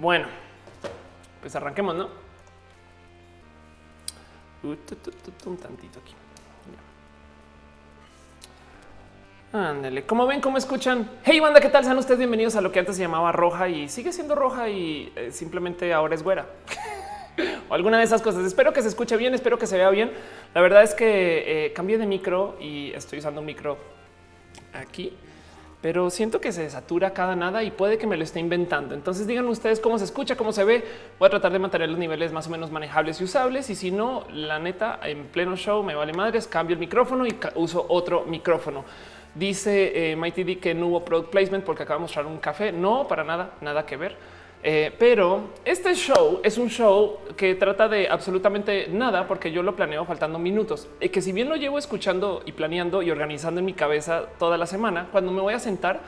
Bueno, pues arranquemos, ¿no? Un tantito aquí. Ándale, como ven, como escuchan. Hey, banda, ¿qué tal? Sean ustedes bienvenidos a lo que antes se llamaba roja y sigue siendo roja y eh, simplemente ahora es güera. o alguna de esas cosas. Espero que se escuche bien, espero que se vea bien. La verdad es que eh, cambié de micro y estoy usando un micro aquí, pero siento que se satura cada nada y puede que me lo esté inventando. Entonces díganme ustedes cómo se escucha, cómo se ve. Voy a tratar de mantener los niveles más o menos manejables y usables. Y si no, la neta, en pleno show me vale madres, cambio el micrófono y uso otro micrófono. Dice eh, Mighty D que no hubo product placement porque acaba de mostrar un café. No, para nada, nada que ver. Eh, pero este show es un show que trata de absolutamente nada porque yo lo planeo faltando minutos. Y que si bien lo llevo escuchando y planeando y organizando en mi cabeza toda la semana, cuando me voy a sentar,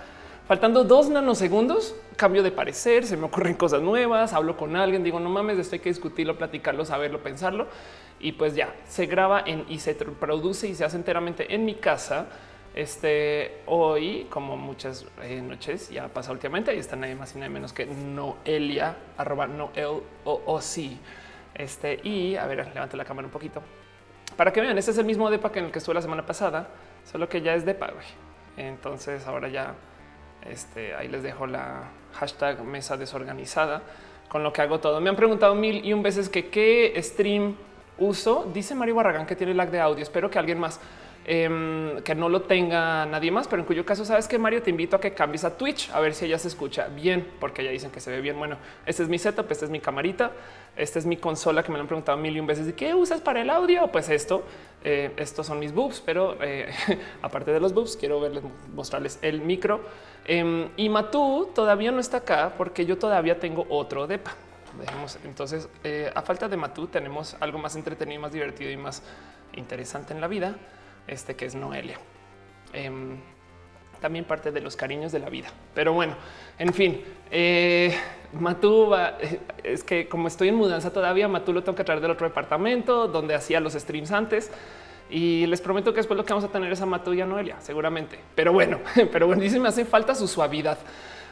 faltando dos nanosegundos, cambio de parecer, se me ocurren cosas nuevas, hablo con alguien, digo no mames, esto hay que discutirlo, platicarlo, saberlo, pensarlo y pues ya se graba y se produce y se hace enteramente en mi casa este hoy, como muchas eh, noches ya pasa últimamente, ahí está nadie más y nadie menos que Noelia, arroba Noel o, sí. Este y a ver, levante la cámara un poquito para que vean. Este es el mismo depa que en el que estuve la semana pasada, solo que ya es depa. Güey. Entonces ahora ya este, ahí les dejo la hashtag mesa desorganizada con lo que hago todo. Me han preguntado mil y un veces que qué stream uso. Dice Mario Barragán que tiene lag de audio. Espero que alguien más Em, que no lo tenga nadie más, pero en cuyo caso sabes que Mario te invito a que cambies a Twitch a ver si ella se escucha bien, porque ya dicen que se ve bien. Bueno, este es mi setup, esta es mi camarita, esta es mi consola que me lo han preguntado mil y un veces de qué usas para el audio. Pues esto, eh, estos son mis boobs, pero eh, aparte de los boobs, quiero verles, mostrarles el micro. Em, y Matú todavía no está acá porque yo todavía tengo otro depa. Dejemos entonces, eh, a falta de Matú, tenemos algo más entretenido, más divertido y más interesante en la vida este que es Noelia. Em, también parte de los cariños de la vida. Pero bueno, en fin, eh, Matú eh, es que como estoy en mudanza todavía, Matú lo tengo que traer del otro departamento donde hacía los streams antes. Y les prometo que después lo que vamos a tener es a Matú y a Noelia, seguramente. Pero bueno, pero bueno, dice me hace falta su suavidad.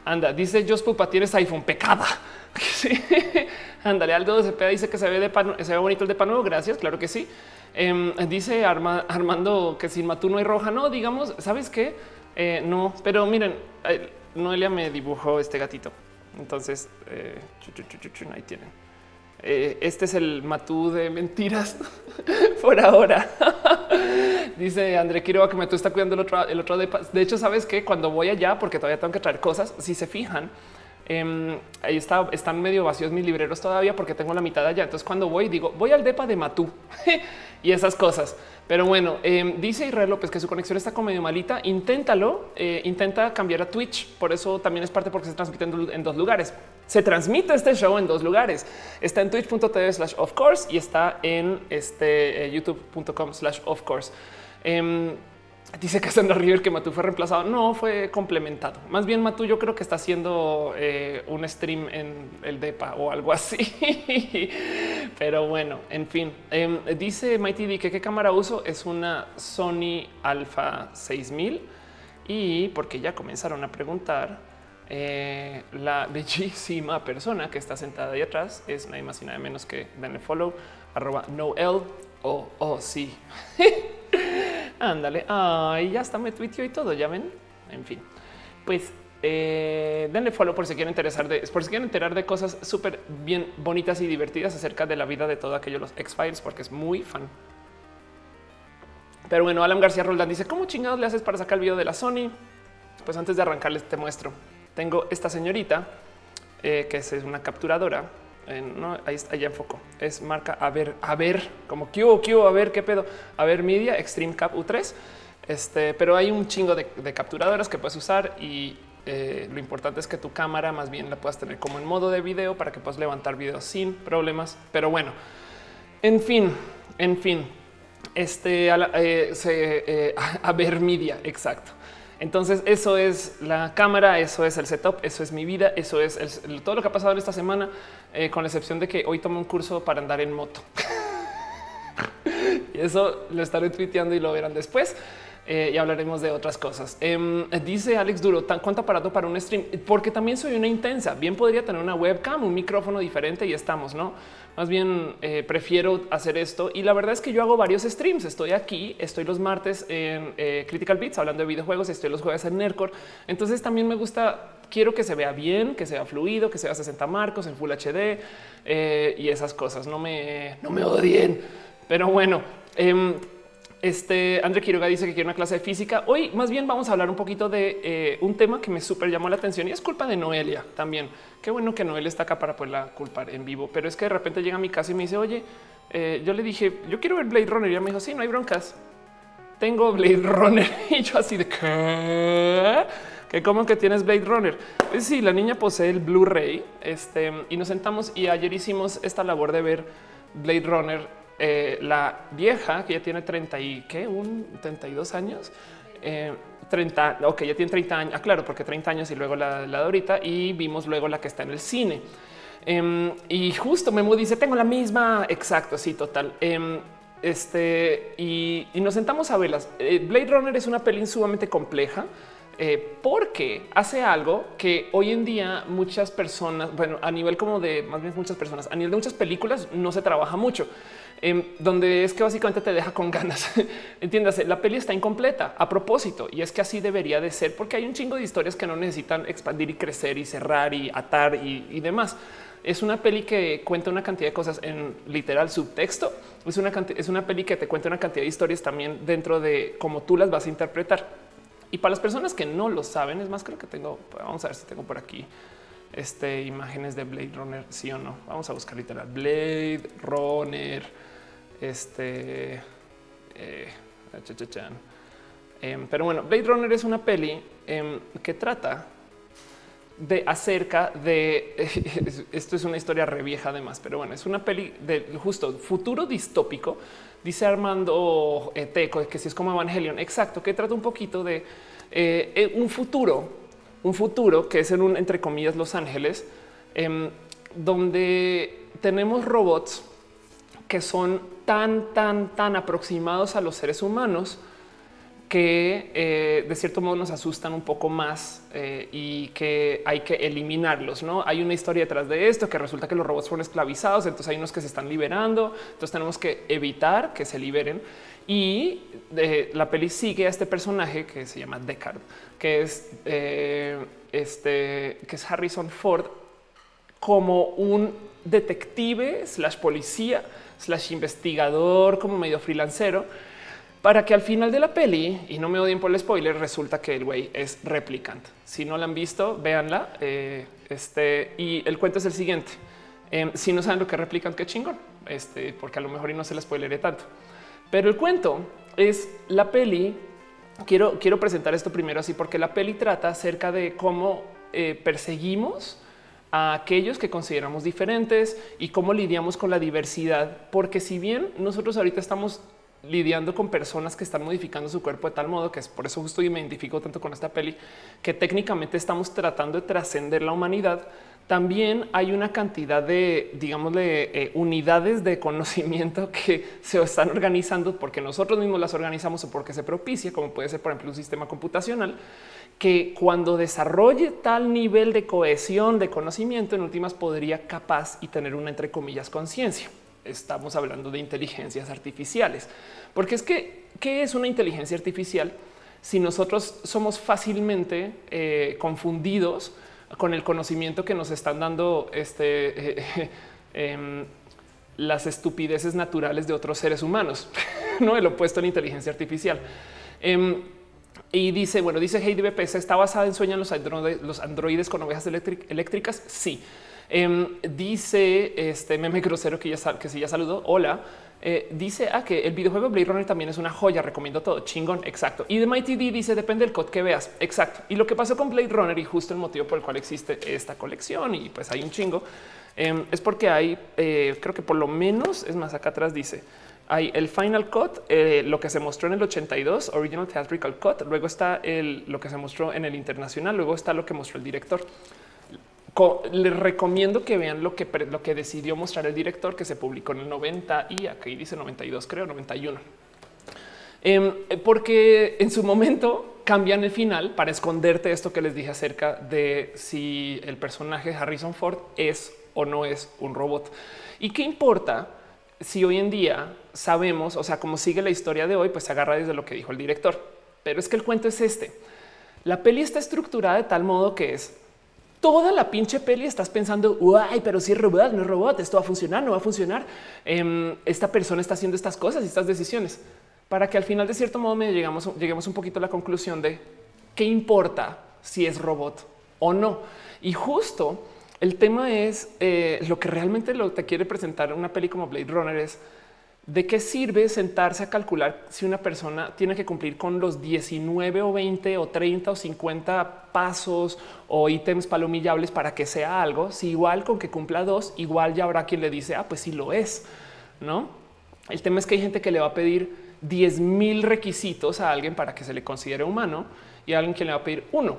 Anda, dice Jos Pupa, tienes iPhone pecada. Sí. Ándale, Aldo de dice que se ve de pan, se ve bonito el de pan. Gracias, claro que sí. Em, dice Armando que sin Matú no hay roja. No, digamos, ¿sabes qué? Eh, no, pero miren, eh, Noelia me dibujó este gatito. Entonces, eh, ahí tienen. este es el Matú de mentiras por ahora. Dice André Quiroga que Matú está cuidando el otro, el otro de, de hecho, sabes que cuando voy allá, porque todavía tengo que traer cosas, si se fijan, Em, ahí está, están medio vacíos mis libreros todavía porque tengo la mitad allá. Entonces cuando voy digo voy al depa de Matú y esas cosas. Pero bueno, em, dice Israel López que su conexión está como medio malita. Inténtalo, eh, intenta cambiar a Twitch. Por eso también es parte porque se transmite en, dos lugares. Se transmite este show en dos lugares. Está en twitch.tv slash of course y está en este eh, youtube.com slash of course. Dice Cassandra River que Matú fue reemplazado. No fue complementado. Más bien Matú yo creo que está haciendo eh, un stream en el DEPA o algo así. Pero bueno, en fin. Em, dice Mighty D que qué cámara uso es una Sony Alpha 6000 y porque ya comenzaron a preguntar eh, la bellísima persona que está sentada ahí atrás es nadie más y nada menos que denle follow arroba noel o oh, sí. Ándale. Ay, ya está, me tuiteó y todo. Ya ven. En fin, pues eh, denle follow por si quieren interesar de por si quieren enterar de cosas súper bien bonitas y divertidas acerca de la vida de todo aquello los X-Files, porque es muy fan. Pero bueno, Alan García Roldán dice: ¿Cómo chingados le haces para sacar el video de la Sony? Pues antes de arrancarles, te muestro. Tengo esta señorita eh, que es una capturadora no, ahí ya enfocó. Es marca a ver, a ver, como que hubo, a ver qué pedo, a ver media Extreme Cap U3. Este, pero hay un chingo de, capturadoras que puedes usar y eh, lo importante es que tu cámara más bien la puedas tener como en modo de video para que puedas levantar videos sin problemas. Pero bueno, en fin, en fin, este eh, eh, a ver media, exacto. Entonces eso es la cámara, eso es el setup, eso es mi vida, eso es todo lo que ha pasado en esta semana, eh, con la excepción de que hoy tomé un curso para andar en moto. y eso lo estaré tuiteando y lo verán después. y hablaremos de otras cosas. Em, dice Alex Duro, ¿cuánto aparato para un stream? Porque también soy una intensa. Bien podría tener una webcam, un micrófono diferente y estamos, ¿no? Más bien eh, prefiero hacer esto. Y la verdad es que yo hago varios streams. Estoy aquí, estoy los martes en eh, Critical Beats hablando de videojuegos, estoy los jueves en Nerdcore. Entonces también me gusta, quiero que se vea bien, que sea fluido, que sea 60 marcos en Full HD eh, y esas cosas. No me, no me odien. Pero bueno, em, este André Quiroga dice que quiere una clase de física. Hoy más bien vamos a hablar un poquito de eh, un tema que me súper llamó la atención y es culpa de Noelia también. Qué bueno que Noelia está acá para poderla culpar en vivo, pero es que de repente llega a mi casa y me dice, oye, eh, yo le dije, yo quiero ver Blade Runner y ella me dijo, sí, no hay broncas. Tengo Blade Runner y yo así de qué que como que tienes Blade Runner. Pues sí, la niña posee el Blu-ray este, y nos sentamos y ayer hicimos esta labor de ver Blade Runner eh, la vieja que ya tiene 30 y qué, un 32 años, 30, eh, ok, ya tiene 30 años, ah, claro, porque 30 años y luego la, la de ahorita y vimos luego la que está en el cine. Em, y justo Memo dice, tengo la misma, exacto, sí, total. Em, este, y, nos sentamos a verlas. Eh, Blade Runner es una peli sumamente compleja. porque hace algo que hoy en día muchas personas, bueno, a nivel como de más bien muchas personas, a nivel de muchas películas no se trabaja mucho. Em, donde es que básicamente te deja con ganas. Entiéndase, la peli está incompleta a propósito y es que así debería de ser porque hay un chingo de historias que no necesitan expandir y crecer y cerrar y atar y, demás. Es una peli que cuenta una cantidad de cosas en literal subtexto. Es una, es una peli que te cuenta una cantidad de historias también dentro de cómo tú las vas a interpretar. Y para las personas que no lo saben, es más, creo que tengo, vamos a ver si tengo por aquí este, imágenes de Blade Runner, sí o no. Vamos a buscar literal Blade Runner este, eh, em, pero bueno, Blade Runner es una peli em, que trata de acerca de esto es una historia revieja además, pero bueno, es una peli de justo futuro distópico. Dice Armando Teco que si es como Evangelion, exacto, que trata un poquito de eh, eh, un futuro, un futuro que es en un entre comillas Los Ángeles, em, donde tenemos robots que son tan, tan, tan aproximados a los seres humanos que eh, de cierto modo nos asustan un poco más eh, y que hay que eliminarlos. No hay una historia detrás de esto que resulta que los robots fueron esclavizados, entonces hay unos que se están liberando, entonces tenemos que evitar que se liberen. Y eh, la peli sigue a este personaje que se llama Deckard, que es este, que es Harrison Ford como un detective slash policía slash investigador como medio freelancero para que al final de la peli, y no me odien por el spoiler, resulta que el güey es replicant. Si no la han visto, véanla. Eh, este, y el cuento es el siguiente. Em, si no saben lo que es replicant, qué chingón, este, porque a lo mejor y no se la spoileré tanto. Pero el cuento es la peli. Quiero, quiero presentar esto primero así, porque la peli trata acerca de cómo eh, perseguimos a aquellos que consideramos diferentes y cómo lidiamos con la diversidad, porque si bien nosotros ahorita estamos lidiando con personas que están modificando su cuerpo de tal modo que es por eso justo y me identifico tanto con esta peli que técnicamente estamos tratando de trascender la humanidad. También hay una cantidad de, digamos, de eh, unidades de conocimiento que se están organizando porque nosotros mismos las organizamos o porque se propicia, como puede ser, por ejemplo, un sistema computacional que cuando desarrolle tal nivel de cohesión de conocimiento, en últimas podría capaz y tener una entre comillas conciencia. Estamos hablando de inteligencias artificiales, porque es que ¿qué es una inteligencia artificial? Si nosotros somos fácilmente eh, confundidos con el conocimiento que nos están dando este, em, las estupideces naturales de otros seres humanos, no el opuesto a la inteligencia artificial. Y dice, bueno, dice Hey DBPS está basada en sueñan los, androides, los androides con ovejas eléctricas. Sí. Em, dice este meme grosero que ya que sí ya saludó. Hola. Eh, dice ah, que el videojuego Blade Runner también es una joya. Recomiendo todo chingón. Exacto. Y de Mighty D dice depende del code que veas. Exacto. Y lo que pasó con Blade Runner y justo el motivo por el cual existe esta colección y pues hay un chingo em, es porque hay, eh, creo que por lo menos es más acá atrás dice hay el Final Cut, eh, lo que se mostró en el 82, Original Theatrical Cut. Luego está el, lo que se mostró en el internacional. Luego está lo que mostró el director. les recomiendo que vean lo que, lo que decidió mostrar el director que se publicó en el 90 y aquí dice 92, creo 91. Em, porque en su momento cambian el final para esconderte esto que les dije acerca de si el personaje Harrison Ford es o no es un robot. ¿Y qué importa si hoy en día sabemos, o sea, cómo sigue la historia de hoy, pues se agarra desde lo que dijo el director. Pero es que el cuento es este. La peli está estructurada de tal modo que es toda la pinche peli estás pensando, ay, pero si es robot, no es robot, esto va a funcionar, no va a funcionar. Em, esta persona está haciendo estas cosas y estas decisiones para que al final de cierto modo me llegamos, lleguemos un poquito a la conclusión de qué importa si es robot o no. Y justo el tema es eh, lo que realmente lo te quiere presentar una peli como Blade Runner es de qué sirve sentarse a calcular si una persona tiene que cumplir con los 19 o 20 o 30 o 50 pasos o ítems palomillables para que sea algo. Si igual con que cumpla dos, igual ya habrá quien le dice, ah, pues sí lo es, no? El tema es que hay gente que le va a pedir 10 mil requisitos a alguien para que se le considere humano y a alguien que le va a pedir uno.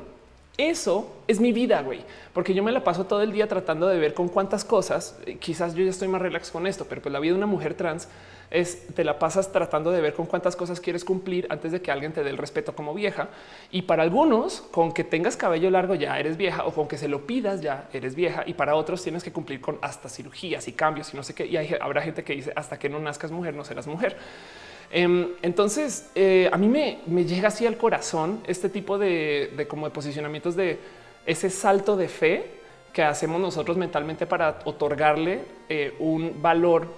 Eso es mi vida, güey, porque yo me la paso todo el día tratando de ver con cuántas cosas, eh, quizás yo ya estoy más relax con esto, pero pues la vida de una mujer trans es te la pasas tratando de ver con cuántas cosas quieres cumplir antes de que alguien te dé el respeto como vieja. Y para algunos, con que tengas cabello largo ya eres vieja o con que se lo pidas ya eres vieja. Y para otros tienes que cumplir con hasta cirugías y cambios y no sé qué. Y habrá gente que dice hasta que no nazcas mujer no serás mujer. Em, entonces, eh, a mí me, llega así al corazón este tipo de, como de posicionamientos de ese salto de fe que hacemos nosotros mentalmente para otorgarle eh, un valor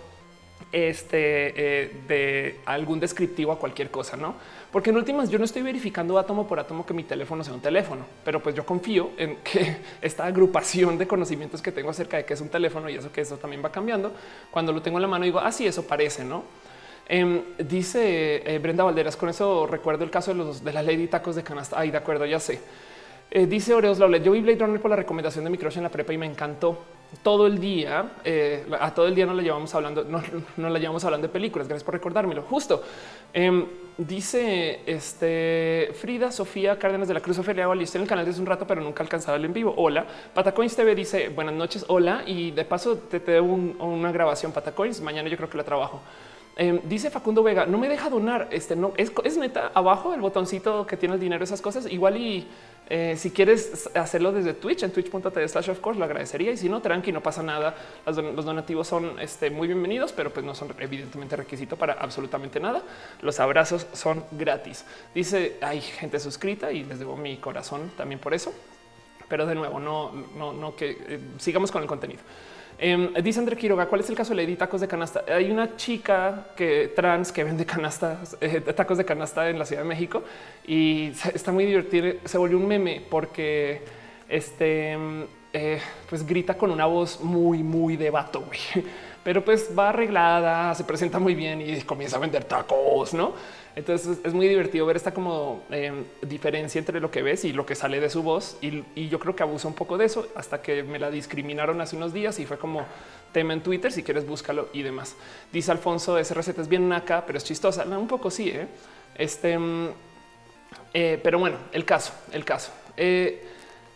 este, eh, de algún descriptivo a cualquier cosa, ¿no? Porque en últimas yo no estoy verificando átomo por átomo que mi teléfono sea un teléfono, pero pues yo confío en que esta agrupación de conocimientos que tengo acerca de qué es un teléfono y eso que eso también va cambiando, cuando lo tengo en la mano digo, así ah, eso parece, ¿no? Em, dice eh, Brenda Valderas, con eso recuerdo el caso de los de la Lady Tacos de Canasta. Ay, de acuerdo, ya sé. Eh, dice Oreos Laule, yo vi Blade Runner por la recomendación de mi crush en la prepa y me encantó todo el día. Eh, a todo el día no la llevamos hablando, no, no, la llevamos hablando de películas. Gracias por recordármelo. Justo em, dice este Frida Sofía Cárdenas de la Cruz Ofelia. Estoy en el canal desde un rato, pero nunca alcanzado el en vivo. Hola, Patacoins TV dice buenas noches. Hola, y de paso te, te debo una grabación Patacoins. Mañana yo creo que la trabajo. Em, dice Facundo Vega, no me deja donar. Este no es, es neta abajo el botoncito que tiene el dinero, esas cosas. Igual y eh, si quieres hacerlo desde Twitch en twitch.tv slash of course, lo agradecería. Y si no, tranqui, no pasa nada. Los, donativos son este, muy bienvenidos, pero pues no son evidentemente requisito para absolutamente nada. Los abrazos son gratis. Dice hay gente suscrita y les debo mi corazón también por eso. Pero de nuevo, no, no, no que eh, sigamos con el contenido. Em, dice André Quiroga, ¿cuál es el caso de Lady Tacos de Canasta? Hay una chica que trans que vende canastas, eh, tacos de canasta en la Ciudad de México y está muy divertido. Se volvió un meme porque este eh, pues grita con una voz muy, muy de vato, pero pues va arreglada, se presenta muy bien y comienza a vender tacos, no? Entonces es muy divertido ver esta como em, diferencia entre lo que ves y lo que sale de su voz. Y, yo creo que abusa un poco de eso hasta que me la discriminaron hace unos días y fue como tema en Twitter. Si quieres, búscalo y demás. Dice Alfonso, esa receta es bien naca, pero es chistosa. un poco sí. ¿eh? Este, em, eh, pero bueno, el caso, el caso. Eh,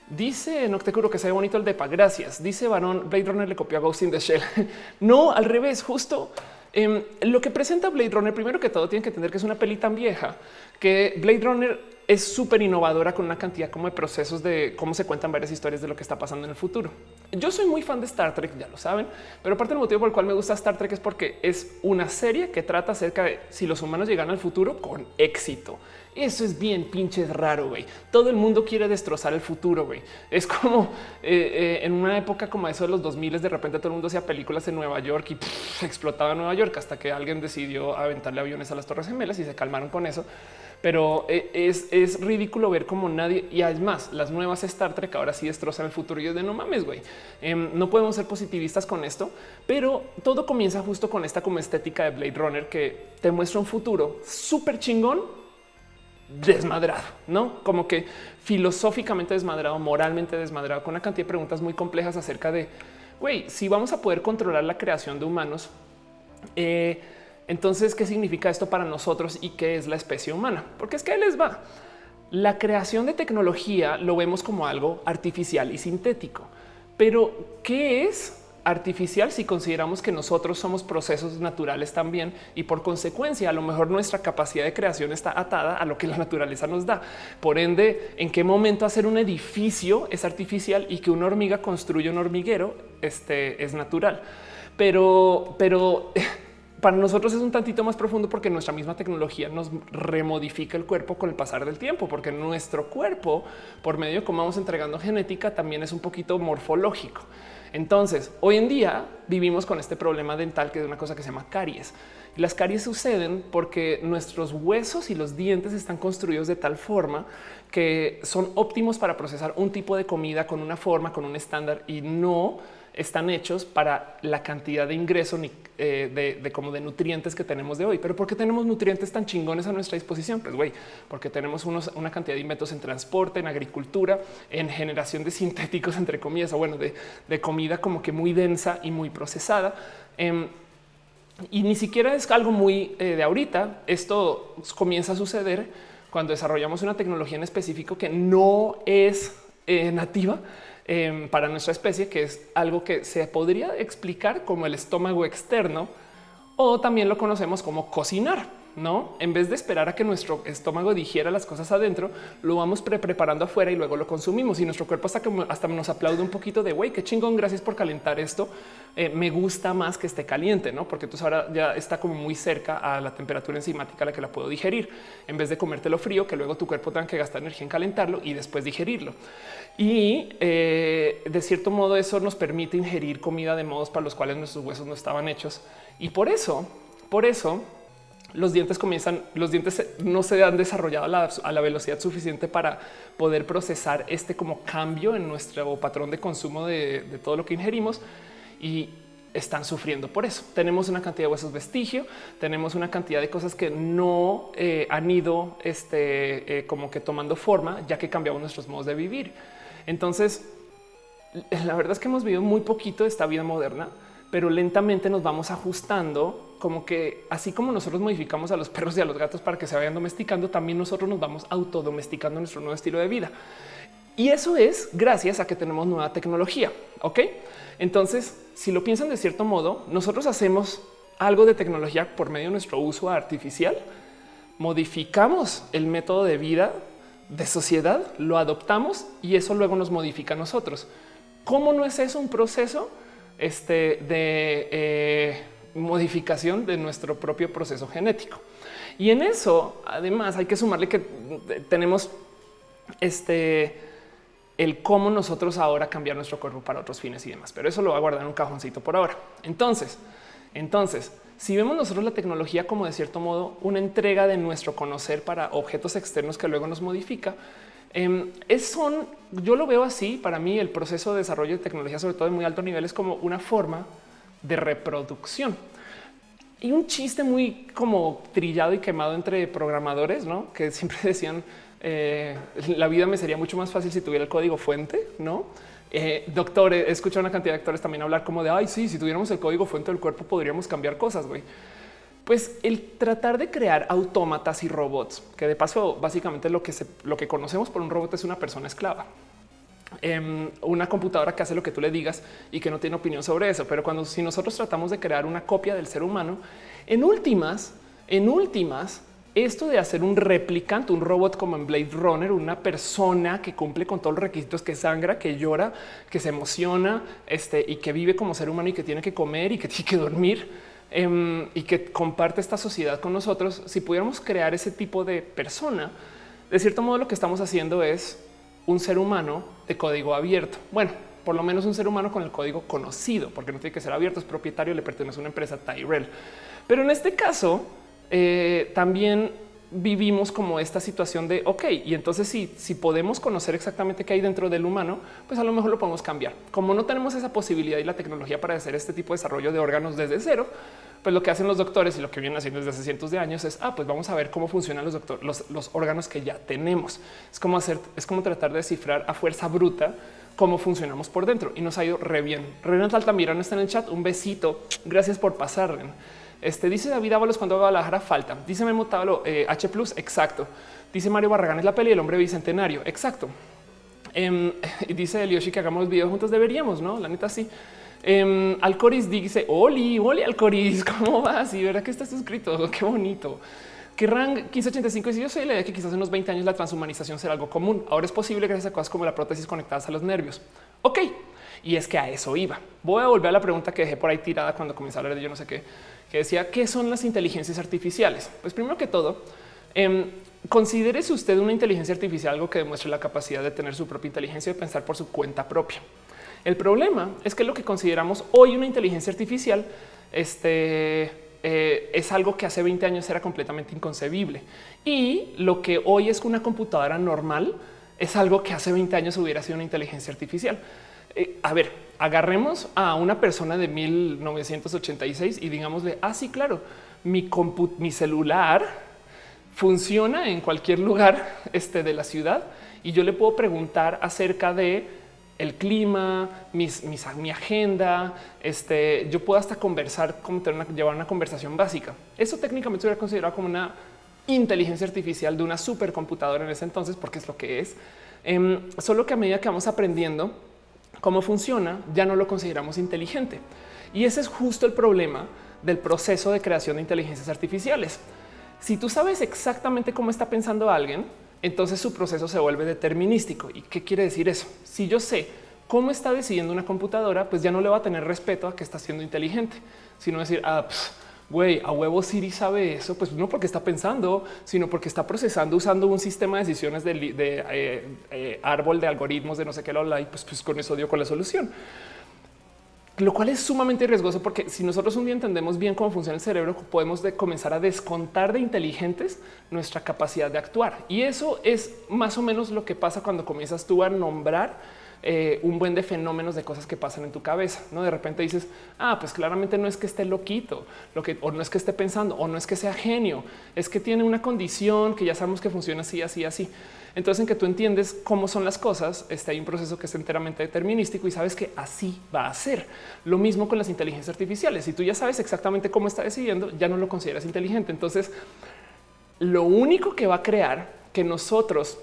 Dice Noctecuro que se ve bonito el depa. Gracias. Dice Varón Blade Runner le copió a Ghost in the Shell. no, al revés, justo Em, lo que presenta Blade Runner, primero que todo, tiene que entender que es una peli tan vieja que Blade Runner es súper innovadora con una cantidad como de procesos de cómo se cuentan varias historias de lo que está pasando en el futuro. Yo soy muy fan de Star Trek, ya lo saben, pero parte del motivo por el cual me gusta Star Trek es porque es una serie que trata acerca de si los humanos llegan al futuro con éxito. Eso es bien pinches raro, güey. Todo el mundo quiere destrozar el futuro, güey. Es como eh, eh, en una época como eso de los 2000, de repente todo el mundo hacía películas en Nueva York y explotaba Nueva York hasta que alguien decidió aventarle aviones a las Torres Gemelas y se calmaron con eso. Pero eh, es, ridículo ver cómo nadie y además las nuevas Star Trek ahora sí destrozan el futuro. Y es de no mames, güey. Em, no podemos ser positivistas con esto, pero todo comienza justo con esta como estética de Blade Runner que te muestra un futuro súper chingón desmadrado, no como que filosóficamente desmadrado, moralmente desmadrado, con una cantidad de preguntas muy complejas acerca de güey, si vamos a poder controlar la creación de humanos, eh, entonces qué significa esto para nosotros y qué es la especie humana? Porque es que les va. La creación de tecnología lo vemos como algo artificial y sintético, pero ¿qué es artificial si consideramos que nosotros somos procesos naturales también y por consecuencia a lo mejor nuestra capacidad de creación está atada a lo que la naturaleza nos da. Por ende, en qué momento hacer un edificio es artificial y que una hormiga construya un hormiguero este, es natural. Pero, pero para nosotros es un tantito más profundo porque nuestra misma tecnología nos remodifica el cuerpo con el pasar del tiempo, porque nuestro cuerpo, por medio de cómo vamos entregando genética, también es un poquito morfológico. Entonces, hoy en día vivimos con este problema dental que es una cosa que se llama caries. Y las caries suceden porque nuestros huesos y los dientes están construidos de tal forma que son óptimos para procesar un tipo de comida con una forma, con un estándar y no están hechos para la cantidad de ingreso eh, de, como de nutrientes que tenemos de hoy. Pero ¿por qué tenemos nutrientes tan chingones a nuestra disposición? Pues güey, porque tenemos una cantidad de inventos en transporte, en agricultura, en generación de sintéticos, entre comillas, o bueno, de, comida como que muy densa y muy procesada. Em, y ni siquiera es algo muy eh, de ahorita. Esto comienza a suceder cuando desarrollamos una tecnología en específico que no es eh, nativa Em, para nuestra especie, que es algo que se podría explicar como el estómago externo o también lo conocemos como cocinar. No, en vez de esperar a que nuestro estómago digiera las cosas adentro, lo vamos pre preparando afuera y luego lo consumimos. Y nuestro cuerpo hasta que hasta nos aplaude un poquito de güey, qué chingón, gracias por calentar esto. Eh, me gusta más que esté caliente, no? Porque entonces ahora ya está como muy cerca a la temperatura enzimática a la que la puedo digerir en vez de comértelo frío, que luego tu cuerpo tenga que gastar energía en calentarlo y después digerirlo. Y eh, de cierto modo, eso nos permite ingerir comida de modos para los cuales nuestros huesos no estaban hechos. Y por eso, por eso, los dientes comienzan, los dientes no se han desarrollado a la, velocidad suficiente para poder procesar este como cambio en nuestro patrón de consumo de, todo lo que ingerimos y están sufriendo por eso. Tenemos una cantidad de huesos vestigio, tenemos una cantidad de cosas que no eh, han ido este, eh, como que tomando forma ya que cambiamos nuestros modos de vivir. Entonces, la verdad es que hemos vivido muy poquito de esta vida moderna pero lentamente nos vamos ajustando como que así como nosotros modificamos a los perros y a los gatos para que se vayan domesticando, también nosotros nos vamos autodomesticando nuestro nuevo estilo de vida. Y eso es gracias a que tenemos nueva tecnología. Ok, entonces, si lo piensan de cierto modo, nosotros hacemos algo de tecnología por medio de nuestro uso artificial, modificamos el método de vida de sociedad, lo adoptamos y eso luego nos modifica a nosotros. ¿Cómo no es eso un proceso? Este, de eh, modificación de nuestro propio proceso genético. Y en eso, además, hay que sumarle que tenemos este el cómo nosotros ahora cambiar nuestro cuerpo para otros fines y demás. Pero eso lo va a guardar en un cajoncito por ahora. Entonces, entonces, si vemos nosotros la tecnología como de cierto modo una entrega de nuestro conocer para objetos externos que luego nos modifica, Em, es son, yo lo veo así. Para mí, el proceso de desarrollo de tecnología, sobre todo de muy alto nivel, es como una forma de reproducción. Y un chiste muy como trillado y quemado entre programadores, ¿no? Que siempre decían eh, la vida me sería mucho más fácil si tuviera el código fuente, ¿no? Eh, doctor, he escuchado una cantidad de actores también hablar como de, ay, sí, si tuviéramos el código fuente del cuerpo podríamos cambiar cosas, güey. Pues el tratar de crear autómatas y robots, que de paso básicamente lo que, lo que conocemos por un robot es una persona esclava. Em, una computadora que hace lo que tú le digas y que no tiene opinión sobre eso. Pero cuando si nosotros tratamos de crear una copia del ser humano, en últimas, en últimas, esto de hacer un replicante, un robot como en Blade Runner, una persona que cumple con todos los requisitos, que sangra, que llora, que se emociona este, y que vive como ser humano y que tiene que comer y que tiene que dormir Em, y que comparte esta sociedad con nosotros, si pudiéramos crear ese tipo de persona, de cierto modo lo que estamos haciendo es un ser humano de código abierto. Bueno, por lo menos un ser humano con el código conocido, porque no tiene que ser abierto, es propietario, le pertenece a una empresa Tyrell. Pero en este caso, eh, también vivimos como esta situación de ok, y entonces si, si podemos conocer exactamente qué hay dentro del humano, pues a lo mejor lo podemos cambiar. Como no tenemos esa posibilidad y la tecnología para hacer este tipo de desarrollo de órganos desde cero, pues lo que hacen los doctores y lo que vienen haciendo desde hace cientos de años es, ah, pues vamos a ver cómo funcionan los, doctores, los, los órganos que ya tenemos. Es como hacer, es como tratar de descifrar a fuerza bruta cómo funcionamos por dentro y nos ha ido re bien. Renata Altamirano está en el chat. Un besito. Gracias por pasar. Este dice David Ábalos cuando Guadalajara falta. Dice Memo Tablo eh, H. Exacto. Dice Mario Barragán es la peli del hombre bicentenario. Exacto. Em, y dice Elioshi que hagamos videos juntos. Deberíamos, no? La neta, sí. Eh, Alcoris dice: Oli, Oli, Alcoris, ¿cómo vas? Y verdad que estás suscrito. Qué bonito. Que Rang 1585 dice: Yo soy la idea que quizás en unos 20 años la transhumanización será algo común. Ahora es posible gracias a cosas como la prótesis conectadas a los nervios. Ok, y es que a eso iba. Voy a volver a la pregunta que dejé por ahí tirada cuando comencé a hablar de yo no sé qué, que decía qué son las inteligencias artificiales. Pues primero que todo, eh, considérese usted una inteligencia artificial algo que demuestre la capacidad de tener su propia inteligencia y de pensar por su cuenta propia. El problema es que lo que consideramos hoy una inteligencia artificial este, eh, es algo que hace 20 años era completamente inconcebible y lo que hoy es una computadora normal es algo que hace 20 años hubiera sido una inteligencia artificial. Eh, a ver, agarremos a una persona de 1986 y digámosle, ah, sí, claro, mi, mi celular funciona en cualquier lugar este, de la ciudad y yo le puedo preguntar acerca de el clima, mi agenda, este, yo puedo hasta conversar, como llevar una conversación básica. Eso técnicamente se hubiera considerado como una inteligencia artificial de una supercomputadora en ese entonces, porque es lo que es. Em, solo que a medida que vamos aprendiendo, cómo funciona, ya no lo consideramos inteligente. Y ese es justo el problema del proceso de creación de inteligencias artificiales. Si tú sabes exactamente cómo está pensando alguien, entonces su proceso se vuelve determinístico. ¿Y qué quiere decir eso? Si yo sé cómo está decidiendo una computadora, pues ya no le va a tener respeto a que está siendo inteligente, sino decir, ah, güey, a huevo Siri sabe eso, pues no porque está pensando, sino porque está procesando usando un sistema de decisiones de, eh, eh, árbol de algoritmos de no sé qué, lo y pues, pues con eso dio con la solución. Lo cual es sumamente riesgoso porque si nosotros un día entendemos bien cómo funciona el cerebro, podemos comenzar a descontar de inteligentes nuestra capacidad de actuar. Y eso es más o menos lo que pasa cuando comienzas tú a nombrar eh, un buen de fenómenos de cosas que pasan en tu cabeza. No de repente dices, ah, pues claramente no es que esté loquito, lo que o no es que esté pensando, o no es que sea genio, es que tiene una condición que ya sabemos que funciona así, así, así. Entonces, en que tú entiendes cómo son las cosas, está hay un proceso que es enteramente determinístico y sabes que así va a ser. Lo mismo con las inteligencias artificiales. Si tú ya sabes exactamente cómo está decidiendo, ya no lo consideras inteligente. Entonces, lo único que va a crear que nosotros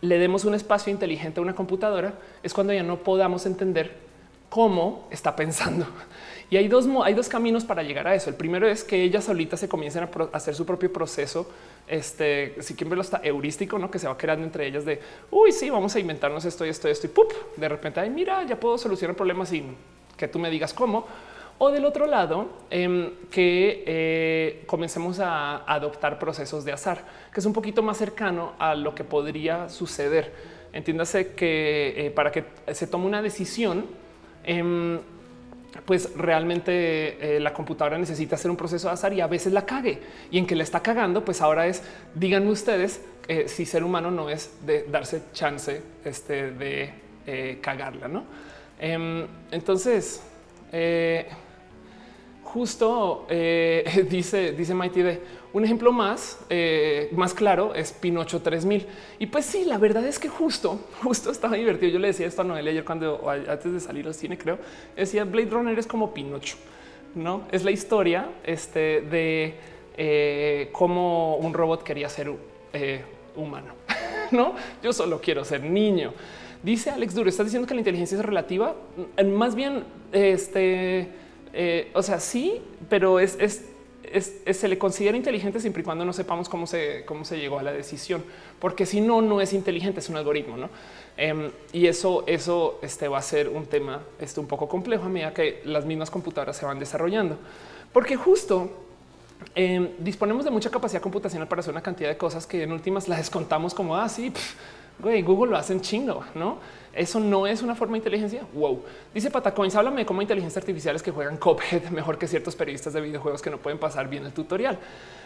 le demos un espacio inteligente a una computadora es cuando ya no podamos entender cómo está pensando. Y hay dos, hay dos caminos para llegar a eso. El primero es que ellas solitas se comiencen a hacer su propio proceso. Este, si quieren verlo, está heurístico, no que se va creando entre ellas de uy, sí, vamos a inventarnos esto y esto y esto y ¡pup! de repente, ay, mira, ya puedo solucionar problemas sin que tú me digas cómo. O del otro lado, em, que eh, comencemos a adoptar procesos de azar, que es un poquito más cercano a lo que podría suceder. Entiéndase que eh, para que se tome una decisión, em, pues realmente eh, la computadora necesita hacer un proceso de azar y a veces la cague. Y en que le está cagando, pues ahora es, díganme ustedes si ser humano no es de darse chance este, de cagarla, ¿no? Em, entonces, justo eh, dice, dice Mighty de un ejemplo más, eh, más claro es Pinocho 3000. Y pues sí, la verdad es que justo, justo estaba divertido. Yo le decía esto a Noelia ayer cuando antes de salir al cine, creo, decía Blade Runner es como Pinocho, no es la historia este, de eh, cómo un robot quería ser humano. no, yo solo quiero ser niño. Dice Alex Duro, estás diciendo que la inteligencia es relativa. Más bien, este eh, o sea, sí, pero se le considera inteligente siempre y cuando no sepamos cómo se, llegó a la decisión, porque si no, no es inteligente, es un algoritmo, ¿no? Em, y eso, eso este, va a ser un tema este, un poco complejo a medida que las mismas computadoras se van desarrollando, porque justo em, disponemos de mucha capacidad computacional para hacer una cantidad de cosas que en últimas las descontamos como así. Ah, Güey, Google lo hacen chingo, ¿no? Eso no es una forma de inteligencia. Wow. Dice Patacoins, háblame de cómo inteligencias artificiales que juegan Cophead mejor que ciertos periodistas de videojuegos que no pueden pasar bien el tutorial.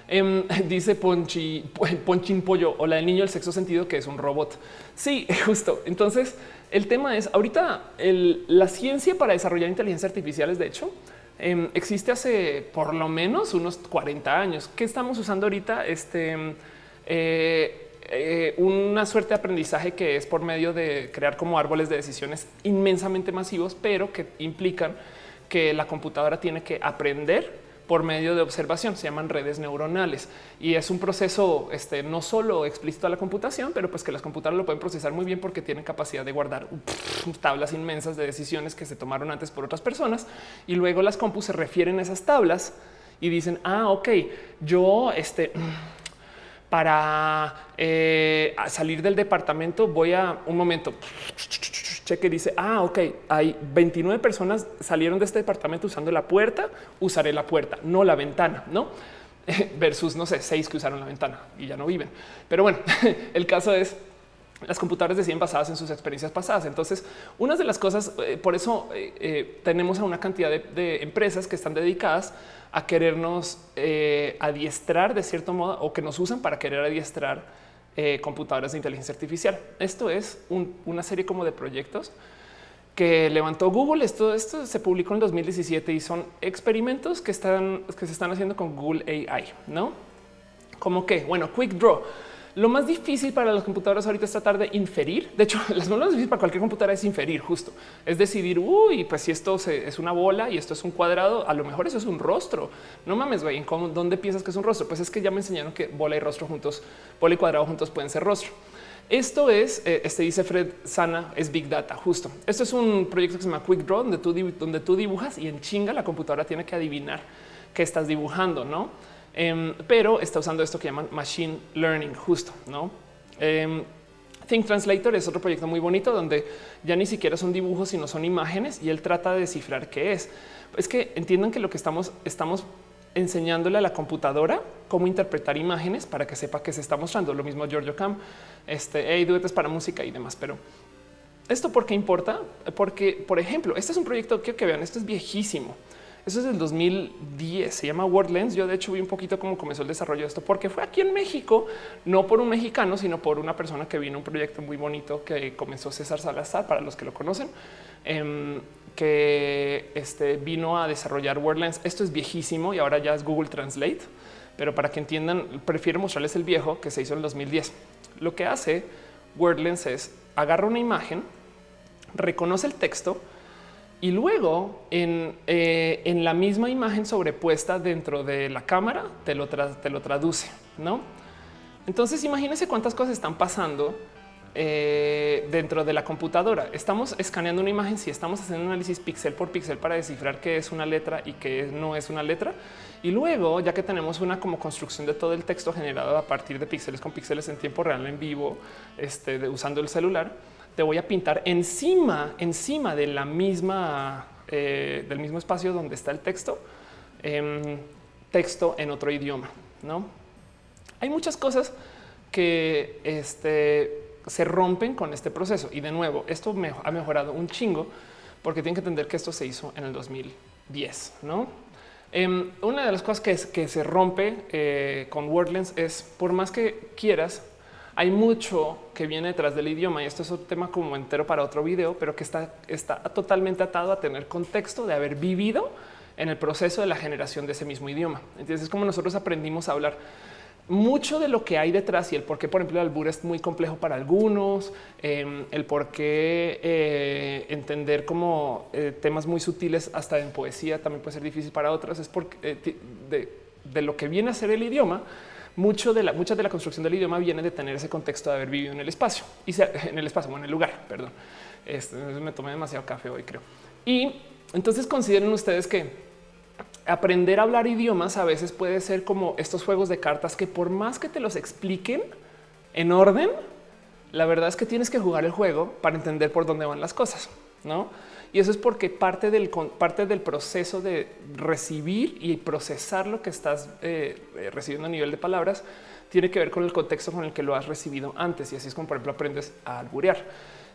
Em, dice Ponchi, Ponchin Pollo o la del niño del sexo sentido que es un robot. Sí, justo. Entonces, el tema es ahorita la ciencia para desarrollar inteligencias artificiales, de hecho, em, existe hace por lo menos unos 40 años. ¿Qué estamos usando ahorita? Este em, eh, eh, una suerte de aprendizaje que es por medio de crear como árboles de decisiones inmensamente masivos, pero que implican que la computadora tiene que aprender por medio de observación. Se llaman redes neuronales y es un proceso este, no solo explícito a la computación, pero pues que las computadoras lo pueden procesar muy bien porque tienen capacidad de guardar tablas inmensas de decisiones que se tomaron antes por otras personas y luego las compus se refieren a esas tablas y dicen, ah, ok, yo este para eh, salir del departamento voy a un momento cheque dice ah ok hay 29 personas salieron de este departamento usando la puerta usaré la puerta no la ventana no versus no sé seis que usaron la ventana y ya no viven pero bueno el caso es las computadoras deciden basadas en sus experiencias pasadas. Entonces, una de las cosas, eh, por eso eh, tenemos a una cantidad de empresas que están dedicadas querernos eh, adiestrar de cierto modo o que nos usan para querer adiestrar eh, computadoras de inteligencia artificial. Esto es una serie como de proyectos que levantó Google. Esto, esto se publicó en 2017 y son experimentos que están que se están haciendo con Google AI, no como que bueno, Quick Draw lo más difícil para las computadoras ahorita es tratar de inferir. De hecho, las más difíciles para cualquier computadora es inferir justo. Es decidir, uy, pues si esto es una bola y esto es un cuadrado, a lo mejor eso es un rostro. No mames, güey, ¿dónde piensas que es un rostro? Pues es que ya me enseñaron que bola y rostro juntos, bola y cuadrado juntos pueden ser rostro. Esto es, eh, este dice Fred Sana, es Big Data, justo. Esto es un proyecto que se llama Quick Draw, donde tú, donde tú dibujas y en chinga la computadora tiene que adivinar qué estás dibujando, ¿no? Em, pero está usando esto que llaman Machine Learning, justo, ¿no? Em, Think Translator es otro proyecto muy bonito donde ya ni siquiera son dibujos, sino son imágenes y él trata de descifrar qué es. Es que entiendan que lo que estamos, estamos enseñándole a la computadora cómo interpretar imágenes para que sepa qué se está mostrando. Lo mismo Giorgio Cam, este hey, duetes para música y demás. Pero esto por qué importa? Porque, por ejemplo, este es un proyecto que, que vean, esto es viejísimo. Eso es del 2010, se llama WordLens. Yo de hecho vi un poquito cómo comenzó el desarrollo de esto, porque fue aquí en México, no por un mexicano, sino por una persona que vino un proyecto muy bonito que comenzó César Salazar, para los que lo conocen, em, que este, vino a desarrollar WordLens. Esto es viejísimo y ahora ya es Google Translate, pero para que entiendan, prefiero mostrarles el viejo que se hizo en el 2010. Lo que hace WordLens es agarra una imagen, reconoce el texto, y luego eh, en, la misma imagen sobrepuesta dentro de la cámara te lo, te lo traduce, ¿no? Entonces imagínense cuántas cosas están pasando eh, dentro de la computadora. Estamos escaneando una imagen, si estamos haciendo análisis píxel por píxel para descifrar qué es una letra y qué no es una letra. Y luego, ya que tenemos una como construcción de todo el texto generado a partir de píxeles con píxeles en tiempo real en vivo, este, usando el celular, te voy a pintar encima, encima de la misma, eh, del mismo espacio donde está el texto, em, texto en otro idioma. No hay muchas cosas que este, se rompen con este proceso. Y de nuevo, esto me ha mejorado un chingo porque tienen que entender que esto se hizo en el 2010. No em, una de las cosas que, que se rompe eh, con WordLens es por más que quieras hay mucho que viene detrás del idioma y esto es un tema como entero para otro video, pero que está, está totalmente atado a tener contexto de haber vivido en el proceso de la generación de ese mismo idioma. Entonces es como nosotros aprendimos a hablar mucho de lo que hay detrás y el por qué, por ejemplo, el albur es muy complejo para algunos, em, el por qué eh, entender como eh, temas muy sutiles hasta en poesía también puede ser difícil para otros, es porque eh, de, de, lo que viene a ser el idioma mucho de la, mucha de la construcción del idioma viene de tener ese contexto de haber vivido en el espacio y en el espacio, o en el lugar. Perdón, este, me tomé demasiado café hoy, creo. Y entonces consideren ustedes que aprender a hablar idiomas a veces puede ser como estos juegos de cartas que por más que te los expliquen en orden, la verdad es que tienes que jugar el juego para entender por dónde van las cosas, no? Y eso es porque parte del, parte del proceso de recibir y procesar lo que estás eh, eh, recibiendo a nivel de palabras tiene que ver con el contexto con el que lo has recibido antes. Y así es como, por ejemplo, aprendes a alburear.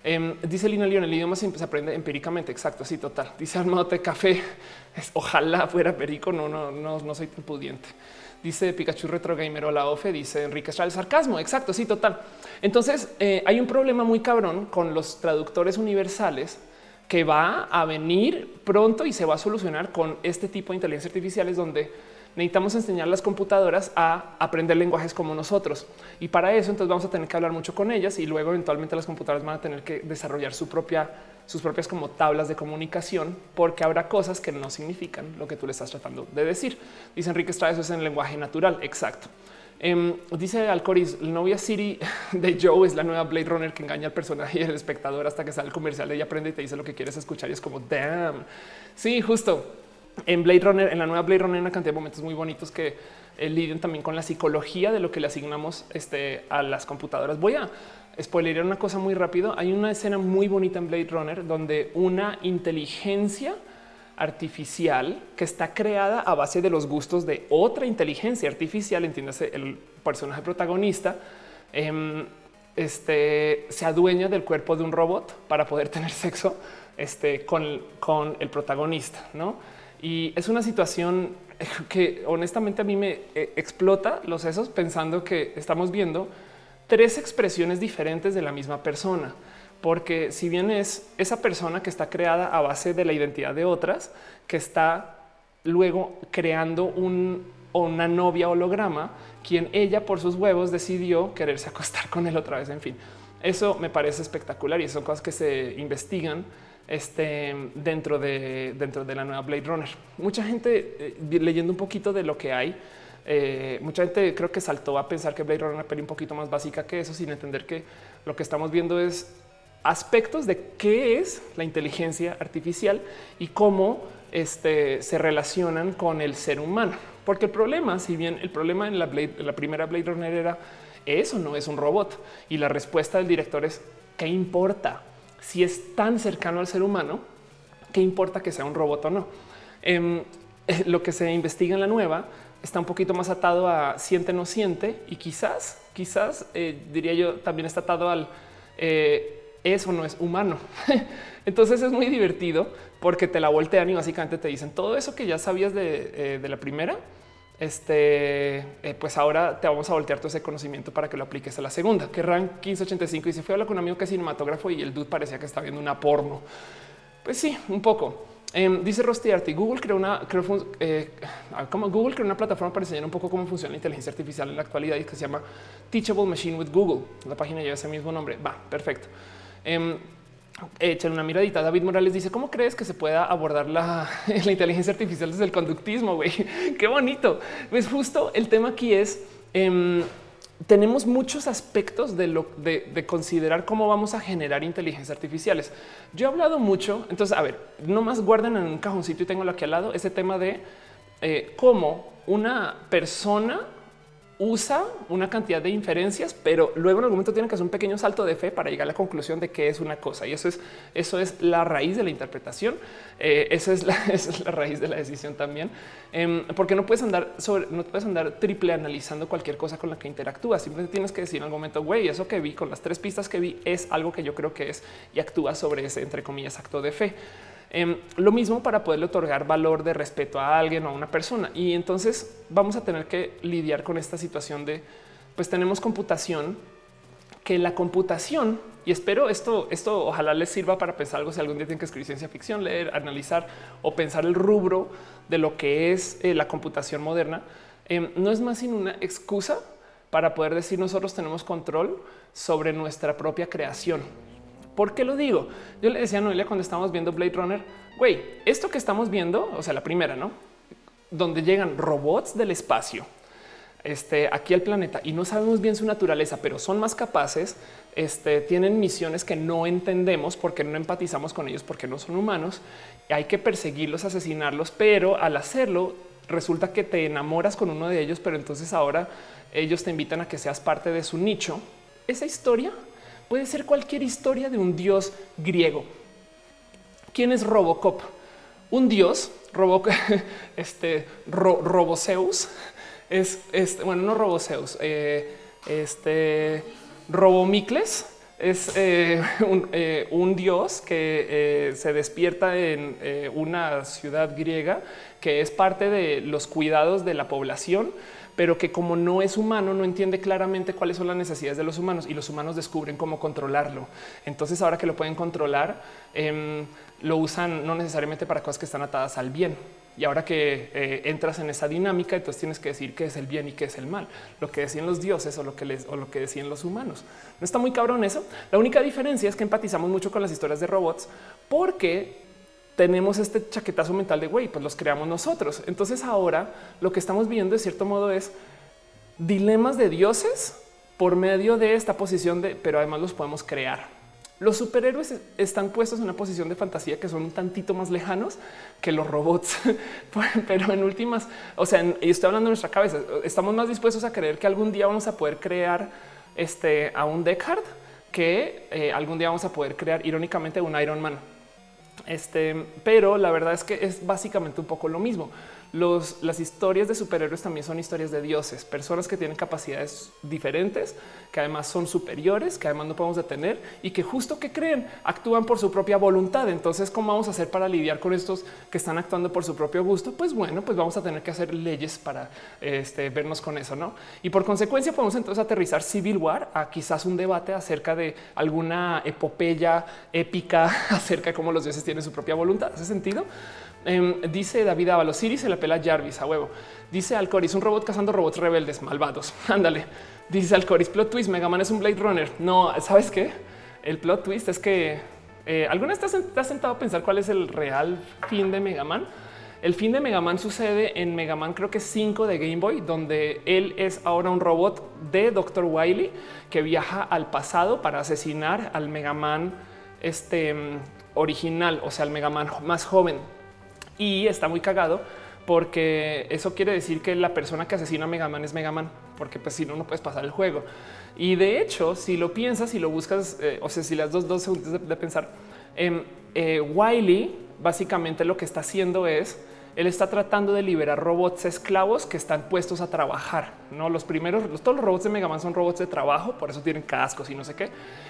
Em, dice Lina León, el idioma siempre se aprende empíricamente. Exacto, sí, total. Dice Armado de Café, ojalá fuera perico, no, no, no, no soy tan pudiente. Dice Pikachu Retro Gamer o la OFE, dice Enrique Estrada, el sarcasmo. Exacto, sí, total. Entonces eh, hay un problema muy cabrón con los traductores universales que va a venir pronto y se va a solucionar con este tipo de inteligencia artificial es donde necesitamos enseñar a las computadoras a aprender lenguajes como nosotros. Y para eso entonces vamos a tener que hablar mucho con ellas y luego eventualmente las computadoras van a tener que desarrollar su propia, sus propias como tablas de comunicación, porque habrá cosas que no significan lo que tú le estás tratando de decir. Dice Enrique Estrada, eso es en lenguaje natural. Exacto. Em, dice Alcoris, la novia Siri de Joe es la nueva Blade Runner que engaña al personaje y al espectador hasta que sale el comercial. Ella aprende y te dice lo que quieres escuchar y es como damn. Sí, justo en Blade Runner, en la nueva Blade Runner, una cantidad de momentos muy bonitos que eh, lidian también con la psicología de lo que le asignamos este, a las computadoras. Voy a spoilerar una cosa muy rápido. Hay una escena muy bonita en Blade Runner donde una inteligencia artificial que está creada a base de los gustos de otra inteligencia artificial, entiéndase el personaje protagonista, em, este, se adueña del cuerpo de un robot para poder tener sexo este, con, con el protagonista, ¿no? Y es una situación que honestamente a mí me eh, explota los sesos pensando que estamos viendo tres expresiones diferentes de la misma persona porque si bien es esa persona que está creada a base de la identidad de otras, que está luego creando un, una novia holograma, quien ella por sus huevos decidió quererse acostar con él otra vez. En fin, eso me parece espectacular y son cosas que se investigan este, dentro, de, dentro de la nueva Blade Runner. Mucha gente eh, leyendo un poquito de lo que hay. Eh, mucha gente creo que saltó a pensar que Blade Runner es una peli un poquito más básica que eso, sin entender que lo que estamos viendo es aspectos de qué es la inteligencia artificial y cómo este, se relacionan con el ser humano. Porque el problema, si bien el problema en la, primera Blade Runner era eso no es un robot y la respuesta del director es qué importa si es tan cercano al ser humano, qué importa que sea un robot o no. Em, eh, lo que se investiga en la nueva está un poquito más atado a siente no siente y quizás, quizás eh, diría yo también está atado al eh, eso no es humano. Entonces es muy divertido porque te la voltean y básicamente te dicen todo eso que ya sabías de, eh, la primera. Este, eh, pues ahora te vamos a voltear todo ese conocimiento para que lo apliques a la segunda. Que Rank 1585 dice: Fui a hablar con un amigo que es cinematógrafo y el dude parecía que está viendo una porno. Pues sí, un poco. Em, dice Rusty Arti, Google creó una, eh, como Google creó una plataforma para enseñar un poco cómo funciona la inteligencia artificial en la actualidad y que se llama Teachable Machine with Google. La página lleva ese mismo nombre. Va, perfecto. Eh, Echen una miradita. David Morales dice: ¿Cómo crees que se pueda abordar la, inteligencia artificial desde el conductismo? Güey, qué bonito. Pues justo el tema aquí es: em, tenemos muchos aspectos de, lo, de, considerar cómo vamos a generar inteligencias artificiales. Yo he hablado mucho. Entonces, a ver, no más guarden en un cajoncito y tengo aquí al lado ese tema de eh, cómo una persona usa una cantidad de inferencias, pero luego en algún momento tiene que hacer un pequeño salto de fe para llegar a la conclusión de que es una cosa. Y eso es, eso es la raíz de la interpretación. Eh, esa, es la, es la, raíz de la decisión también, em, porque no puedes andar no puedes andar triple analizando cualquier cosa con la que interactúas. Simplemente tienes que decir en algún momento, güey, eso que vi con las tres pistas que vi es algo que yo creo que es y actúa sobre ese, entre comillas, acto de fe. Em, lo mismo para poderle otorgar valor de respeto a alguien o a una persona. Y entonces vamos a tener que lidiar con esta situación de, pues tenemos computación, que la computación, y espero esto, esto ojalá les sirva para pensar algo si algún día tienen que escribir ciencia ficción, leer, analizar o pensar el rubro de lo que es eh, la computación moderna, em, no es más sin una excusa para poder decir nosotros tenemos control sobre nuestra propia creación. ¿Por qué lo digo? Yo le decía a Noelia cuando estábamos viendo Blade Runner, güey, esto que estamos viendo, o sea, la primera, ¿no? Donde llegan robots del espacio este, aquí al planeta y no sabemos bien su naturaleza, pero son más capaces, este, tienen misiones que no entendemos porque no empatizamos con ellos, porque no son humanos. Hay que perseguirlos, asesinarlos, pero al hacerlo resulta que te enamoras con uno de ellos, pero entonces ahora ellos te invitan a que seas parte de su nicho. Esa historia puede ser cualquier historia de un dios griego. ¿Quién es Robocop? Un dios, Robo, este Roboseus, es este, bueno, no Roboseus, eh, este Robomicles es eh, eh, un, dios que se despierta en una ciudad griega que es parte de los cuidados de la población pero que como no es humano, no entiende claramente cuáles son las necesidades de los humanos y los humanos descubren cómo controlarlo. Entonces ahora que lo pueden controlar, em, lo usan no necesariamente para cosas que están atadas al bien, Y ahora que eh, entras en esa dinámica, entonces tienes que decir qué es el bien y qué es el mal, lo que decían los dioses o lo que les o lo que decían los humanos. No está muy cabrón eso. La única diferencia es que empatizamos mucho con las historias de robots porque tenemos este chaquetazo mental de güey, pues los creamos nosotros. Entonces ahora lo que estamos viendo de cierto modo es dilemas de dioses por medio de esta posición de, pero además los podemos crear. Los superhéroes están puestos en una posición de fantasía que son un tantito más lejanos que los robots, pero en últimas, o sea, y estoy hablando de nuestra cabeza, estamos más dispuestos a creer que algún día vamos a poder crear este, a un Descartes que eh, algún día vamos a poder crear irónicamente un Iron Man. Este, pero la verdad es que es básicamente un poco lo mismo las historias de superhéroes también son historias de dioses, personas que tienen capacidades diferentes, que además son superiores, que además no podemos detener y que justo que creen actúan por su propia voluntad. Entonces, ¿cómo vamos a hacer para lidiar con estos que están actuando por su propio gusto? Pues bueno, pues vamos a tener que hacer leyes para este, vernos con eso, ¿no? Y por consecuencia podemos entonces aterrizar Civil War a quizás un debate acerca de alguna epopeya épica acerca de cómo los dioses tienen su propia voluntad. ¿Hace sentido? Em, dice David Ábalos, Siri se la pela Jarvis a huevo. Dice Alcoris, un robot cazando robots rebeldes malvados. Ándale. Dice Alcoris, plot twist, Mega Man es un Blade Runner. No, ¿sabes qué? El plot twist es que eh, ¿alguna vez te has, sentado a pensar cuál es el real fin de Mega Man? El fin de Mega Man sucede en Mega Man creo que 5 de Game Boy, donde él es ahora un robot de Dr. Wily que viaja al pasado para asesinar al Mega Man este, original, o sea, al Mega Man más joven y está muy cagado porque eso quiere decir que la persona que asesina a Mega Man es Mega Man, porque pues si no, no puedes pasar el juego. Y de hecho, si lo piensas y lo buscas, eh, o sea, si las dos, dos segundos de, pensar, en eh, Wiley básicamente lo que está haciendo es él está tratando de liberar robots esclavos que están puestos a trabajar. No los primeros, todos los robots de Mega Man son robots de trabajo, por eso tienen cascos y no sé qué.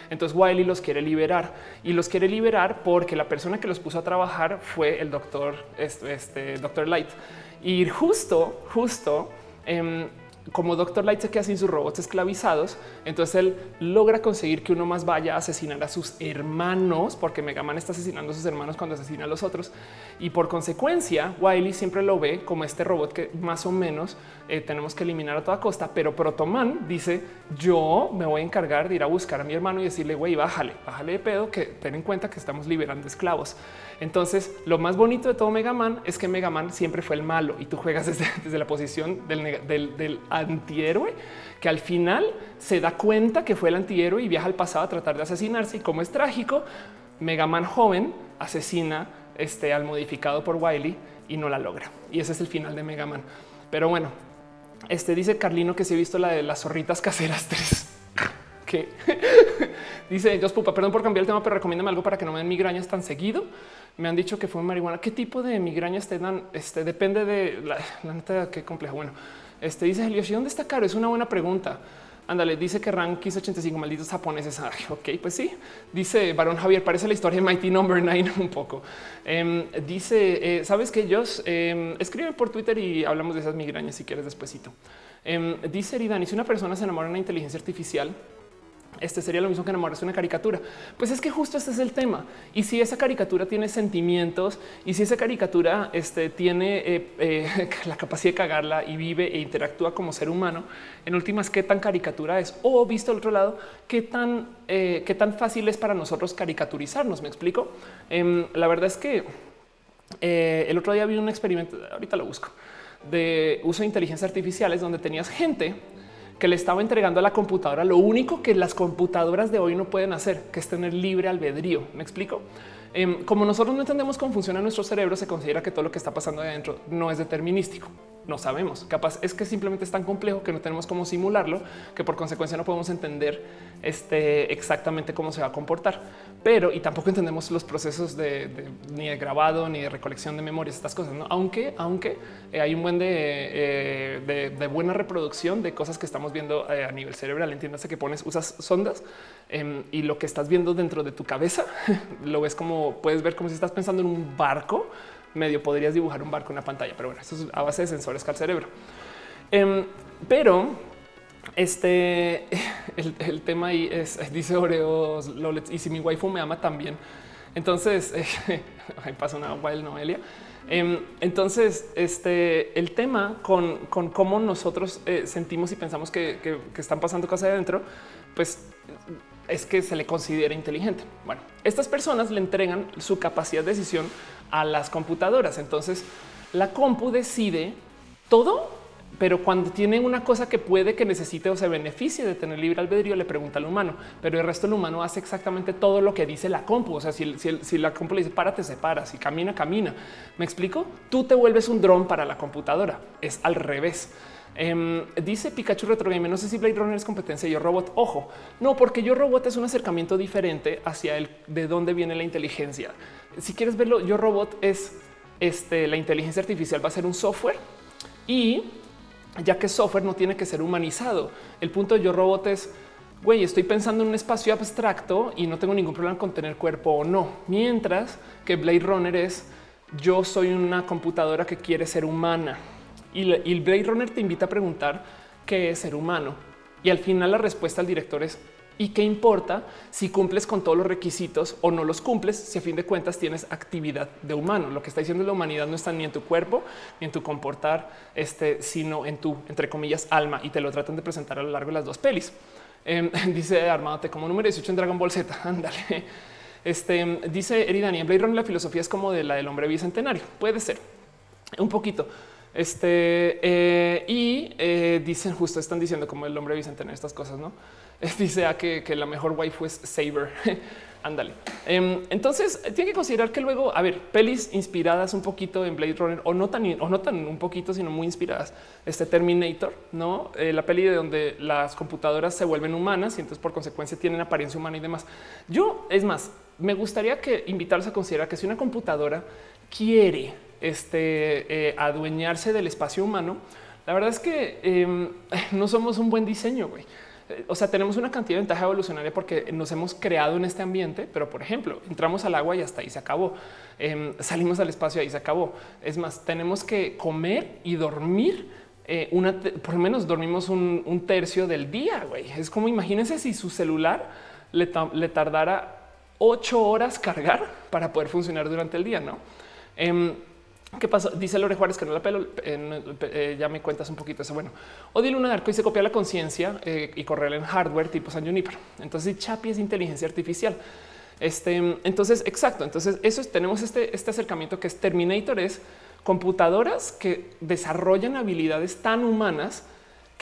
Entonces Wiley los quiere liberar y los quiere liberar porque la persona que los puso a trabajar fue el doctor, este, este doctor Light. Y justo, justo, eh, como Doctor Light se queda sin sus robots esclavizados, entonces él logra conseguir que uno más vaya a asesinar a sus hermanos, porque Mega Man está asesinando a sus hermanos cuando asesina a los otros. Y por consecuencia, Wily siempre lo ve como este robot que más o menos eh, tenemos que eliminar a toda costa. Pero Protoman dice: Yo me voy a encargar de ir a buscar a mi hermano y decirle, güey, bájale, bájale de pedo, que ten en cuenta que estamos liberando esclavos. Entonces, lo más bonito de todo Mega Man es que Mega Man siempre fue el malo y tú juegas desde, la posición del, antihéroe que al final se da cuenta que fue el antihéroe y viaja al pasado a tratar de asesinarse. Y como es trágico, Mega Man joven asesina este, al modificado por Wily y no la logra. Y ese es el final de Mega Man. Pero bueno, este dice Carlino que se ha visto la de las zorritas caseras 3. dice Dios pupa, perdón por cambiar el tema, pero recomiéndame algo para que no me den migrañas tan seguido. Me han dicho que fue marihuana. ¿Qué tipo de migrañas te dan? Este depende de la, neta, qué complejo. Bueno, este dice Helios, ¿y dónde está caro? Es una buena pregunta. Ándale, dice que Rank quiso 85 malditos japoneses. ok, pues sí. Dice Barón Javier, parece la historia de Mighty Number 9 un poco. Em, dice, eh, ¿sabes que ellos eh, escribe por Twitter y hablamos de esas migrañas si quieres despuesito. Eh, dice Eridani, si una persona se enamora de una inteligencia artificial, este sería lo mismo que enamorarse de una caricatura. Pues es que justo este es el tema. Y si esa caricatura tiene sentimientos y si esa caricatura este, tiene eh, eh, la capacidad de cagarla y vive e interactúa como ser humano, en últimas, qué tan caricatura es o visto al otro lado, qué tan, eh, qué tan fácil es para nosotros caricaturizarnos. Me explico. Em, la verdad es que el otro día vi un experimento, ahorita lo busco, de uso de inteligencia artificiales donde tenías gente que le estaba entregando a la computadora lo único que las computadoras de hoy no pueden hacer, que es tener libre albedrío. Me explico. Em, como nosotros no entendemos cómo funciona nuestro cerebro, se considera que todo lo que está pasando adentro no es determinístico no sabemos. Capaz es que simplemente es tan complejo que no tenemos cómo simularlo, que por consecuencia no podemos entender este, exactamente cómo se va a comportar. Pero y tampoco entendemos los procesos de, ni de grabado ni de recolección de memorias, estas cosas. ¿no? Aunque, aunque eh, hay un buen eh, de, buena reproducción de cosas que estamos viendo eh, a nivel cerebral. Entiéndase que pones, usas sondas em, y lo que estás viendo dentro de tu cabeza lo ves como puedes ver como si estás pensando en un barco medio podrías dibujar un barco en la pantalla, pero bueno, eso es a base de sensores que al cerebro. Em, pero este el, tema ahí es, dice Oreos Lolets y si mi waifu me ama también. Entonces ahí pasa una wild Noelia. Em, entonces, este el tema con, cómo nosotros eh, sentimos y pensamos que, que están pasando cosas de adentro, pues es que se le considera inteligente. Bueno, estas personas le entregan su capacidad de decisión a las computadoras. Entonces, la compu decide todo, pero cuando tiene una cosa que puede que necesite o se beneficie de tener libre albedrío, le pregunta al humano, pero el resto del humano hace exactamente todo lo que dice la compu. O sea, si, si la compu le dice párate, se para, si camina, camina. ¿Me explico? Tú te vuelves un dron para la computadora. Es al revés. Em, dice Pikachu Retro Game. No sé si Blade Runner es competencia Yo Robot. Ojo, no, porque Yo Robot es un acercamiento diferente hacia el de dónde viene la inteligencia. Si quieres verlo, Yo Robot es este, la inteligencia artificial va a ser un software y ya que software no tiene que ser humanizado. El punto de Yo Robot es güey, estoy pensando en un espacio abstracto y no tengo ningún problema con tener cuerpo o no. Mientras que Blade Runner es yo soy una computadora que quiere ser humana y, el Blade Runner te invita a preguntar qué es ser humano. Y al final la respuesta al director es ¿y qué importa si cumples con todos los requisitos o no los cumples si a fin de cuentas tienes actividad de humano? Lo que está diciendo la humanidad no está ni en tu cuerpo ni en tu comportar, este, sino en tu, entre comillas, alma y te lo tratan de presentar a lo largo de las dos pelis. Em, dice Armándote como número 18 en Dragon Ball Z. Ándale. Este dice Eridani en Blade Runner la filosofía es como de la del hombre bicentenario. Puede ser un poquito. Este eh, y eh, dicen justo están diciendo como el hombre bicentenario estas cosas, no? Dice ah, que, la mejor waifu es Saber. Ándale. Em, entonces tiene que considerar que luego, a ver, pelis inspiradas un poquito en Blade Runner o no tan, o no tan un poquito, sino muy inspiradas. Este Terminator, no eh, la peli de donde las computadoras se vuelven humanas y entonces por consecuencia tienen apariencia humana y demás. Yo es más, me gustaría que invitarlos a considerar que si una computadora quiere este, eh, adueñarse del espacio humano, la verdad es que em, no somos un buen diseño. güey. Eh, o sea, tenemos una cantidad de ventaja evolucionaria porque nos hemos creado en este ambiente, pero por ejemplo, entramos al agua y hasta ahí se acabó. Em, salimos al espacio y ahí se acabó. Es más, tenemos que comer y dormir. Eh, una, por lo menos dormimos un, tercio del día. güey. Es como imagínense si su celular le, le, tardara ocho horas cargar para poder funcionar durante el día, no? Em, ¿Qué pasó? Dice Lore Juárez que no la pelo. Eh, ya me cuentas un poquito eso. Bueno, Odio Luna de Arco y se copia la conciencia eh, y correr en hardware tipo San Juniper. Entonces, Chapi es inteligencia artificial. Este, entonces, exacto. Entonces, eso es, tenemos este, este acercamiento que es Terminator, es computadoras que desarrollan habilidades tan humanas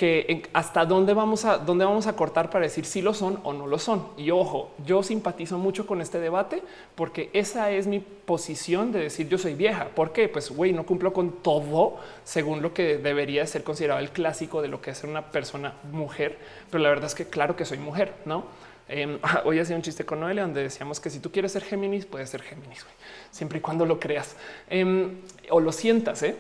que hasta dónde vamos a dónde vamos a cortar para decir si lo son o no lo son. Y ojo, yo simpatizo mucho con este debate porque esa es mi posición de decir yo soy vieja. ¿Por qué? Pues güey, no cumplo con todo según lo que debería ser considerado el clásico de lo que es una persona mujer. Pero la verdad es que claro que soy mujer, no? Eh, hoy hacía un chiste con Noelia donde decíamos que si tú quieres ser Géminis, puedes ser Géminis, siempre y cuando lo creas em, o lo sientas. ¿eh?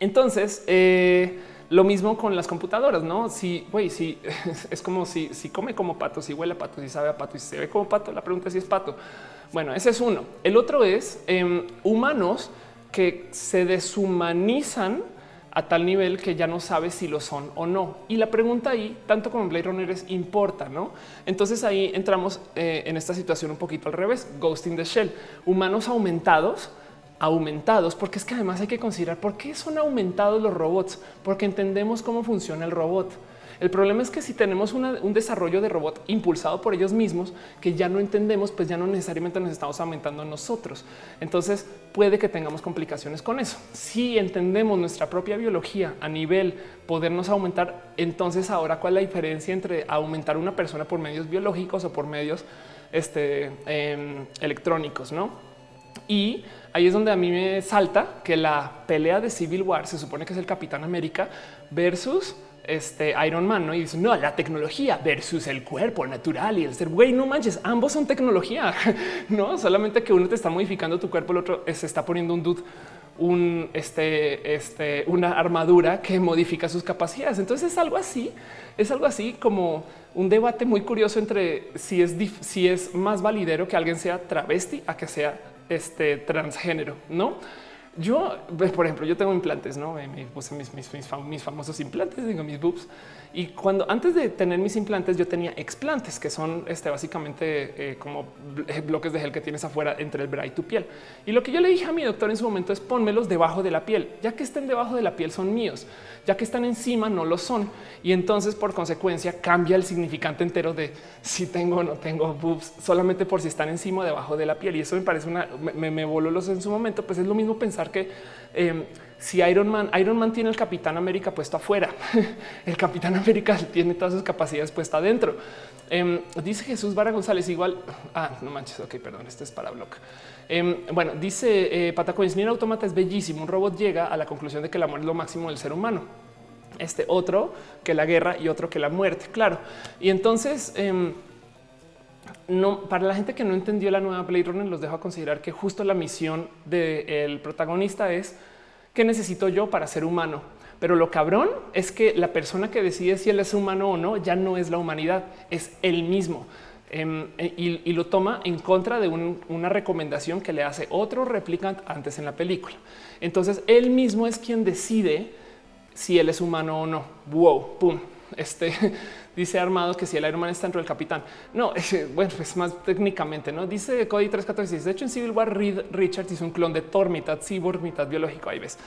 Entonces, eh, lo mismo con las computadoras, no? Si güey, si es como si, si come como pato, si huele a pato, si sabe a pato si se ve como pato, la pregunta es si es pato. Bueno, ese es uno. El otro es em, humanos que se deshumanizan a tal nivel que ya no sabe si lo son o no. Y la pregunta ahí, tanto como Blade Runner, es importa, no? Entonces ahí entramos eh, en esta situación un poquito al revés. Ghosting the Shell, humanos aumentados aumentados, porque es que además hay que considerar por qué son aumentados los robots, porque entendemos cómo funciona el robot. El problema es que si tenemos un desarrollo de robot impulsado por ellos mismos que ya no entendemos, pues ya no necesariamente nos estamos aumentando nosotros. Entonces puede que tengamos complicaciones con eso. Si entendemos nuestra propia biología a nivel podernos aumentar, entonces ahora cuál es la diferencia entre aumentar una persona por medios biológicos o por medios este, em, electrónicos, no? Y ahí es donde a mí me salta que la pelea de Civil War se supone que es el Capitán América versus este Iron Man, ¿no? Y dice, no, la tecnología versus el cuerpo natural y el ser, güey, no manches, ambos son tecnología, ¿no? Solamente que uno te está modificando tu cuerpo, el otro se está poniendo un dude, un, este, este, una armadura que modifica sus capacidades. Entonces es algo así, es algo así como un debate muy curioso entre si es, si es más validero que alguien sea travesti a que sea este transgénero, no? Yo, pues, por ejemplo, yo tengo implantes, no me puse mis, mis, mis, famosos implantes, digo mis boobs. Y cuando antes de tener mis implantes, yo tenía explantes, que son este, básicamente eh, como bloques de gel que tienes afuera entre el bra y tu piel. Y lo que yo le dije a mi doctor en su momento es pónmelos debajo de la piel, ya que estén debajo de la piel son míos, ya que están encima no lo son. Y entonces, por consecuencia, cambia el significante entero de si tengo o no tengo boobs, solamente por si están encima o debajo de la piel. Y eso me parece una, me, voló los en su momento, pues es lo mismo pensar que em, si Iron Man, Iron Man tiene el Capitán América puesto afuera, el Capitán América tiene todas sus capacidades puestas adentro. Em, dice Jesús Vara González igual. Ah, no manches. Ok, perdón. Este es para blog. Em, bueno, dice eh, Patacoins, ni automata es bellísimo. Un robot llega a la conclusión de que el amor es lo máximo del ser humano. Este otro que la guerra y otro que la muerte. Claro. Y entonces, no, para la gente que no entendió la nueva Blade Runner, los dejo a considerar que justo la misión del protagonista es qué necesito yo para ser humano. Pero lo cabrón es que la persona que decide si él es humano o no ya no es la humanidad, es él mismo. Em, e, y, lo toma en contra de una recomendación que le hace otro replicant antes en la película. Entonces él mismo es quien decide si él es humano o no. Wow, pum. Este dice Armado que si el Iron Man está dentro del capitán. No, bueno, pues más técnicamente, no dice Cody 346. De hecho, en Civil War, Reed Richards hizo un clon de Thor, mitad cyborg, mitad biológico. Ahí ves.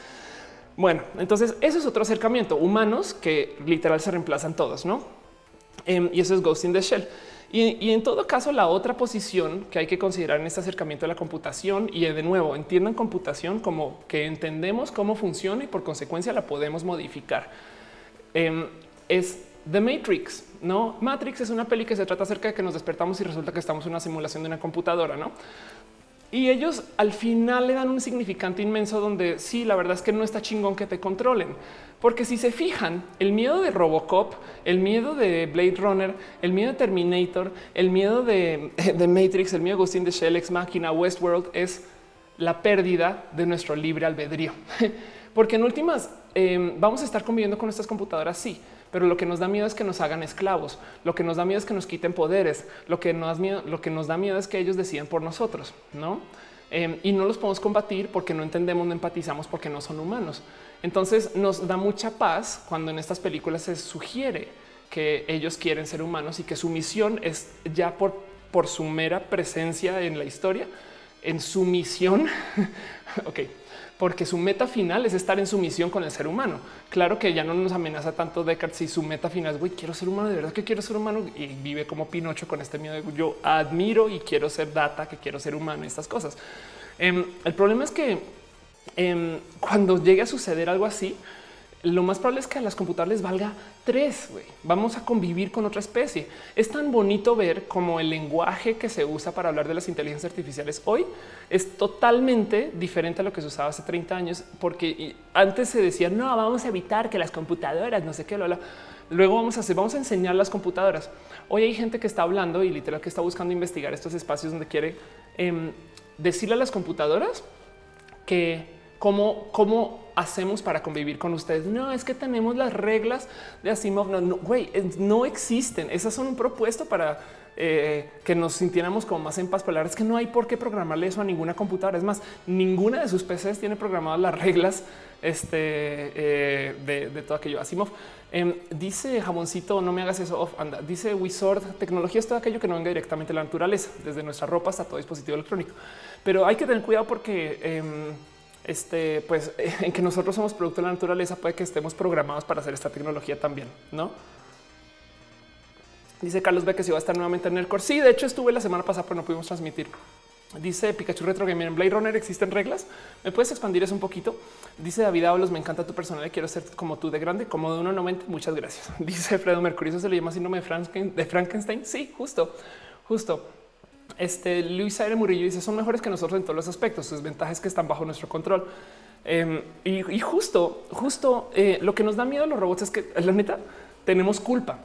Bueno, entonces eso es otro acercamiento. Humanos que literal se reemplazan todos, no? Em, y eso es Ghost in the Shell. Y, en todo caso, la otra posición que hay que considerar en este acercamiento de la computación y de nuevo entiendan computación como que entendemos cómo funciona y por consecuencia la podemos modificar. Em, es The Matrix, no Matrix es una peli que se trata acerca de que nos despertamos y resulta que estamos en una simulación de una computadora, no? Y ellos al final le dan un significante inmenso donde sí, la verdad es que no está chingón que te controlen, porque si se fijan, el miedo de Robocop, el miedo de Blade Runner, el miedo de Terminator, el miedo de, Matrix, el miedo de Ghost in the Shell, Ex Machina, Westworld es la pérdida de nuestro libre albedrío. Porque en últimas em, vamos a estar conviviendo con estas computadoras, sí, pero lo que nos da miedo es que nos hagan esclavos. Lo que nos da miedo es que nos quiten poderes. Lo que nos da miedo, es que ellos deciden por nosotros, no? Em, y no los podemos combatir porque no entendemos, no empatizamos, porque no son humanos. Entonces nos da mucha paz cuando en estas películas se sugiere que ellos quieren ser humanos y que su misión es ya por, por su mera presencia en la historia, en su misión. ok porque su meta final es estar en sumisión con el ser humano. Claro que ya no nos amenaza tanto Descartes si su meta final es quiero ser humano, de verdad que quiero ser humano y vive como Pinocho con este miedo de yo admiro y quiero ser data, que quiero ser humano y estas cosas. Em, el problema es que em, cuando llegue a suceder algo así, lo más probable es que a las computadoras les valga tres. Vamos a convivir con otra especie. Es tan bonito ver cómo el lenguaje que se usa para hablar de las inteligencias artificiales hoy es totalmente diferente a lo que se usaba hace 30 años, porque antes se decía no, vamos a evitar que las computadoras, no sé qué, luego vamos a hacer, vamos a enseñar las computadoras. Hoy hay gente que está hablando y literal que está buscando investigar estos espacios donde quiere em, decirle a las computadoras que cómo, cómo hacemos para convivir con ustedes. No es que tenemos las reglas de Asimov. No, güey, no existen. Esas son un propuesto para eh, que nos sintiéramos como más en paz. Pero la verdad es que no hay por qué programarle eso a ninguna computadora. Es más, ninguna de sus PCs tiene programadas las reglas este, eh, de, todo aquello. Asimov em, dice jaboncito, no me hagas eso. anda, dice Wizard, tecnología es todo aquello que no venga directamente de la naturaleza, desde nuestra ropa hasta todo dispositivo electrónico. Pero hay que tener cuidado porque em, este, pues en que nosotros somos producto de la naturaleza, puede que estemos programados para hacer esta tecnología también, no? Dice Carlos B que si va a estar nuevamente en el core. Sí, de hecho estuve la semana pasada, pero no pudimos transmitir. Dice Pikachu Retro Gamer en Blade Runner existen reglas. ¿Me puedes expandir eso un poquito? Dice David Ábalos, me encanta tu personalidad. Quiero ser como tú de grande, como de 1.90. Muchas gracias. Dice Fredo Mercurio, se le llama síndrome de Frankenstein. Sí, justo, justo. Este Luis Aire Murillo dice son mejores que nosotros en todos los aspectos. Sus ventajas que están bajo nuestro control. Em, y, justo, justo eh, lo que nos da miedo a los robots es que la neta tenemos culpa.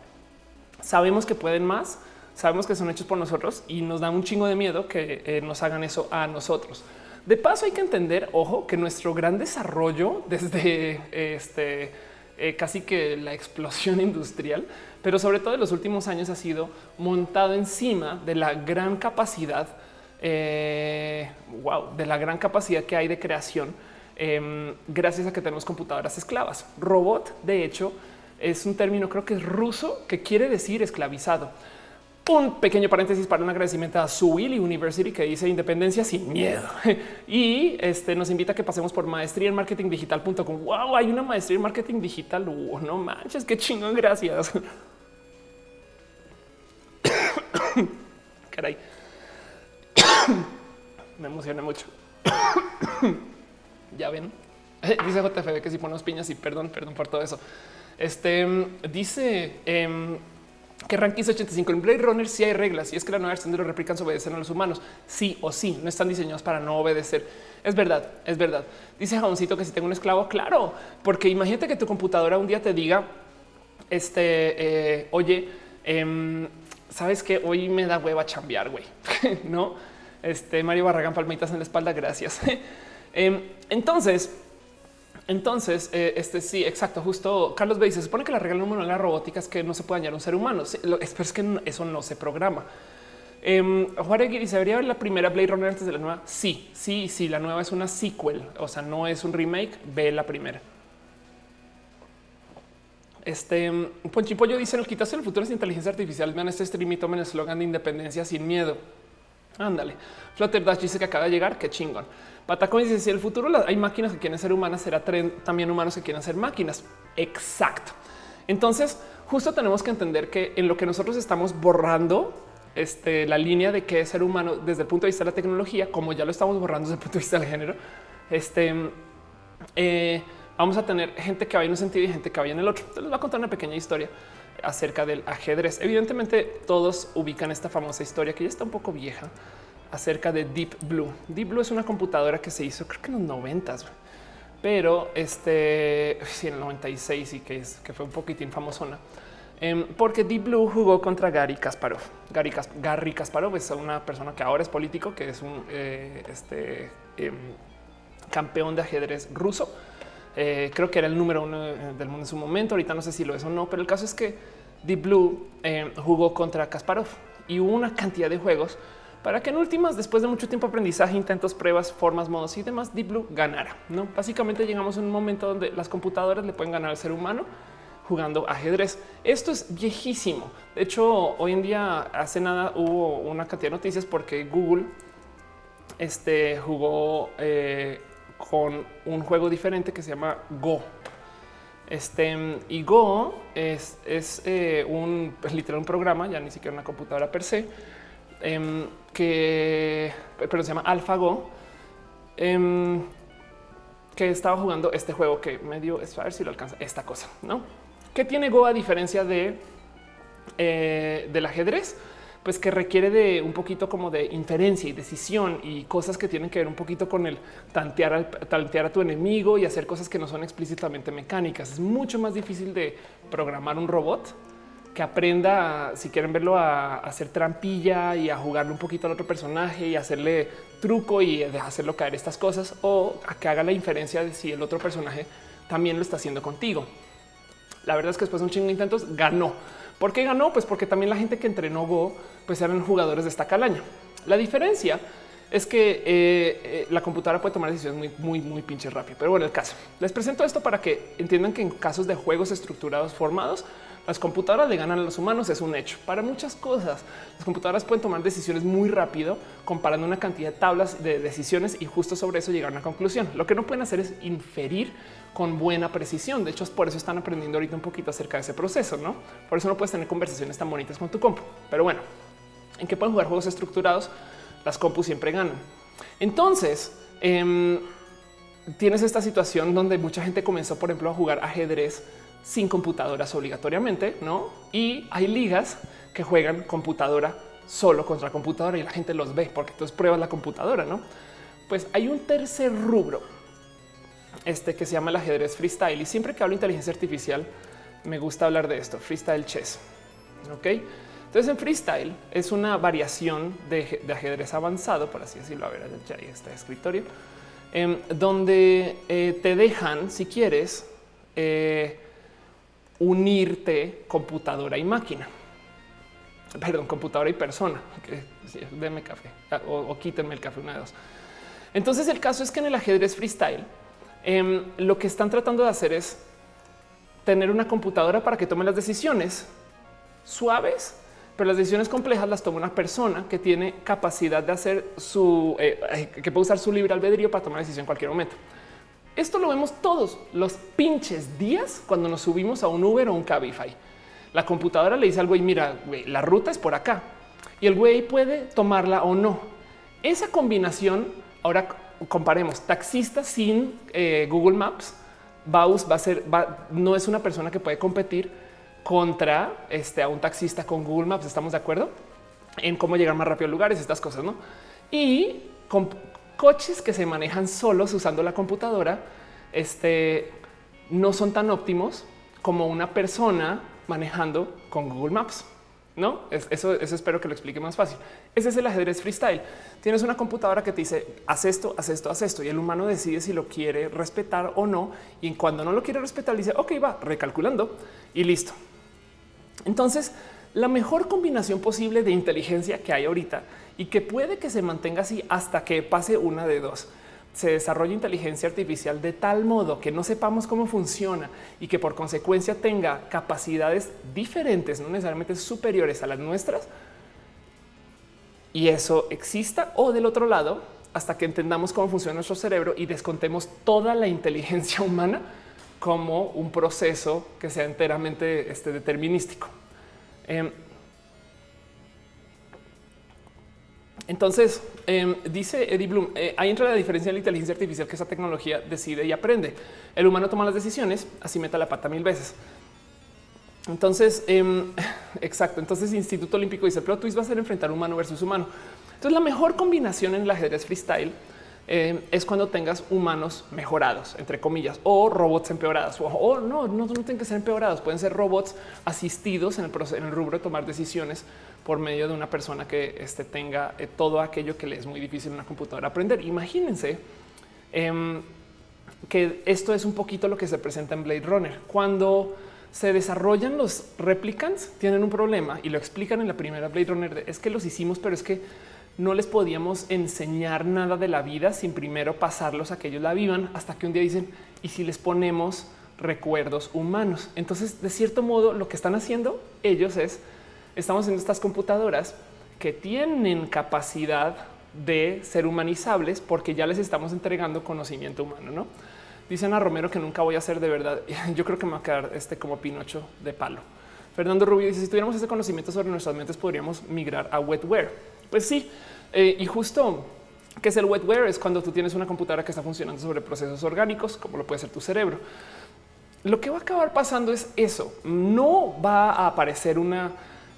Sabemos que pueden más, sabemos que son hechos por nosotros y nos da un chingo de miedo que eh, nos hagan eso a nosotros. De paso, hay que entender, ojo, que nuestro gran desarrollo desde este eh, casi que la explosión industrial pero sobre todo en los últimos años ha sido montado encima de la gran capacidad, eh, wow, de la gran capacidad que hay de creación em, gracias a que tenemos computadoras esclavas. Robot, de hecho, es un término, creo que es ruso, que quiere decir esclavizado. Un pequeño paréntesis para un agradecimiento a Suwili University que dice independencia sin miedo y este nos invita a que pasemos por maestría en marketing digital.com. Wow, hay una maestría en marketing digital. no manches, qué chingón. Gracias. Caray, me emociona mucho. ya ven, dice JFB que si ponemos piñas y perdón, perdón por todo eso. Este dice em, que Rankings 85 en Blade Runner sí hay reglas y es que la nueva versión de los replicans obedecen a los humanos. Sí o sí, no están diseñados para no obedecer. Es verdad, es verdad. Dice Jaboncito que si tengo un esclavo, claro, porque imagínate que tu computadora un día te diga, este, eh, oye, em, sabes que hoy me da hueva chambear, güey, no? Este Mario Barragán, palmitas en la espalda. Gracias. Em, entonces, entonces, eh, este sí, exacto. Justo Carlos B dice: se supone que la regla número uno de la robótica es que no se puede dañar un ser humano. es, que eso no se programa. Eh, Juárez ¿se debería ver la primera Blade Runner antes de la nueva? Sí, sí, sí. La nueva es una sequel, o sea, no es un remake. Ve la primera. Este Ponchipollo dice: el quitarse el futuro es inteligencia artificial. Vean este stream y tomen el eslogan de independencia sin miedo. Ándale. Flutter Dash dice que acaba de llegar. Qué chingón. Patacón dice: Si el futuro hay máquinas que quieren ser humanas, será también humanos que quieren ser máquinas. Exacto. Entonces, justo tenemos que entender que en lo que nosotros estamos borrando este, la línea de qué es ser humano desde el punto de vista de la tecnología, como ya lo estamos borrando desde el punto de vista del género, este, eh, vamos a tener gente que vaya en un sentido y gente que vaya en el otro. les voy a contar una pequeña historia acerca del ajedrez. Evidentemente, todos ubican esta famosa historia que ya está un poco vieja acerca de Deep Blue. Deep Blue es una computadora que se hizo creo que en los noventas, pero este sí, en el 96 y que, es, que fue un poquitín famosona. Eh, porque Deep Blue jugó contra Gary Kasparov. Gary, Gary, Kasparov es una persona que ahora es político, que es un eh, este, em, campeón de ajedrez ruso. Eh, creo que era el número uno del mundo en su momento. Ahorita no sé si lo es o no, pero el caso es que Deep Blue em, jugó contra Kasparov y hubo una cantidad de juegos para que en últimas, después de mucho tiempo aprendizaje, intentos, pruebas, formas, modos y demás, Deep Blue ganara. No, básicamente llegamos a un momento donde las computadoras le pueden ganar al ser humano jugando ajedrez. Esto es viejísimo. De hecho, hoy en día, hace nada hubo una cantidad de noticias porque Google este, jugó eh, con un juego diferente que se llama Go. Este y Go es, eh, un pues, literal un programa, ya ni siquiera una computadora per se Em, que pero se llama AlphaGo, em, que estaba jugando este juego que me dio, es a ver si lo alcanza esta cosa, no? ¿Qué tiene Go a diferencia de eh, del ajedrez? Pues que requiere de un poquito como de inferencia y decisión y cosas que tienen que ver un poquito con el tantear, tantear a tu enemigo y hacer cosas que no son explícitamente mecánicas. Es mucho más difícil de programar un robot que aprenda, si quieren verlo, a, hacer trampilla y a jugarle un poquito al otro personaje y hacerle truco y hacerlo caer estas cosas o a que haga la inferencia de si el otro personaje también lo está haciendo contigo. La verdad es que después de un chingo de intentos ganó. ¿Por qué ganó? Pues porque también la gente que entrenó Go pues eran jugadores de esta calaña. La diferencia es que eh, eh, la computadora puede tomar decisiones muy, muy, muy pinches rápido. Pero bueno, el caso les presento esto para que entiendan que en casos de juegos estructurados formados, las computadoras le ganan a los humanos es un hecho. Para muchas cosas, las computadoras pueden tomar decisiones muy rápido comparando una cantidad de tablas de decisiones y justo sobre eso llegar a una conclusión. Lo que no pueden hacer es inferir con buena precisión. De hecho, es por eso están aprendiendo ahorita un poquito acerca de ese proceso, ¿no? Por eso no puedes tener conversaciones tan bonitas con tu compu. Pero bueno, ¿en qué pueden jugar juegos estructurados? Las compus siempre ganan. Entonces, em, tienes esta situación donde mucha gente comenzó, por ejemplo, a jugar ajedrez sin computadoras obligatoriamente, ¿no? Y hay ligas que juegan computadora solo contra computadora y la gente los ve porque entonces pruebas la computadora, ¿no? Pues hay un tercer rubro este que se llama el ajedrez freestyle y siempre que hablo de inteligencia artificial me gusta hablar de esto, freestyle chess. Ok, entonces en freestyle es una variación de, ajedrez avanzado, por así decirlo. A ver, ya ahí está escritorio, em, donde eh, te dejan, si quieres, eh, unirte computadora y máquina. Perdón, computadora y persona. Que deme café ah, o, quítenme el café una de dos. Entonces el caso es que en el ajedrez freestyle Em, lo que están tratando de hacer es tener una computadora para que tome las decisiones suaves, pero las decisiones complejas las toma una persona que tiene capacidad de hacer su, eh, que puede usar su libre albedrío para tomar decisión en cualquier momento. Esto lo vemos todos los pinches días cuando nos subimos a un Uber o un Cabify. La computadora le dice al güey, mira, la ruta es por acá y el güey puede tomarla o no. Esa combinación, ahora comparemos taxista sin eh, Google Maps, Baus va a ser, no es una persona que puede competir contra este, a un taxista con Google Maps. Estamos de acuerdo en cómo llegar más rápido a lugares, estas cosas, no? Y con coches que se manejan solos usando la computadora, este no son tan óptimos como una persona manejando con Google Maps. No, eso, eso espero que lo explique más fácil. Ese es el ajedrez freestyle. Tienes una computadora que te dice haz esto, haz esto, haz esto, y el humano decide si lo quiere respetar o no. Y cuando no lo quiere respetar, dice ok, va recalculando y listo. Entonces, la mejor combinación posible de inteligencia que hay ahorita y que puede que se mantenga así hasta que pase una de dos se desarrolla inteligencia artificial de tal modo que no sepamos cómo funciona y que por consecuencia tenga capacidades diferentes, no necesariamente superiores a las nuestras, y eso exista o del otro lado, hasta que entendamos cómo funciona nuestro cerebro y descontemos toda la inteligencia humana como un proceso que sea enteramente este, determinístico. Em, Entonces, em, dice Eddie Bloom, eh, ahí entra la diferencia en la inteligencia artificial que esa tecnología decide y aprende. El humano toma las decisiones, así meta la pata mil veces. Entonces, em, exacto. Entonces, Instituto Olímpico dice, pero twist va a ser enfrentar humano versus humano. Entonces, la mejor combinación en el ajedrez freestyle em, es cuando tengas humanos mejorados, entre comillas, o robots empeorados. O, no, no, no tienen que ser empeorados, pueden ser robots asistidos en el, en el rubro de tomar decisiones por medio de una persona que este, tenga eh, todo aquello que le es muy difícil en una computadora aprender. Imagínense em, que esto es un poquito lo que se presenta en Blade Runner. Cuando se desarrollan los replicants, tienen un problema y lo explican en la primera Blade Runner. Es que los hicimos, pero es que no les podíamos enseñar nada de la vida sin primero pasarlos a que ellos la vivan hasta que un día dicen y si les ponemos recuerdos humanos. Entonces, de cierto modo, lo que están haciendo ellos es estamos en estas computadoras que tienen capacidad de ser humanizables porque ya les estamos entregando conocimiento humano, ¿no? Dicen a Romero que nunca voy a ser de verdad. Yo creo que me va a quedar este como Pinocho de palo. Fernando Rubio dice, si tuviéramos ese conocimiento sobre nuestras mentes, podríamos migrar a wetware. Pues sí, eh, y justo que es el wetware es cuando tú tienes una computadora que está funcionando sobre procesos orgánicos, como lo puede ser tu cerebro. Lo que va a acabar pasando es eso. No va a aparecer una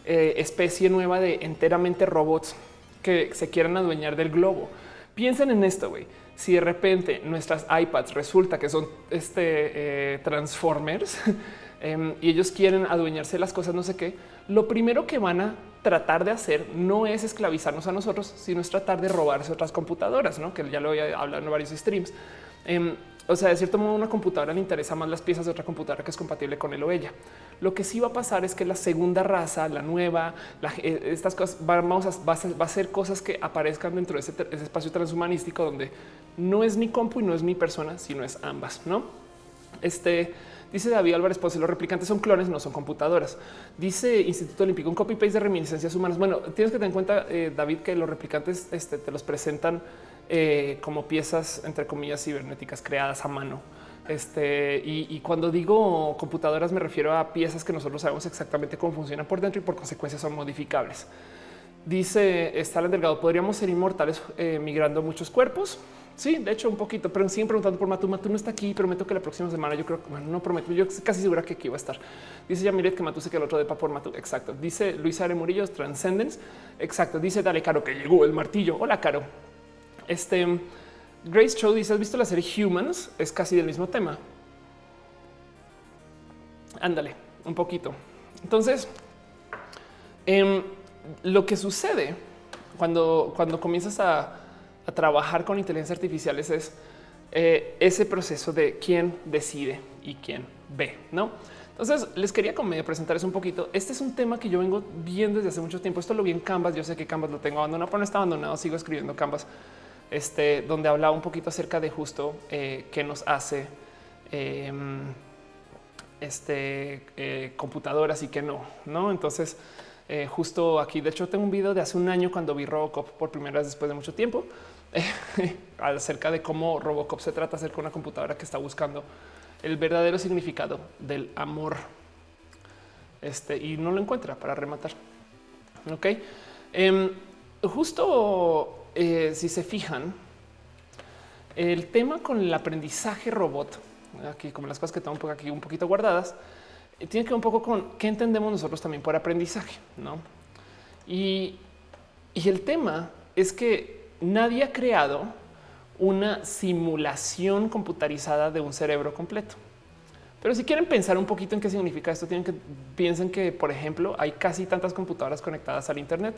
eh, especie nueva de enteramente robots que se quieran adueñar del globo. Piensen en esto, güey. Si de repente nuestras iPads resulta que son este eh, transformers em, y ellos quieren adueñarse de las cosas, no sé qué, lo primero que van a tratar de hacer no es esclavizarnos a nosotros, sino es tratar de robarse otras computadoras, ¿no? que ya lo voy a hablar en varios streams. O sea, de cierto modo, una computadora le interesa más las piezas de otra computadora que es compatible con él o ella. Lo que sí va a pasar es que la segunda raza, la nueva, eh, estas cosas vamos a, va, a, ser cosas que aparezcan dentro de ese, espacio transhumanístico donde no es ni compu y no es ni persona, sino es ambas. No, este dice David Álvarez Ponce: los replicantes son clones, no son computadoras. Dice Instituto Olímpico: un copy paste de reminiscencias humanas. Bueno, tienes que tener en cuenta, eh, David, que los replicantes este, te los presentan eh, como piezas, entre comillas, cibernéticas creadas a mano. Este, y, cuando digo computadoras me refiero a piezas que nosotros sabemos exactamente cómo funcionan por dentro y por consecuencia son modificables. Dice Stalin Delgado, ¿podríamos ser inmortales eh, migrando muchos cuerpos? Sí, de hecho un poquito, pero siguen preguntando por Matu. Matu no está aquí, prometo que la próxima semana yo creo que, bueno, no prometo, yo casi segura que aquí va a estar. Dice ya Miret que Matu se quedó el otro de por Matu. Exacto. Dice Luis Are Murillo, Transcendence. Exacto. Dice Dale Caro que llegó el martillo. Hola, Caro. Este Grace Cho dice: ¿Has visto la serie Humans? Es casi del mismo tema. Ándale, un poquito. Entonces, em, lo que sucede cuando, cuando comienzas a, trabajar con inteligencia artificiales es eh, ese proceso de quién decide y quién ve, no? Entonces les quería presentarles un poquito. Este es un tema que yo vengo viendo desde hace mucho tiempo. Esto lo vi en Canvas. Yo sé que Canvas lo tengo abandonado, pero no está abandonado. Sigo escribiendo Canvas este, donde hablaba un poquito acerca de justo eh, qué nos hace em, este, eh, computadoras y qué no, no? Entonces, eh, justo aquí, de hecho, tengo un video de hace un año cuando vi Robocop por primera vez después de mucho tiempo acerca de cómo Robocop se trata acerca de una computadora que está buscando el verdadero significado del amor. Este y no lo encuentra para rematar. Ok, em, justo eh, si se fijan, el tema con el aprendizaje robot, aquí como las cosas que tengo aquí un poquito guardadas, eh, tiene que ver un poco con qué entendemos nosotros también por aprendizaje, no? Y, y el tema es que nadie ha creado una simulación computarizada de un cerebro completo. Pero si quieren pensar un poquito en qué significa esto, tienen que piensen que, por ejemplo, hay casi tantas computadoras conectadas al Internet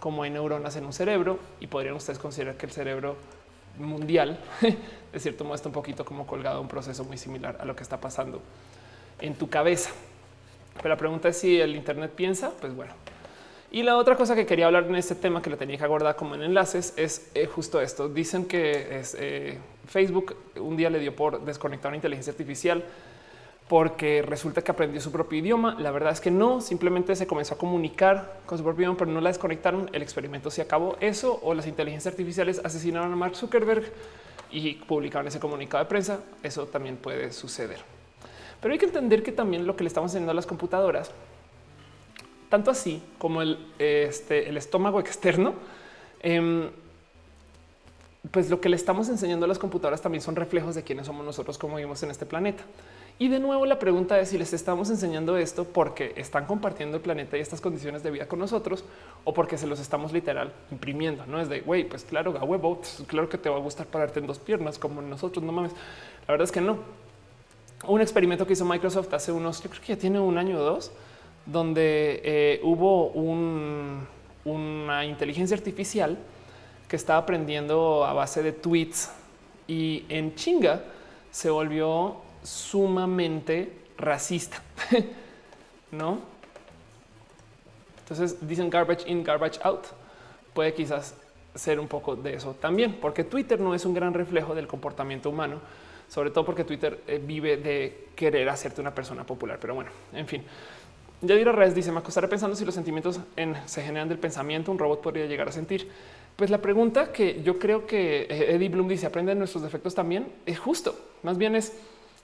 como hay neuronas en un cerebro y podrían ustedes considerar que el cerebro mundial, de cierto modo, está un poquito como colgado a un proceso muy similar a lo que está pasando en tu cabeza. Pero la pregunta es si el Internet piensa, pues bueno, y la otra cosa que quería hablar en este tema que lo tenía que abordar como en enlaces es eh, justo esto. Dicen que eh, Facebook un día le dio por desconectar una inteligencia artificial porque resulta que aprendió su propio idioma. La verdad es que no, simplemente se comenzó a comunicar con su propio idioma, pero no la desconectaron. El experimento se acabó. Eso o las inteligencias artificiales asesinaron a Mark Zuckerberg y publicaron ese comunicado de prensa. Eso también puede suceder. Pero hay que entender que también lo que le estamos enseñando a las computadoras tanto así como el, este, estómago externo, em, pues lo que le estamos enseñando a las computadoras también son reflejos de quiénes somos nosotros como vivimos en este planeta. Y de nuevo la pregunta es si les estamos enseñando esto porque están compartiendo el planeta y estas condiciones de vida con nosotros o porque se los estamos literal imprimiendo. No es de güey, pues claro, a huevo, pues, claro que te va a gustar pararte en dos piernas como nosotros. No mames. La verdad es que no. Un experimento que hizo Microsoft hace unos, yo creo que ya tiene un año o dos, donde eh, hubo una inteligencia artificial que estaba aprendiendo a base de tweets y en chinga se volvió sumamente racista, ¿no? Entonces dicen garbage in, garbage out. Puede quizás ser un poco de eso también, porque Twitter no es un gran reflejo del comportamiento humano, sobre todo porque Twitter eh, vive de querer hacerte una persona popular. Pero bueno, en fin. Yadira Reyes dice: Me acostaré pensando si los sentimientos se generan del pensamiento, un robot podría llegar a sentir. Pues la pregunta que yo creo que eh, Eddie Bloom dice: aprenden nuestros defectos también. Es justo. Más bien es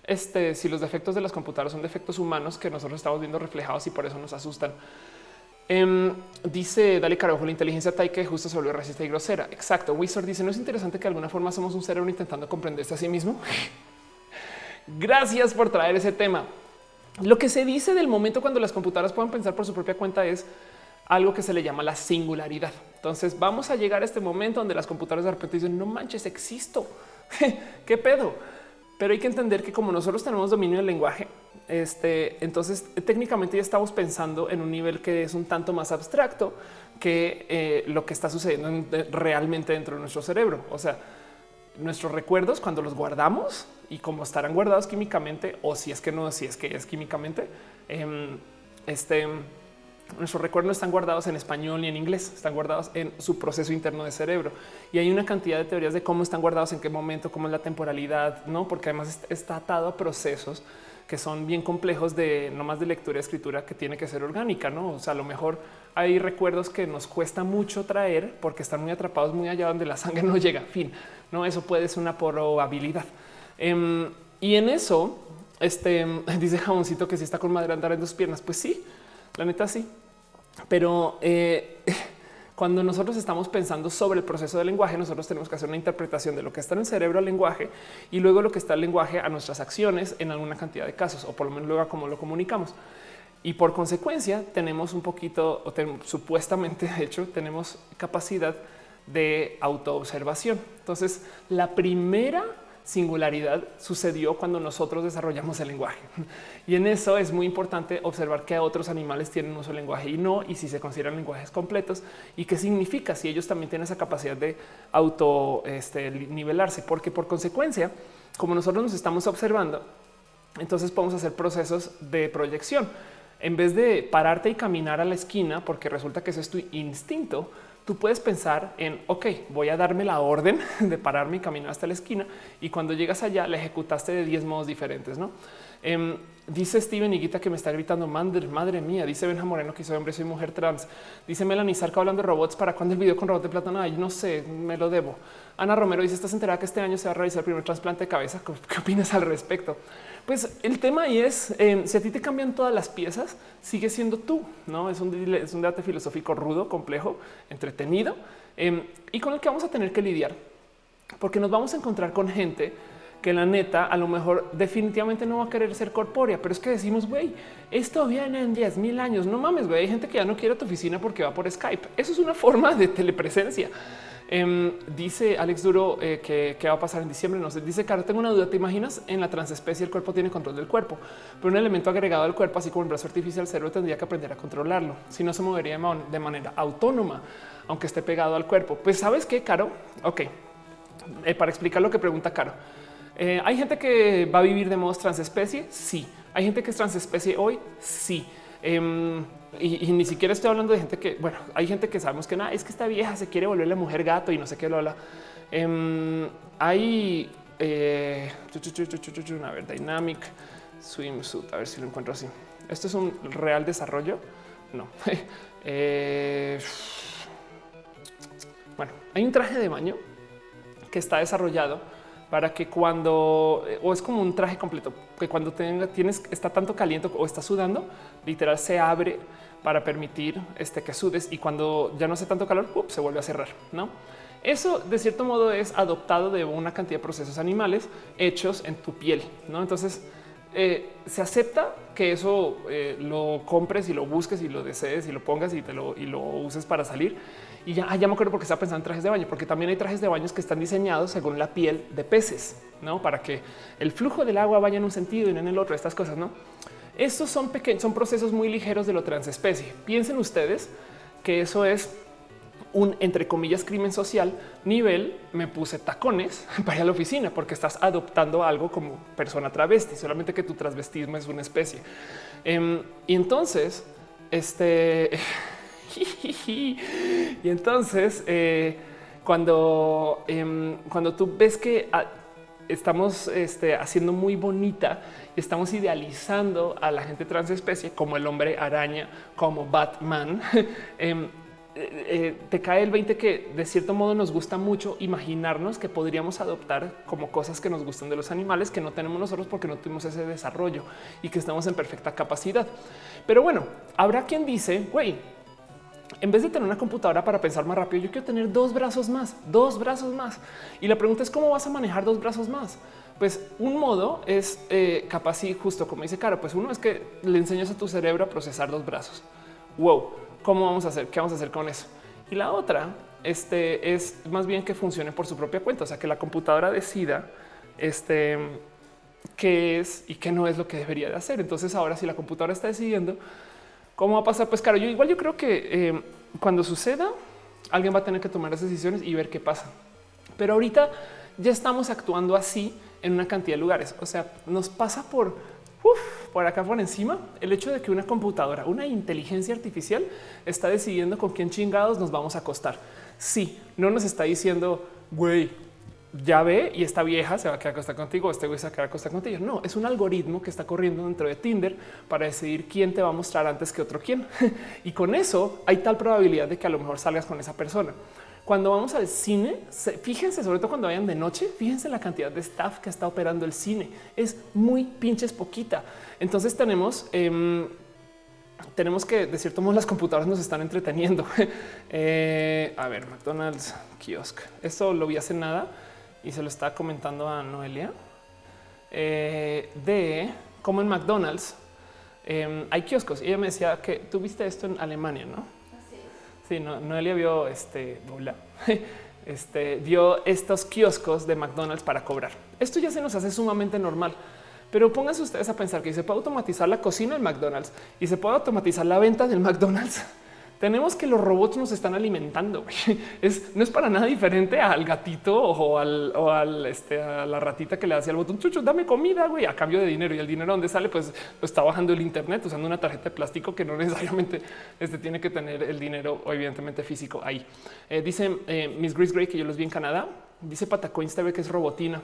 este, si los defectos de las computadoras son defectos humanos que nosotros estamos viendo reflejados y por eso nos asustan. Em, dice Dale Carajo, la inteligencia taike justo se volvió racista y grosera. Exacto. Wizard dice: No es interesante que de alguna forma somos un cerebro intentando comprenderse a sí mismo. Gracias por traer ese tema. Lo que se dice del momento cuando las computadoras puedan pensar por su propia cuenta es algo que se le llama la singularidad. Entonces vamos a llegar a este momento donde las computadoras de repente dicen no manches, existo. ¿Qué pedo? Pero hay que entender que como nosotros tenemos dominio del lenguaje, este, entonces técnicamente ya estamos pensando en un nivel que es un tanto más abstracto que eh, lo que está sucediendo realmente dentro de nuestro cerebro. O sea, nuestros recuerdos cuando los guardamos y como estarán guardados químicamente o si es que no, si es que es químicamente, em, este nuestros recuerdos no están guardados en español ni en inglés, están guardados en su proceso interno de cerebro. Y hay una cantidad de teorías de cómo están guardados, en qué momento, cómo es la temporalidad, no? Porque además está atado a procesos que son bien complejos de no más de lectura y escritura que tiene que ser orgánica, no? O sea, a lo mejor hay recuerdos que nos cuesta mucho traer porque están muy atrapados muy allá donde la sangre no llega. Fin, no, eso puede ser una probabilidad. Em, y en eso, este dice jaboncito que si está con madre andar en dos piernas, pues sí, la neta sí. Pero eh, cuando nosotros estamos pensando sobre el proceso del lenguaje, nosotros tenemos que hacer una interpretación de lo que está en el cerebro al lenguaje y luego lo que está el lenguaje a nuestras acciones en alguna cantidad de casos, o por lo menos luego a cómo lo comunicamos. Y por consecuencia tenemos un poquito, o supuestamente de hecho, tenemos capacidad de autoobservación. Entonces, la primera singularidad sucedió cuando nosotros desarrollamos el lenguaje. Y en eso es muy importante observar que otros animales tienen uso del lenguaje y no, y si se consideran lenguajes completos y qué significa si ellos también tienen esa capacidad de auto este, nivelarse, porque por consecuencia, como nosotros nos estamos observando, entonces podemos hacer procesos de proyección. En vez de pararte y caminar a la esquina, porque resulta que ese es tu instinto, tú puedes pensar en, ok, voy a darme la orden de pararme y caminar hasta la esquina y cuando llegas allá la ejecutaste de 10 modos diferentes, ¿no? Em, dice Steven Higuita que me está gritando, madre, madre mía, dice Benja Moreno que soy hombre, soy mujer trans. Dice Melanie Sarca hablando de robots, ¿para cuándo el video con robot de plata? No, no sé, me lo debo. Ana Romero dice, ¿estás enterada que este año se va a realizar el primer trasplante de cabeza? ¿Qué opinas al respecto? Pues el tema ahí es, em, si a ti te cambian todas las piezas, sigue siendo tú, ¿no? Es un, es un debate filosófico rudo, complejo, entretenido em, y con el que vamos a tener que lidiar, porque nos vamos a encontrar con gente que la neta a lo mejor definitivamente no va a querer ser corpórea, pero es que decimos, güey, esto viene en 10 mil años. No mames, güey, hay gente que ya no quiere tu oficina porque va por Skype. Eso es una forma de telepresencia. Em, dice Alex Duro eh, que, va a pasar en diciembre. No sé, dice Caro, tengo una duda. ¿Te imaginas en la transespecie el cuerpo tiene control del cuerpo, pero un elemento agregado al cuerpo, así como el brazo artificial, cerebro tendría que aprender a controlarlo. Si no se movería de manera autónoma, aunque esté pegado al cuerpo. Pues sabes qué, Caro? Ok, eh, para explicar lo que pregunta Caro. Eh, hay gente que va a vivir de modos transespecie. Sí. Hay gente que es transespecie hoy. Sí. Em, y, ni siquiera estoy hablando de gente que, bueno, hay gente que sabemos que nada, es que esta vieja se quiere volver la mujer gato y no sé qué lo habla. Em, hay, eh, a ver, Dynamic Swimsuit, a ver si lo encuentro así. Esto es un real desarrollo. No. Eh, bueno, hay un traje de baño que está desarrollado para que cuando o es como un traje completo que cuando tenga, tienes está tanto caliente o está sudando, literal se abre para permitir este que sudes y cuando ya no hace tanto calor, se vuelve a cerrar. No, eso de cierto modo es adoptado de una cantidad de procesos animales hechos en tu piel. No, entonces eh, se acepta que eso eh, lo compres y lo busques y lo desees y lo pongas y te lo y lo uses para salir y ya, ah, ya me acuerdo porque estaba pensando en trajes de baño, porque también hay trajes de baños que están diseñados según la piel de peces, no para que el flujo del agua vaya en un sentido y en el otro. Estas cosas, no? Estos son pequeños, son procesos muy ligeros de lo transespecie. Piensen ustedes que eso es un entre comillas crimen social nivel me puse tacones para ir a la oficina porque estás adoptando algo como persona travesti, solamente que tu transvestismo es una especie. Em, y entonces, este y entonces, eh, cuando, em, cuando tú ves que ah, estamos este, haciendo muy bonita, estamos idealizando a la gente transespecie como el hombre araña, como Batman, em, eh, eh, te cae el 20 que de cierto modo nos gusta mucho imaginarnos que podríamos adoptar como cosas que nos gustan de los animales que no tenemos nosotros porque no tuvimos ese desarrollo y que estamos en perfecta capacidad. Pero bueno, habrá quien dice, güey, en vez de tener una computadora para pensar más rápido, yo quiero tener dos brazos más, dos brazos más. Y la pregunta es cómo vas a manejar dos brazos más. Pues un modo es eh, capaz y justo como dice Caro, pues uno es que le enseñas a tu cerebro a procesar dos brazos. Wow, ¿cómo vamos a hacer? ¿Qué vamos a hacer con eso? Y la otra este, es más bien que funcione por su propia cuenta, o sea, que la computadora decida este, qué es y qué no es lo que debería de hacer. Entonces ahora si la computadora está decidiendo ¿Cómo va a pasar? Pues claro, yo igual yo creo que eh, cuando suceda, alguien va a tener que tomar esas decisiones y ver qué pasa. Pero ahorita ya estamos actuando así en una cantidad de lugares. O sea, nos pasa por por acá por encima el hecho de que una computadora, una inteligencia artificial está decidiendo con quién chingados nos vamos a acostar. Sí, no nos está diciendo, güey, ya ve y esta vieja se va a quedar acostada contigo, este güey se va a quedar acostada contigo. No, es un algoritmo que está corriendo dentro de Tinder para decidir quién te va a mostrar antes que otro quién. y con eso hay tal probabilidad de que a lo mejor salgas con esa persona. Cuando vamos al cine, fíjense, sobre todo cuando vayan de noche, fíjense la cantidad de staff que está operando el cine. Es muy pinches poquita. Entonces tenemos, em, tenemos que, de cierto modo, las computadoras nos están entreteniendo. Eh, a ver, McDonald's kiosk. Esto lo vi hace nada y se lo estaba comentando a Noelia eh, de cómo en McDonald's em, hay kioscos. Y ella me decía que tú viste esto en Alemania, ¿no? Sí, no, Noelia vio este, este, vio estos kioscos de McDonald's para cobrar. Esto ya se nos hace sumamente normal. Pero pónganse ustedes a pensar que se puede automatizar la cocina del McDonald's y se puede automatizar la venta del McDonald's tenemos que los robots nos están alimentando. Es, no es para nada diferente al gatito o al, o al este, a la ratita que le hacía el botón chucho, dame comida, güey, a cambio de dinero. Y el dinero donde sale, pues lo está bajando el Internet usando una tarjeta de plástico que no necesariamente este, tiene que tener el dinero, evidentemente físico ahí. Eh, dice eh, Miss Grace Gray que yo los vi en Canadá. Dice Patacoins TV que es robotina.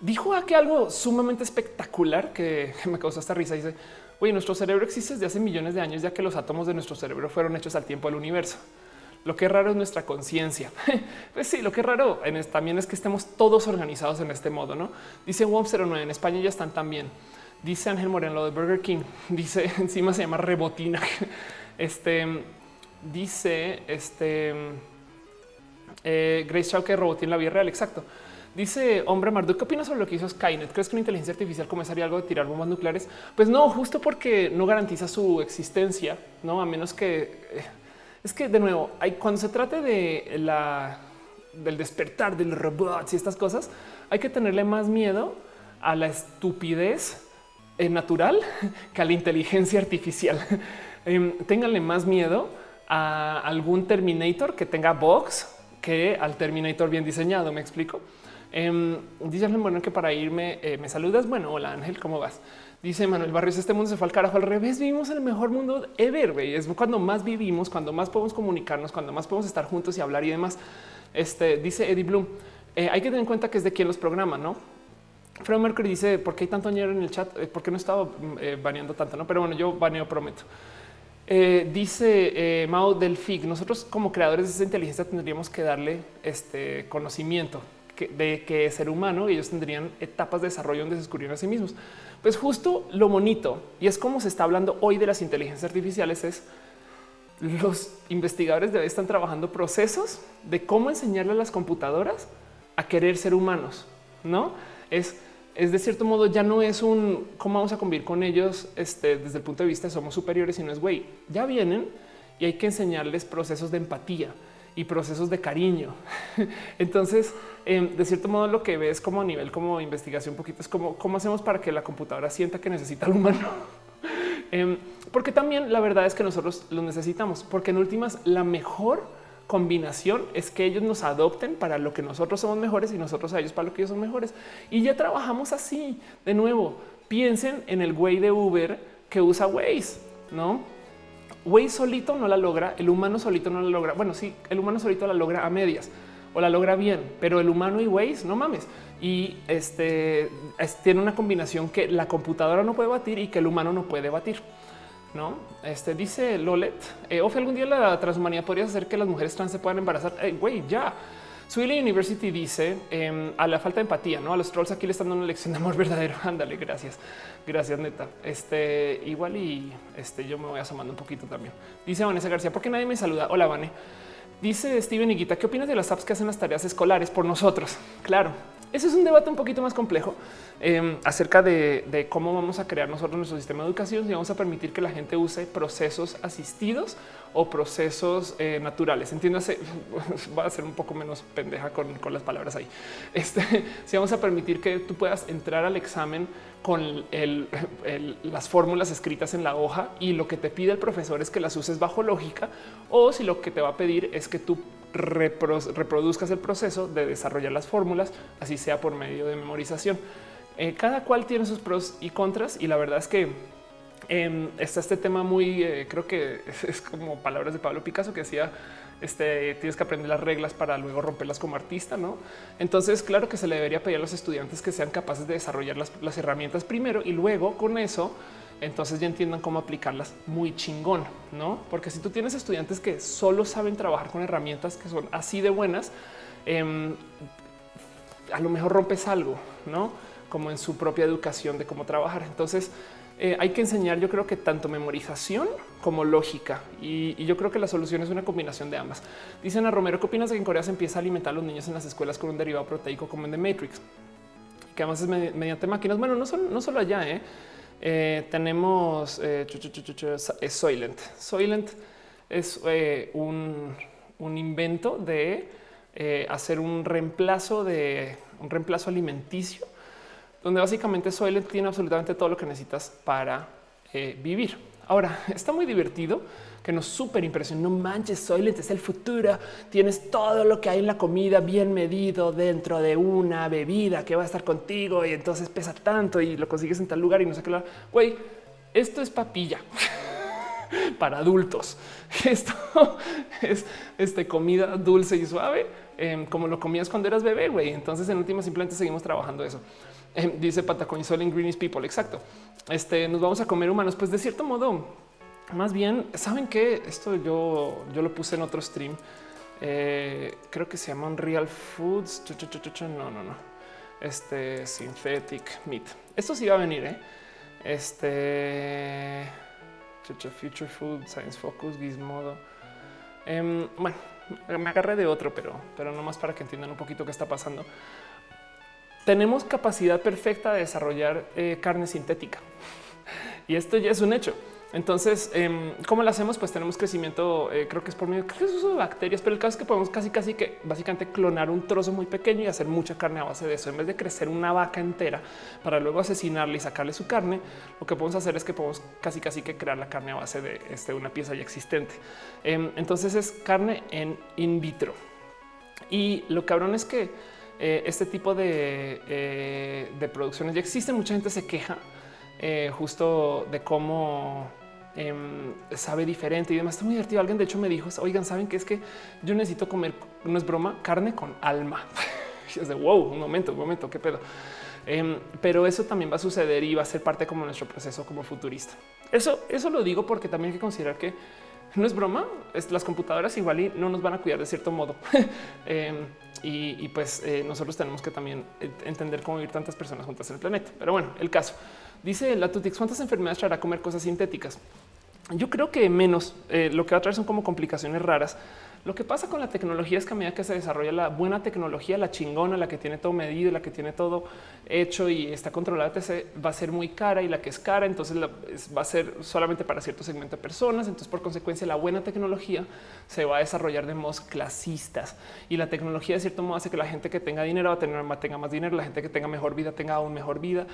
Dijo aquí algo sumamente espectacular que me causó esta risa. Dice Oye, nuestro cerebro existe desde hace millones de años, ya que los átomos de nuestro cerebro fueron hechos al tiempo del universo. Lo que es raro es nuestra conciencia. pues sí, lo que es raro también es que estemos todos organizados en este modo, ¿no? Dice WOM09, en España ya están también. Dice Ángel Moreno de Burger King. Dice encima se llama rebotina. Este dice este eh, Grace Shaw que robotina la vida real. Exacto. Dice hombre Marduk, ¿qué opinas sobre lo que hizo Skynet? ¿Crees que una inteligencia artificial comenzaría algo de tirar bombas nucleares? Pues no, justo porque no garantiza su existencia, no a menos que eh, es que de nuevo, hay, cuando se trate de la del despertar del robots y estas cosas, hay que tenerle más miedo a la estupidez eh, natural que a la inteligencia artificial. Em, ténganle más miedo a algún Terminator que tenga box que al Terminator bien diseñado. Me explico. Eh, dice bueno que para irme eh, me saludas. Bueno, hola Ángel, ¿cómo vas? Dice Manuel Barrios, este mundo se fue al carajo al revés. Vivimos en el mejor mundo ever. Es cuando más vivimos, cuando más podemos comunicarnos, cuando más podemos estar juntos y hablar y demás. Este dice Eddie Bloom. Eh, hay que tener en cuenta que es de quien los programa, no? Fred Mercury dice por qué hay tanto ñero en el chat, eh, por qué no estaba baneando tanto, no? Pero bueno, yo baneo, prometo. dice Mao del FIG, nosotros como creadores de esa inteligencia tendríamos que darle este conocimiento de que ser humano ellos tendrían etapas de desarrollo donde se descubrieron a sí mismos. Pues justo lo bonito y es como se está hablando hoy de las inteligencias artificiales es los investigadores de están trabajando procesos de cómo enseñarle a las computadoras a querer ser humanos. No es, es de cierto modo ya no es un cómo vamos a convivir con ellos este, desde el punto de vista de somos superiores, sino es güey, ya vienen y hay que enseñarles procesos de empatía y procesos de cariño. Entonces, em, de cierto modo, lo que ves como a nivel como investigación, un poquito es como cómo hacemos para que la computadora sienta que necesita al humano. Em, porque también la verdad es que nosotros lo necesitamos, porque en últimas la mejor combinación es que ellos nos adopten para lo que nosotros somos mejores y nosotros a ellos para lo que ellos son mejores. Y ya trabajamos así. De nuevo, piensen en el güey de Uber que usa Waze, no? Waze solito no la logra, el humano solito no la logra. Bueno, sí, el humano solito la logra a medias o la logra bien, pero el humano y Waze no mames. Y este tiene una combinación que la computadora no puede batir y que el humano no puede batir. No, este dice Lolet. Eh, Ofe, algún día la transhumanidad podría hacer que las mujeres trans se puedan embarazar. Eh, güey, ya. Swilly University dice em, a la falta de empatía, no a los trolls aquí le están dando una lección de amor verdadero. Ándale, gracias. Gracias, neta. Este igual y este yo me voy asomando un poquito también. Dice Vanessa García, ¿por qué nadie me saluda? Hola, Vane. Dice Steven Higuita, ¿qué opinas de las apps que hacen las tareas escolares por nosotros? Claro, ese es un debate un poquito más complejo em, acerca de, cómo vamos a crear nosotros nuestro sistema de educación y vamos a permitir que la gente use procesos asistidos o procesos eh, naturales. Entiéndase, va a ser un poco menos pendeja con, las palabras ahí. Este, si vamos a permitir que tú puedas entrar al examen con las fórmulas escritas en la hoja y lo que te pide el profesor es que las uses bajo lógica o si lo que te va a pedir es que tú reproduzcas el proceso de desarrollar las fórmulas, así sea por medio de memorización. Eh, cada cual tiene sus pros y contras y la verdad es que em, está este tema muy, eh, creo que es como palabras de Pablo Picasso que decía, este, tienes que aprender las reglas para luego romperlas como artista, ¿no? Entonces, claro que se le debería pedir a los estudiantes que sean capaces de desarrollar las, las herramientas primero y luego con eso entonces ya entiendan cómo aplicarlas muy chingón, no? Porque si tú tienes estudiantes que solo saben trabajar con herramientas que son así de buenas, em, a lo mejor rompes algo, no? Como en su propia educación de cómo trabajar. Entonces eh, hay que enseñar, yo creo que tanto memorización como lógica. Y, yo creo que la solución es una combinación de ambas. Dicen a Romero, ¿qué opinas de que en Corea se empieza a alimentar a los niños en las escuelas con un derivado proteico como en The Matrix? Que además es mediante máquinas. Bueno, no, no solo allá, ¿eh? Eh, tenemos eh, Soylent. Soylent es eh, un, invento de hacer un reemplazo de un reemplazo alimenticio, donde básicamente Soylent tiene absolutamente todo lo que necesitas para vivir. Ahora está muy divertido que nos súper impresionó. No manches, Soylent es el futuro. Tienes todo lo que hay en la comida bien medido dentro de una bebida que va a estar contigo y entonces pesa tanto y lo consigues en tal lugar y no sé qué. Güey, esto es papilla. para adultos. Esto es este, comida dulce y suave, em, como lo comías cuando eras bebé, güey. Entonces, en última, simplemente seguimos trabajando eso. Em, dice Patacón Sol en Greenies People. Exacto. Este nos vamos a comer humanos. Pues de cierto modo, más bien, saben que esto yo, yo lo puse en otro stream. Eh, creo que se llaman Real Foods. No, no, no. Este Synthetic Meat. Esto sí va a venir. ¿eh? Este Future Food, Science Focus, Gizmodo. Em, bueno, me agarré de otro, pero, pero no más para que entiendan un poquito qué está pasando. Tenemos capacidad perfecta de desarrollar eh, carne sintética y esto ya es un hecho. Entonces, em, ¿cómo lo hacemos? Pues tenemos crecimiento, eh, creo que es por medio de uso de bacterias, pero el caso es que podemos casi, casi que básicamente clonar un trozo muy pequeño y hacer mucha carne a base de eso. En vez de crecer una vaca entera para luego asesinarle y sacarle su carne, lo que podemos hacer es que podemos casi, casi que crear la carne a base de este, una pieza ya existente. Em, entonces es carne en in vitro. Y lo cabrón es que eh, este tipo eh, de producciones ya existen. Mucha gente se queja justo de cómo Em, sabe diferente y demás. Está muy divertido. Alguien de hecho me dijo, oigan, saben que es que yo necesito comer, no es broma, carne con alma. y es de wow, un momento, un momento, qué pedo. Em, pero eso también va a suceder y va a ser parte como nuestro proceso como futurista. Eso, eso lo digo porque también hay que considerar que no es broma. Es, las computadoras igual y no nos van a cuidar de cierto modo. Em, y, pues eh, nosotros tenemos que también entender cómo vivir tantas personas juntas en el planeta. Pero bueno, el caso dice la Tutix, ¿cuántas enfermedades traerá comer cosas sintéticas? Yo creo que menos. Eh, lo que va a traer son como complicaciones raras. Lo que pasa con la tecnología es que a medida que se desarrolla la buena tecnología, la chingona, la que tiene todo medido, la que tiene todo hecho y está controlada, va a ser muy cara y la que es cara, entonces va a ser solamente para cierto segmento de personas. Entonces, por consecuencia, la buena tecnología se va a desarrollar de modos clasistas y la tecnología de cierto modo hace que la gente que tenga dinero va a tener, tenga más dinero, la gente que tenga mejor vida tenga aún mejor vida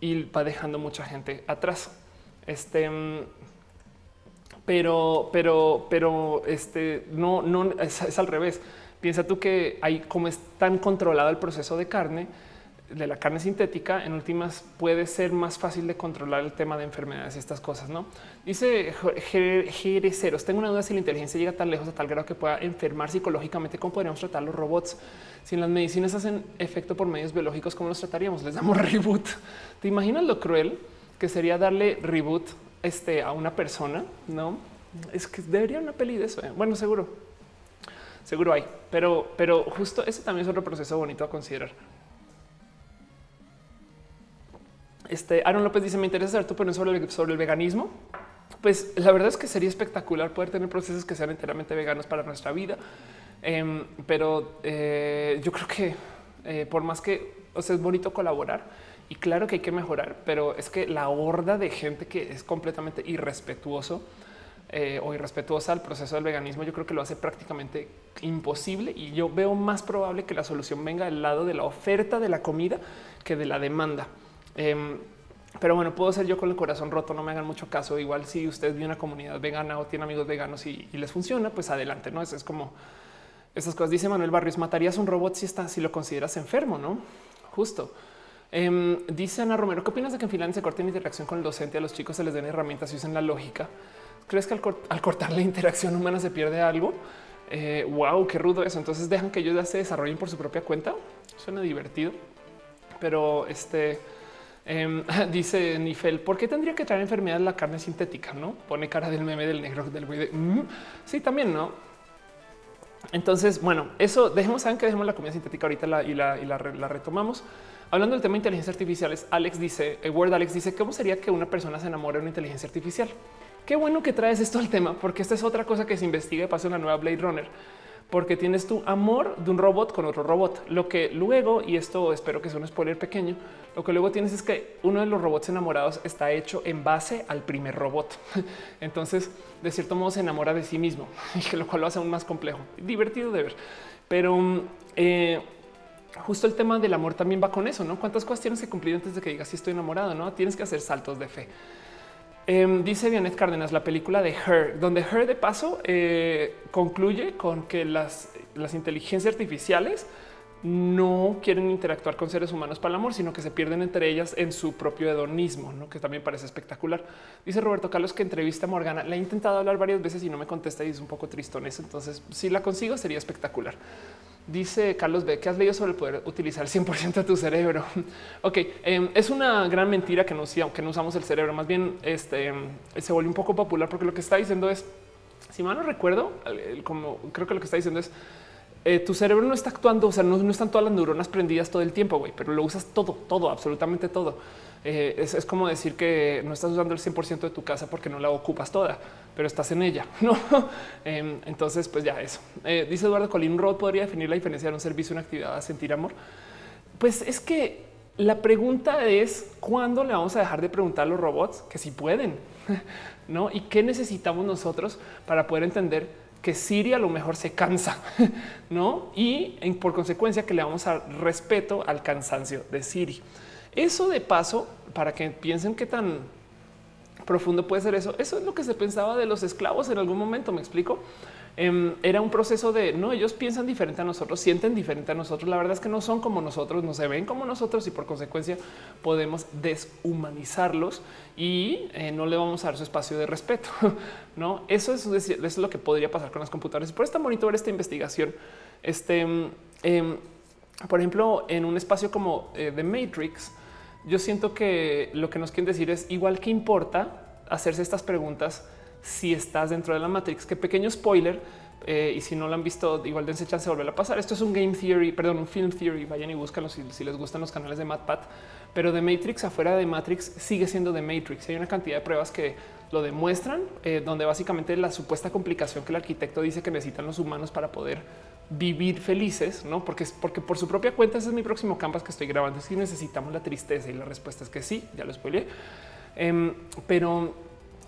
y va dejando mucha gente atrás. Este mm, pero, pero, pero este no, no es, al revés. Piensa tú que hay como es tan controlado el proceso de carne, de la carne sintética, en últimas puede ser más fácil de controlar el tema de enfermedades y estas cosas. No dice Jereceros. Tengo una duda si la inteligencia llega tan lejos a tal grado que pueda enfermar psicológicamente. ¿Cómo podríamos tratar los robots? Si las medicinas hacen efecto por medios biológicos, ¿cómo los trataríamos? Les damos reboot. ¿Te imaginas lo cruel que sería darle reboot este, a una persona, no es que debería una peli de eso. ¿eh? Bueno, seguro, seguro hay, pero, pero justo ese también es otro proceso bonito a considerar. Este Aaron López dice: Me interesa saber tu opinión sobre el, sobre el veganismo. Pues la verdad es que sería espectacular poder tener procesos que sean enteramente veganos para nuestra vida. Em, pero eh, yo creo que eh, por más que o sea, es bonito colaborar, y claro que hay que mejorar, pero es que la horda de gente que es completamente irrespetuoso eh, o irrespetuosa al proceso del veganismo, yo creo que lo hace prácticamente imposible y yo veo más probable que la solución venga del lado de la oferta de la comida que de la demanda. Em, pero bueno, puedo ser yo con el corazón roto, no me hagan mucho caso. Igual si usted vive una comunidad vegana o tiene amigos veganos y, les funciona, pues adelante, ¿no? Eso es como esas cosas. Dice Manuel Barrios, matarías un robot si, está, si lo consideras enfermo, ¿no? Justo. Em, dice Ana Romero, ¿qué opinas de que en Finlandia se corte la interacción con el docente? A los chicos se les den herramientas y usen la lógica. ¿Crees que al, cortar la interacción humana se pierde algo? wow, eh, qué rudo eso. Entonces dejan que ellos ya se desarrollen por su propia cuenta. Suena divertido, pero este em, dice Nifel, ¿por qué tendría que traer enfermedades la carne sintética? No pone cara del meme del negro del güey. Mm". Sí, también no. Entonces, bueno, eso dejemos, saben que dejemos la comida sintética ahorita y, la retomamos. Hablando del tema de inteligencia artificial, Alex dice, eh, Word Alex dice, ¿cómo sería que una persona se enamore de una inteligencia artificial? Qué bueno que traes esto al tema, porque esta es otra cosa que se investiga y pasa en la nueva Blade Runner, porque tienes tu amor de un robot con otro robot. Lo que luego, y esto espero que sea un spoiler pequeño, lo que luego tienes es que uno de los robots enamorados está hecho en base al primer robot. Entonces, de cierto modo, se enamora de sí mismo, lo cual lo hace aún más complejo, divertido de ver. Pero mm, eh, justo el tema del amor también va con eso, ¿no? ¿Cuántas cosas tienes que cumplir antes de que digas si estoy enamorado? No tienes que hacer saltos de fe. Em, dice Vianet Cárdenas, la película de Her, donde Her de paso eh, concluye con que las, las inteligencias artificiales no quieren interactuar con seres humanos para el amor, sino que se pierden entre ellas en su propio hedonismo, ¿no? que también parece espectacular. Dice Roberto Carlos que entrevista a Morgana. Le he intentado hablar varias veces y no me contesta y es un poco tristón. Entonces, si la consigo, sería espectacular. Dice Carlos B, que has leído sobre el poder utilizar 100% de tu cerebro. ok, em, es una gran mentira que no, no usamos el cerebro. Más bien, este se volvió un poco popular porque lo que está diciendo es, si mal no recuerdo, como creo que lo que está diciendo es eh, tu cerebro no está actuando, o sea, no, están todas las neuronas prendidas todo el tiempo, güey, pero lo usas todo, todo, absolutamente todo. Eh, es, como decir que no estás usando el 100% de tu casa porque no la ocupas toda, pero estás en ella. No, em, entonces, pues ya eso. Eh, dice Eduardo Colín Rod podría definir la diferencia de un servicio, una actividad a sentir amor. Pues es que la pregunta es cuándo le vamos a dejar de preguntar a los robots que si pueden, no? Y qué necesitamos nosotros para poder entender que Siri a lo mejor se cansa, ¿no? Y por consecuencia que le vamos a respeto al cansancio de Siri. Eso de paso, para que piensen qué tan profundo puede ser eso, eso es lo que se pensaba de los esclavos en algún momento, me explico. Em, era un proceso de no, ellos piensan diferente a nosotros, sienten diferente a nosotros. La verdad es que no son como nosotros, no se ven como nosotros y por consecuencia podemos deshumanizarlos y eh, no le vamos a dar su espacio de respeto. No, eso es, eso es lo que podría pasar con las computadoras. Por esta bonito ver esta investigación. Este, em, por ejemplo, en un espacio como eh, The Matrix, yo siento que lo que nos quieren decir es igual que importa hacerse estas preguntas si estás dentro de la Matrix. Que pequeño spoiler. Eh, y si no lo han visto, igual dense chance de volver a pasar. Esto es un game theory, perdón, un film theory. Vayan y búscanlo si, les gustan los canales de MatPat. Pero de Matrix afuera de Matrix sigue siendo de Matrix. Hay una cantidad de pruebas que lo demuestran, eh, donde básicamente la supuesta complicación que el arquitecto dice que necesitan los humanos para poder vivir felices, no? Porque es porque por su propia cuenta ese es mi próximo campus que estoy grabando. Si necesitamos la tristeza y la respuesta es que sí, ya lo spoileé. Em, pero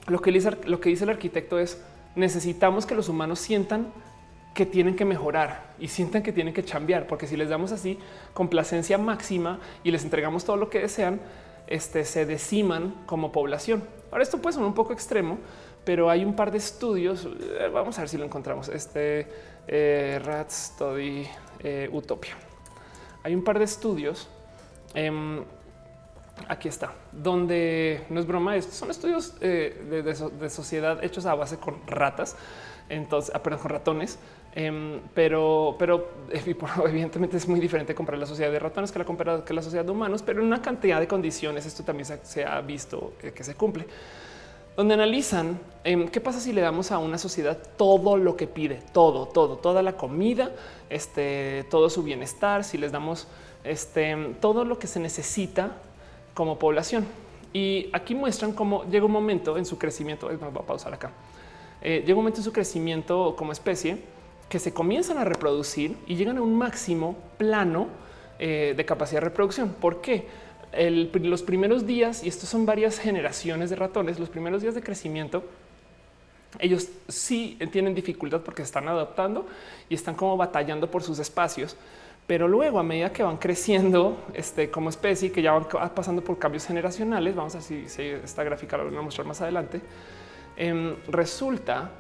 lo que, dice, lo que dice el arquitecto es necesitamos que los humanos sientan que tienen que mejorar y sientan que tienen que cambiar, porque si les damos así complacencia máxima y les entregamos todo lo que desean, este, se deciman como población. Ahora esto puede ser un poco extremo, pero hay un par de estudios. Eh, vamos a ver si lo encontramos. Este eh, Rat Study eh, Utopia. Hay un par de estudios em, aquí está, donde no es broma, estos son estudios eh, de, sociedad hechos a base con ratas, entonces, ah, perdón, con ratones, em, pero, pero evidentemente es muy diferente comprar la sociedad de ratones que la que la sociedad de humanos, pero en una cantidad de condiciones esto también se, ha visto eh, que se cumple. Donde analizan em, qué pasa si le damos a una sociedad todo lo que pide, todo, todo, toda la comida, este, todo su bienestar, si les damos este, todo lo que se necesita como población. Y aquí muestran cómo llega un momento en su crecimiento. Voy a pausar acá. Eh, llega un momento en su crecimiento como especie que se comienzan a reproducir y llegan a un máximo plano eh, de capacidad de reproducción. ¿Por qué? los primeros días, y estos son varias generaciones de ratones, los primeros días de crecimiento, ellos sí tienen dificultad porque están adaptando y están como batallando por sus espacios pero luego a medida que van creciendo este, como especie, que ya van pasando por cambios generacionales, vamos a ver si, esta gráfica la voy a mostrar más adelante, em, resulta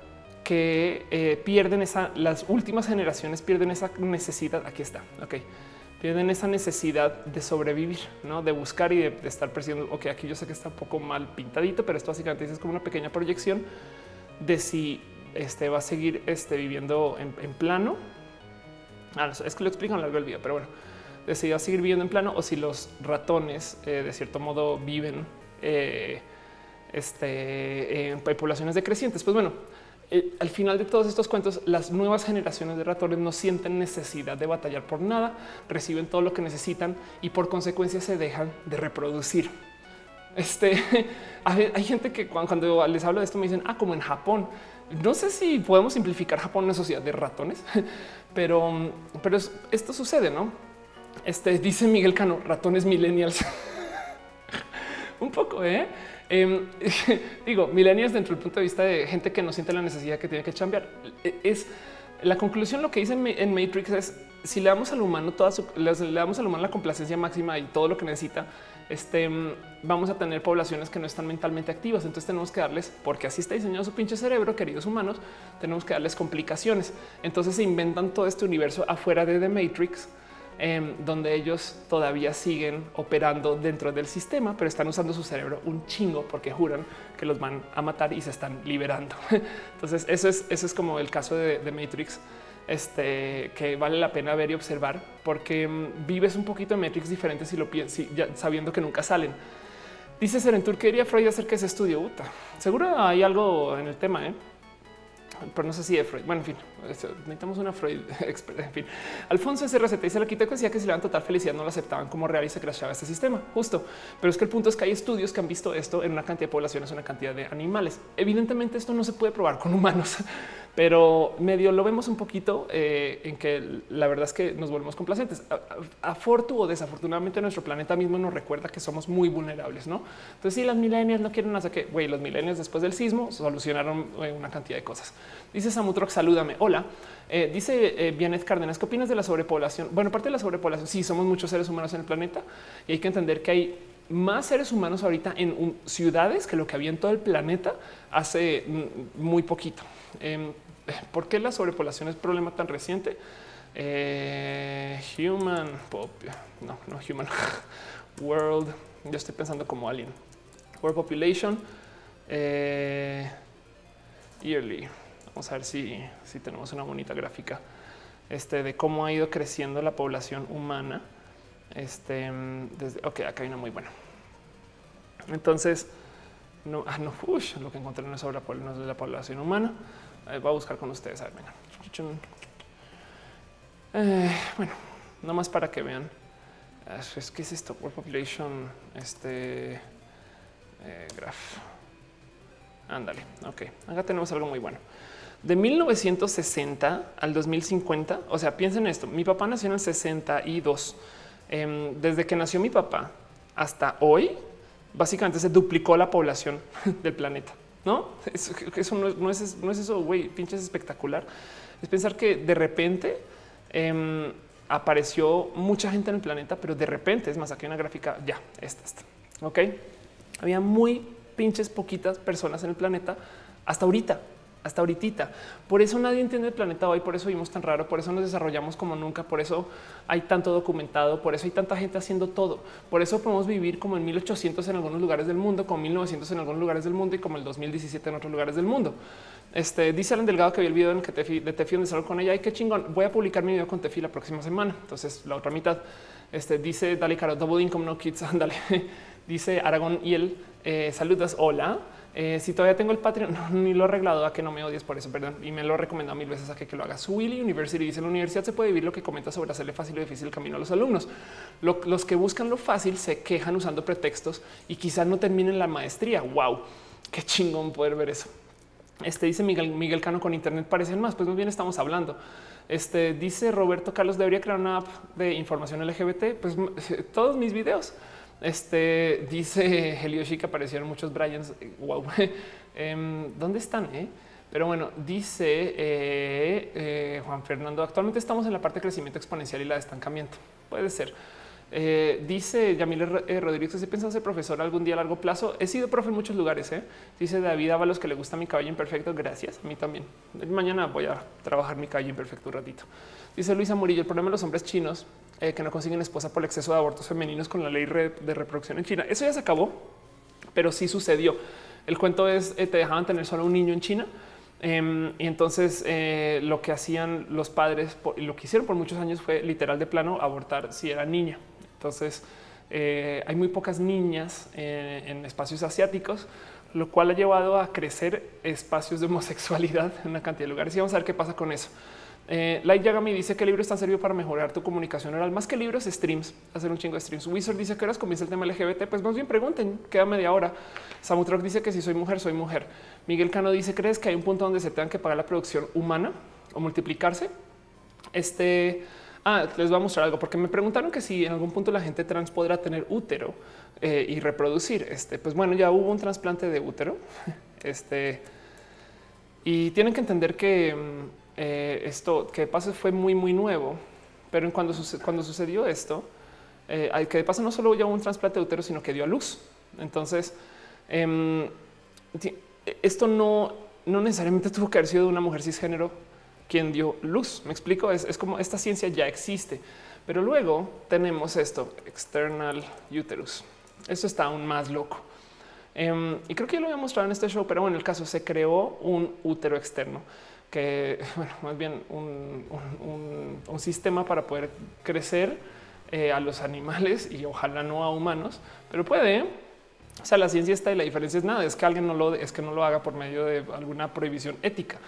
que eh, pierden esa, las últimas generaciones pierden esa necesidad, aquí está, ok, pierden esa necesidad de sobrevivir, ¿no? de buscar y de, estar persiguiendo, ok, aquí yo sé que está un poco mal pintadito, pero esto básicamente es como una pequeña proyección de si este va a seguir este, viviendo en plano Ah, es que lo explico en largo el video, pero bueno, decidió seguir viviendo en plano o si los ratones eh, de cierto modo viven eh, este, en poblaciones decrecientes. Pues bueno, eh, al final de todos estos cuentos, las nuevas generaciones de ratones no sienten necesidad de batallar por nada, reciben todo lo que necesitan y por consecuencia se dejan de reproducir. Este hay gente que cuando les hablo de esto me dicen, ah, como en Japón. No sé si podemos simplificar Japón una sociedad de ratones, pero, pero esto sucede, ¿no? Este dice Miguel Cano, ratones millennials. Un poco, ¿eh? Em, digo, millennials dentro del punto de vista de gente que no siente la necesidad que tiene que cambiar. E, es la conclusión, lo que dicen en Matrix es si le damos al humano toda su, le damos al humano la complacencia máxima y todo lo que necesita, este, vamos a tener poblaciones que no están mentalmente activas. Entonces tenemos que darles, porque así está diseñado su pinche cerebro, queridos humanos, tenemos que darles complicaciones. Entonces se inventan todo este universo afuera de The Matrix, em, donde ellos todavía siguen operando dentro del sistema, pero están usando su cerebro un chingo porque juran que los van a matar y se están liberando. Entonces eso es, eso es como el caso de The Matrix este, que vale la pena ver y observar porque mm, vives un poquito de Matrix diferentes si lo piensas, sabiendo que nunca salen. Dice Serentur, quería Freud hacer que ese estudio. Uta. Seguro hay algo en el tema, ¿eh? Pero no sé si de Freud. Bueno, en fin, necesitamos una Freud experta. En fin, Alfonso SRC dice la que decía que si le dan total felicidad no lo aceptaban como real y se crashaba este sistema. Justo. Pero es que el punto es que hay estudios que han visto esto en una cantidad de poblaciones, una cantidad de animales. Evidentemente, esto no se puede probar con humanos pero medio lo vemos un poquito eh, en que la verdad es que nos volvemos complacentes. Afortunadamente o desafortunadamente nuestro planeta mismo nos recuerda que somos muy vulnerables, ¿no? Entonces si las milenias no quieren hacer que, güey, los milenios después del sismo solucionaron eh, una cantidad de cosas. Dice Samutrox, salúdame. Hola. Eh, dice eh, Cárdenas, ¿qué opinas de la sobrepoblación? Bueno, parte de la sobrepoblación, sí, somos muchos seres humanos en el planeta y hay que entender que hay más seres humanos ahorita en ciudades que lo que había en todo el planeta hace mm, muy poquito. Em, ¿Por qué la sobrepoblación es problema tan reciente? Eh, human no, no human world. Yo estoy pensando como alien. World population eh, yearly. Vamos a ver si, tenemos una bonita gráfica este, de cómo ha ido creciendo la población humana. Este, ok, acá hay una muy buena. Entonces, no, ah, no, lo que encontré no es sobre la población humana. Eh, voy a buscar con ustedes. A ver, venga. Eh, bueno, más para que vean. Es que es esto? World Population, este eh, graph. Ándale. Ok, acá tenemos algo muy bueno. De 1960 al 2050, o sea, piensen esto. Mi papá nació en el 62. Em, desde que nació mi papá hasta hoy, básicamente se duplicó la población del planeta. No, eso, no, es, eso, güey, pinches espectacular. Es pensar que de repente em, apareció mucha gente en el planeta, pero de repente, es más, aquí hay una gráfica, ya, esta, esta, ok. Había muy pinches poquitas personas en el planeta hasta ahorita hasta ahorita. Por eso nadie entiende el planeta hoy, por eso vimos tan raro, por eso nos desarrollamos como nunca, por eso hay tanto documentado, por eso hay tanta gente haciendo todo. Por eso podemos vivir como en 1800 en algunos lugares del mundo, como 1900 en algunos lugares del mundo y como el 2017 en otros lugares del mundo. Este dice Alan Delgado que vi el video en que Tefi, de Tefi donde salgo con ella. y qué chingón. Voy a publicar mi video con Tefi la próxima semana. Entonces, la otra mitad este dice Dale Caro, Double Income No Kids. Ándale. dice Aragón y él eh, saludas. Hola. Eh, si todavía tengo el Patreon, ni lo he arreglado a que no me odies por eso, perdón. Y me lo he recomendado mil veces a que, lo hagas. Willy University dice: la universidad se puede vivir lo que comenta sobre hacerle fácil o difícil el camino a los alumnos. los que buscan lo fácil se quejan usando pretextos y quizás no terminen la maestría. Wow, qué chingón poder ver eso. Este dice Miguel, Miguel Cano con Internet parecen más. Pues muy bien, estamos hablando. Este dice Roberto Carlos: debería crear una app de información LGBT. Pues todos mis videos. Este dice Helioshi que aparecieron muchos Bryans. Wow, em, ¿dónde están? Eh? Pero bueno, dice eh, eh, Juan Fernando. Actualmente estamos en la parte de crecimiento exponencial y la de estancamiento. Puede ser. Dice Yamil Rodríguez, he pensado ser profesor algún día a largo plazo. He sido profe en muchos lugares. Dice David Ábalos que le gusta mi cabello imperfecto. Gracias. A mí también. Mañana voy a trabajar mi cabello imperfecto un ratito. Dice Luisa Murillo, el problema de los hombres chinos eh, que no consiguen esposa por el exceso de abortos femeninos con la ley de reproducción en China. Eso ya se acabó, pero sí sucedió. El cuento es, eh, te dejaban tener solo un niño en China. Em, y entonces eh, lo que hacían los padres y lo que hicieron por muchos años fue literal de plano abortar si era niña. Entonces hay muy pocas niñas en espacios asiáticos, lo cual ha llevado a crecer espacios de homosexualidad en una cantidad de lugares. Y vamos a ver qué pasa con eso. Eh, Light Yagami dice que el libro está servido para mejorar tu comunicación oral, más que libros, streams, hacer un chingo de streams. Wizard dice que horas comienza el tema LGBT. Pues más bien pregunten, queda media hora. Samutrock dice que si soy mujer, soy mujer. Miguel Cano dice: ¿Crees que hay un punto donde se tengan que pagar la producción humana o multiplicarse? Este ah, les voy a mostrar algo porque me preguntaron que si en algún punto la gente trans podrá tener útero eh, y reproducir. Este, pues bueno, ya hubo un trasplante de útero. Este y tienen que entender que mm, eh, esto que pasa fue muy, muy nuevo Pero en cuando, cuando sucedió esto, eh, que de paso no solo llevó un trasplante de útero, sino que dio a luz. Entonces, em, esto no, no necesariamente tuvo que haber sido de una mujer cisgénero quien dio luz. Me explico, es, como esta ciencia ya existe. Pero luego tenemos esto, external uterus. Eso está aún más loco. Em, y creo que ya lo había mostrado en este show, pero bueno, en el caso se creó un útero externo que, bueno, más bien un, sistema para poder crecer eh, a los animales y ojalá no a humanos, pero puede. O sea, la ciencia está y la diferencia es nada, es que alguien no lo es que no lo haga por medio de alguna prohibición ética.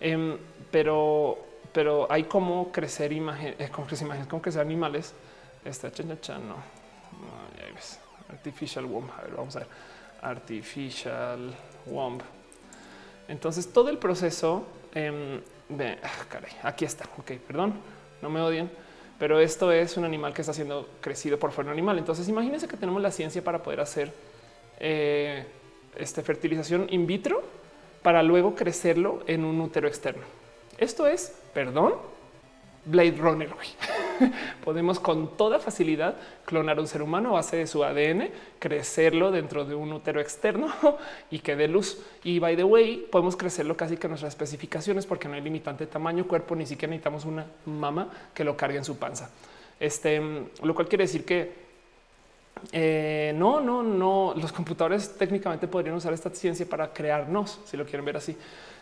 Em, pero, pero hay como crecer imágenes, eh, con crecer imágenes, como crecer animales. Esta chan, no. Artificial womb. A ver, vamos a ver. Artificial womb. Entonces todo el proceso, eh, caray, aquí está. Ok, perdón, no me odien, pero esto es un animal que está siendo crecido por fuera un animal. Entonces imagínense que tenemos la ciencia para poder hacer eh, este fertilización in vitro para luego crecerlo en un útero externo. Esto es, perdón, Blade Runner. Podemos con toda facilidad clonar un ser humano a base de su ADN, crecerlo dentro de un útero externo y que dé luz. Y by the way, podemos crecerlo casi que nuestras especificaciones porque no hay limitante de tamaño, cuerpo, ni siquiera necesitamos una mama que lo cargue en su panza. Este, lo cual quiere decir que eh, no, no, no. Los computadores técnicamente podrían usar esta ciencia para crearnos, si lo quieren ver así.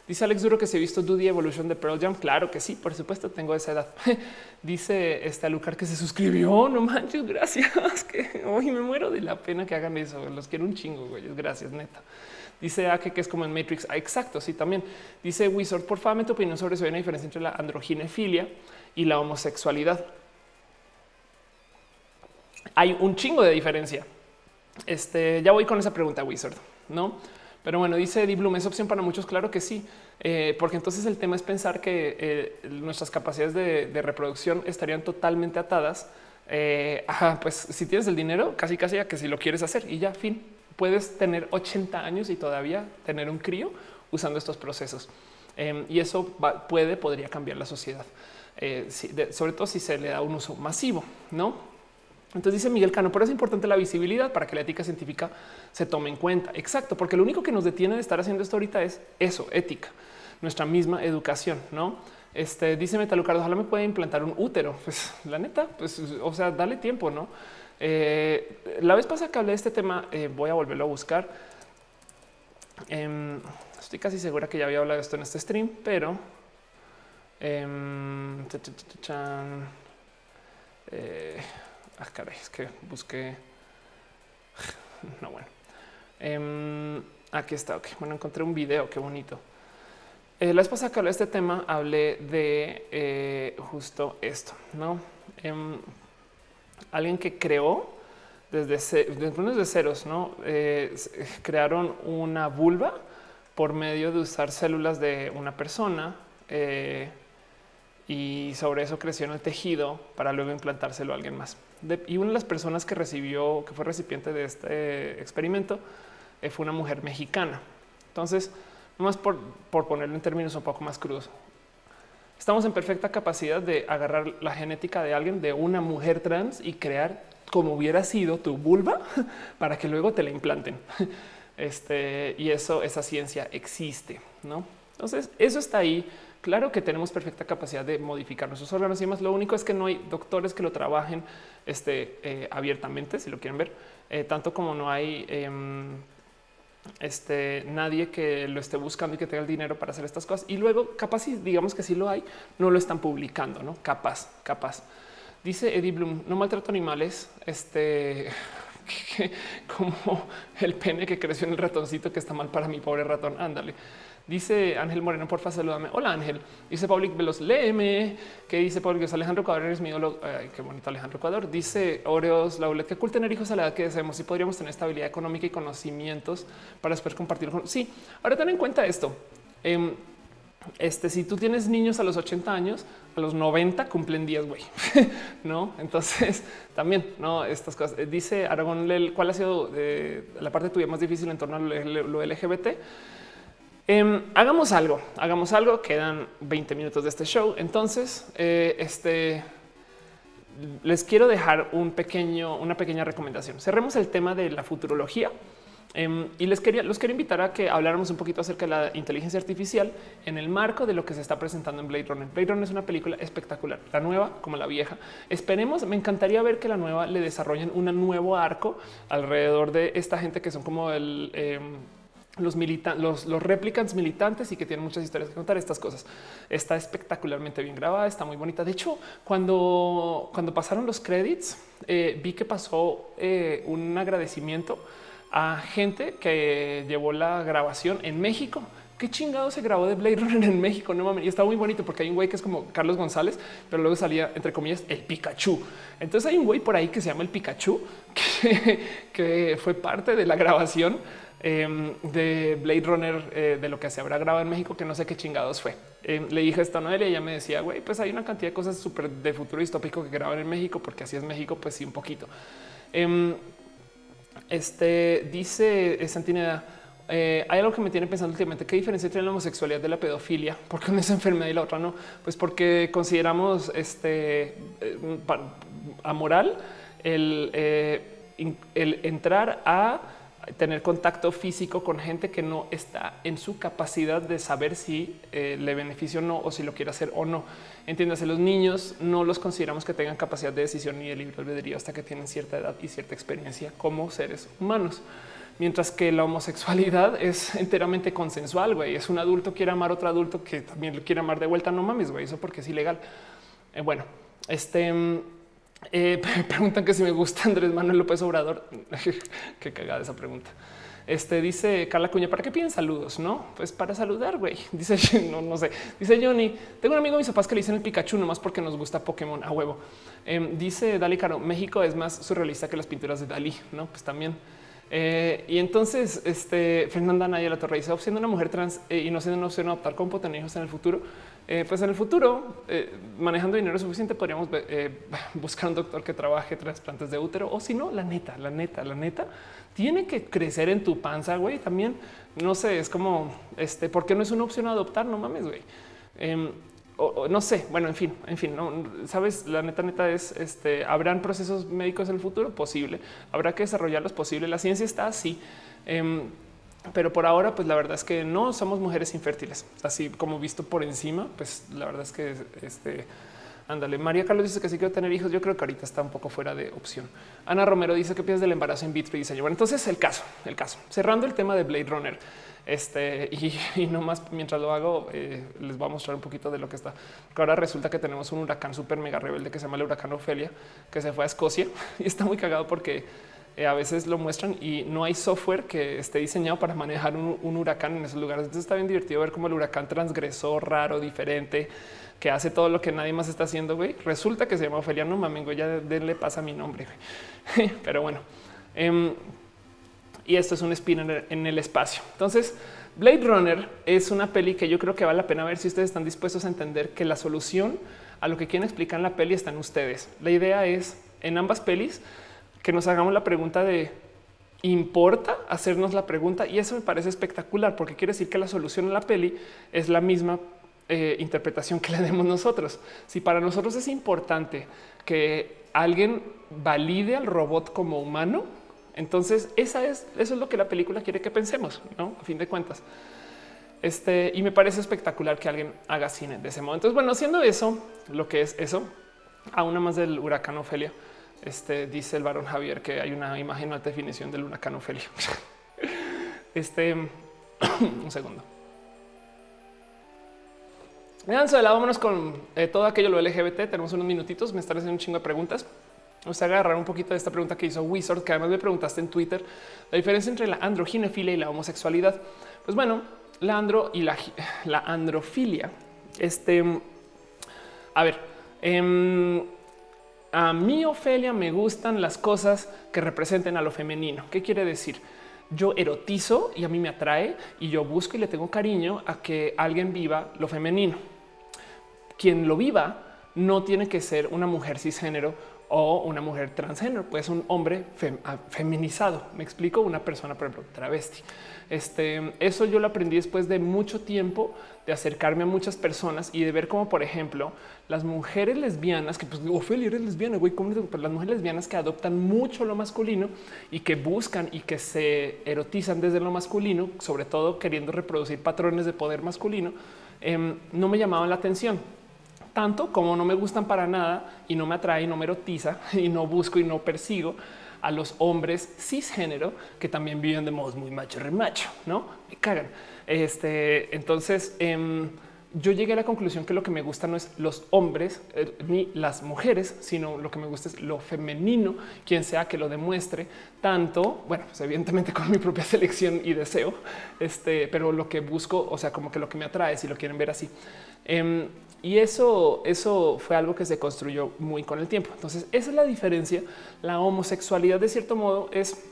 Dice Alex Duro que se ha visto Duty Evolution de Pearl Jam. Claro que sí, por supuesto, tengo esa edad. Dice este Alucar que se suscribió. No manches, gracias. Que hoy me muero de la pena que hagan eso. Los quiero un chingo, güey. Gracias, neta. Dice Ake que es como en Matrix. Ah, exacto. Sí, también dice Wizard. Por favor, tu opinión sobre eso. Hay una diferencia entre la androginefilia y la homosexualidad hay un chingo de diferencia. Este ya voy con esa pregunta, Wizard, no? Pero bueno, dice Eddie Bloom, es opción para muchos. Claro que sí, eh, porque entonces el tema es pensar que eh, nuestras capacidades de, reproducción estarían totalmente atadas. Eh, pues si tienes el dinero, casi casi ya que si lo quieres hacer y ya, fin, puedes tener 80 años y todavía tener un crío usando estos procesos. Em, y eso puede, podría cambiar la sociedad, sobre todo si se le da un uso masivo, no? Entonces dice Miguel Cano, pero es importante la visibilidad para que la ética científica se tome en cuenta. Exacto, porque lo único que nos detiene de estar haciendo esto ahorita es eso, ética, nuestra misma educación, ¿no? Este dice Metalucardo, ojalá me pueda implantar un útero. Pues la neta, pues o sea, dale tiempo, ¿no? Eh, la vez pasada que hablé de este tema, eh, voy a volverlo a buscar. Em, estoy casi segura que ya había hablado de esto en este stream, pero em, eh, Ah, caray, es que busqué. No, bueno. Em, aquí está. Ok, bueno, encontré un video. Qué bonito. Eh, la vez pasada que hablé de este tema, hablé de eh, justo esto, no? Em, alguien que creó desde, desde ceros, no eh, crearon una vulva por medio de usar células de una persona y sobre eso creció en el tejido para luego implantárselo a alguien más y una de las personas que recibió, que fue recipiente de este experimento, eh, fue una mujer mexicana. Entonces, más por, por ponerlo en términos un poco más crudos, estamos en perfecta capacidad de agarrar la genética de alguien, de una mujer trans y crear como hubiera sido tu vulva para que luego te la implanten. Este, y eso, esa ciencia existe, ¿no? Entonces, eso está ahí Claro que tenemos perfecta capacidad de modificar nuestros órganos y demás. Lo único es que no hay doctores que lo trabajen este, eh, abiertamente, si lo quieren ver, eh, tanto como no hay em, este, nadie que lo esté buscando y que tenga el dinero para hacer estas cosas. Y luego, capaz, si digamos que sí lo hay, no lo están publicando, no capaz, capaz. Dice Eddie Bloom: No maltrato animales. Este como el pene que creció en el ratoncito que está mal para mi pobre ratón. Ándale. Dice Ángel Moreno, porfa, salúdame. Hola Ángel. Dice Public Veloz, léeme. ¿Qué dice Public Alejandro Ecuador es mi ídolo. Ay, qué bonito Alejandro Ecuador. Dice Oreos Laulet, que cool tener hijos a la edad que deseamos y podríamos tener estabilidad económica y conocimientos para después compartir con. Sí, ahora ten en cuenta esto. Em, este, si tú tienes niños a los 80 años, a los 90 cumplen 10, güey, no? Entonces también no estas cosas. Dice Aragón, ¿cuál ha sido eh, la parte tuya más difícil en torno a lo LGBT? Em, hagamos algo, hagamos algo. Quedan 20 minutos de este show. Entonces, eh, este les quiero dejar un pequeño, una pequeña recomendación. Cerremos el tema de la futurología. Em, y les quería, los quería invitar a que habláramos un poquito acerca de la inteligencia artificial en el marco de lo que se está presentando en Blade Runner. Blade Runner es una película espectacular, la nueva como la vieja. Esperemos, me encantaría ver que la nueva le desarrollen un nuevo arco alrededor de esta gente que son como el... Em, los, los, los replicants militantes y que tienen muchas historias que contar estas cosas. Está espectacularmente bien grabada, está muy bonita. De hecho, cuando, cuando pasaron los credits, eh, vi que pasó eh, un agradecimiento a gente que llevó la grabación en México. Qué chingado se grabó de Blade Runner en México. No mames. Y está muy bonito porque hay un güey que es como Carlos González, pero luego salía entre comillas el Pikachu. Entonces hay un güey por ahí que se llama el Pikachu, que, que fue parte de la grabación Em, de Blade Runner, eh, de lo que se habrá grabado en México, que no sé qué chingados fue. Em, le dije a Noelia y ella me decía, güey, pues hay una cantidad de cosas súper de futuro distópico que graban en México, porque así es México, pues sí, un poquito. Em, este dice Santineda. Eh, hay algo que me tiene pensando últimamente. ¿Qué diferencia tiene la homosexualidad de la pedofilia? Porque una es enfermedad y la otra no. Pues porque consideramos este eh, amoral el, el entrar a tener contacto físico con gente que no está en su capacidad de saber si eh, le beneficia o no, o si lo quiere hacer o no. Entiéndase, los niños no los consideramos que tengan capacidad de decisión ni de libre albedrío hasta que tienen cierta edad y cierta experiencia como seres humanos. Mientras que la homosexualidad es enteramente consensual, güey. Es un adulto quiere amar a otro adulto que también le quiere amar de vuelta. No mames, güey. Eso porque es ilegal. Eh, bueno, este mm, eh, preguntan que si me gusta Andrés Manuel López Obrador. Qué cagada esa pregunta. Este dice Carla Cuña, ¿para qué piden saludos? No, pues para saludar, güey. Dice, no, no sé. Dice Johnny, tengo un amigo de mis papás que le dicen el Pikachu nomás porque nos gusta Pokémon a huevo. Em, dice Dali Caro, México es más surrealista que las pinturas de Dalí, no? Pues también. Eh, y entonces, este Fernanda Naya La Torre dice, siendo una mujer trans eh, y no siendo una opción adoptar tener hijos en el futuro, eh, pues en el futuro, eh, manejando dinero suficiente, podríamos eh, buscar un doctor que trabaje trasplantes de útero o si no, la neta, la neta, la neta, tiene que crecer en tu panza, güey. También, no sé, es como, este, ¿por qué no es una opción adoptar? No mames, güey. Em, o, no sé, bueno, en fin, en fin, no sabes, la neta, neta es este, habrán procesos médicos en el futuro posible, habrá que desarrollarlos posible. La ciencia está así. Pero por ahora, pues la verdad es que no somos mujeres infértiles. Así como visto por encima, pues la verdad es que este ándale. María Carlos dice que sí quiero tener hijos. Yo creo que ahorita está un poco fuera de opción. Ana Romero dice que piensas del embarazo in vitro y diseño. Bueno, entonces el caso, el caso cerrando el tema de Blade Runner. Este y, no más mientras lo hago, eh, les voy a mostrar un poquito de lo que está. ahora resulta que tenemos un huracán súper mega rebelde que se llama el huracán Ofelia, que se fue a Escocia y está muy cagado porque eh, a veces lo muestran y no hay software que esté diseñado para manejar un, huracán en esos lugares. Entonces está bien divertido ver cómo el huracán transgresor, raro, diferente, que hace todo lo que nadie más está haciendo. Güey, resulta que se llama Ofelia. No mames, ya le pasa mi nombre. Pero bueno, em, y esto es un spin en el, espacio. Entonces, Blade Runner es una peli que yo creo que vale la pena ver si ustedes están dispuestos a entender que la solución a lo que quieren explicar en la peli está en ustedes. La idea es en ambas pelis que nos hagamos la pregunta de importa hacernos la pregunta y eso me parece espectacular porque quiere decir que la solución a la peli es la misma eh, interpretación que le demos nosotros. Si para nosotros es importante que alguien valide al robot como humano, entonces esa es eso es lo que la película quiere que pensemos, ¿no? A fin de cuentas. Este y me parece espectacular que alguien haga cine de ese modo. Entonces, bueno, haciendo eso, lo que es eso, a una más del huracán Ofelia este dice el varón Javier que hay una imagen alta definición del huracán Ofelia. este un segundo. Vean, vámonos con eh, todo aquello lo LGBT. Tenemos unos minutitos. Me están haciendo un chingo de preguntas. Vamos a agarrar un poquito de esta pregunta que hizo Wizard, que además me preguntaste en Twitter la diferencia entre la androginefilia y la homosexualidad. Pues bueno, la andro y la, la androfilia. Este, a ver, eh, a mí, Ofelia, me gustan las cosas que representen a lo femenino. ¿Qué quiere decir? Yo erotizo y a mí me atrae y yo busco y le tengo cariño a que alguien viva lo femenino. Quien lo viva no tiene que ser una mujer cisgénero o una mujer transgénero, pues un hombre feminizado. Me explico, una persona, por ejemplo, travesti. Este, eso yo lo aprendí después de mucho tiempo de acercarme a muchas personas y de ver cómo, por ejemplo, las mujeres lesbianas, que pues Ophelia eres lesbiana, güey, ¿cómo? Pues las mujeres lesbianas que adoptan mucho lo masculino y que buscan y que se erotizan desde lo masculino, sobre todo queriendo reproducir patrones de poder masculino, em, no me llamaban la atención tanto como no me gustan para nada y no me atrae, no me erotiza y no busco y no persigo a los hombres cisgénero que también viven de modos muy macho remacho, no me cagan. Este entonces em, yo llegué a la conclusión que lo que me gusta no es los hombres eh, ni las mujeres, sino lo que me gusta es lo femenino, quien sea que lo demuestre tanto. Bueno, pues evidentemente con mi propia selección y deseo, este, pero lo que busco, o sea, como que lo que me atrae, si lo quieren ver así. Em, y eso, eso fue algo que se construyó muy con el tiempo. Entonces, esa es la diferencia. La homosexualidad, de cierto modo, es,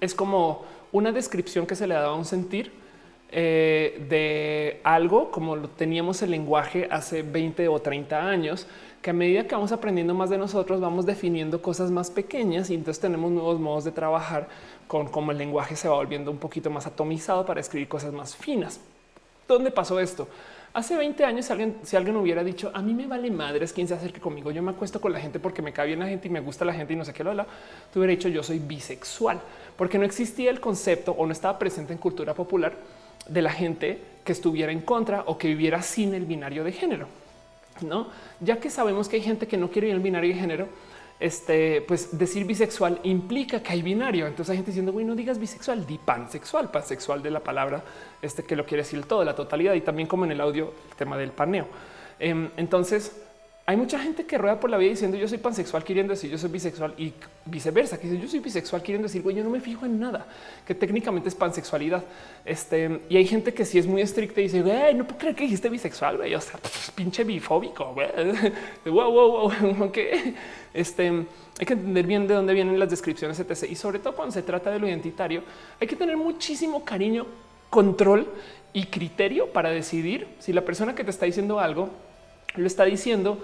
es como una descripción que se le daba un sentir eh, de algo como lo teníamos el lenguaje hace 20 o 30 años, que a medida que vamos aprendiendo más de nosotros, vamos definiendo cosas más pequeñas y entonces tenemos nuevos modos de trabajar con cómo el lenguaje se va volviendo un poquito más atomizado para escribir cosas más finas. ¿Dónde pasó esto? Hace 20 años, si alguien, hubiera dicho a mí me vale madres quién se acerque conmigo, yo me acuesto con la gente porque me cae bien la gente y me gusta la gente y no sé qué lo tú hubiera dicho yo soy bisexual porque no existía el concepto o no estaba presente en cultura popular de la gente que estuviera en contra o que viviera sin el binario de género. No, ya que sabemos que hay gente que no quiere ir el binario de género, este, pues decir bisexual implica que hay binario. Entonces hay gente diciendo, güey, no digas bisexual, di pansexual, pansexual de la palabra, este que lo quiere decir todo, la totalidad y también como en el audio, el tema del paneo. Em, entonces, hay mucha gente que rueda por la vida diciendo yo soy pansexual queriendo decir yo soy bisexual y viceversa, que dice yo soy bisexual queriendo decir güey, yo no me fijo en nada, que técnicamente es pansexualidad. Este, y hay gente que sí es muy estricta y dice, no puedo creer que dijiste bisexual, güey, o sea, pinche bifóbico, güey. wow, wow, wow, ok. Este, hay que entender bien de dónde vienen las descripciones, etc. Y sobre todo cuando se trata de lo identitario, hay que tener muchísimo cariño, control y criterio para decidir si la persona que te está diciendo algo lo está diciendo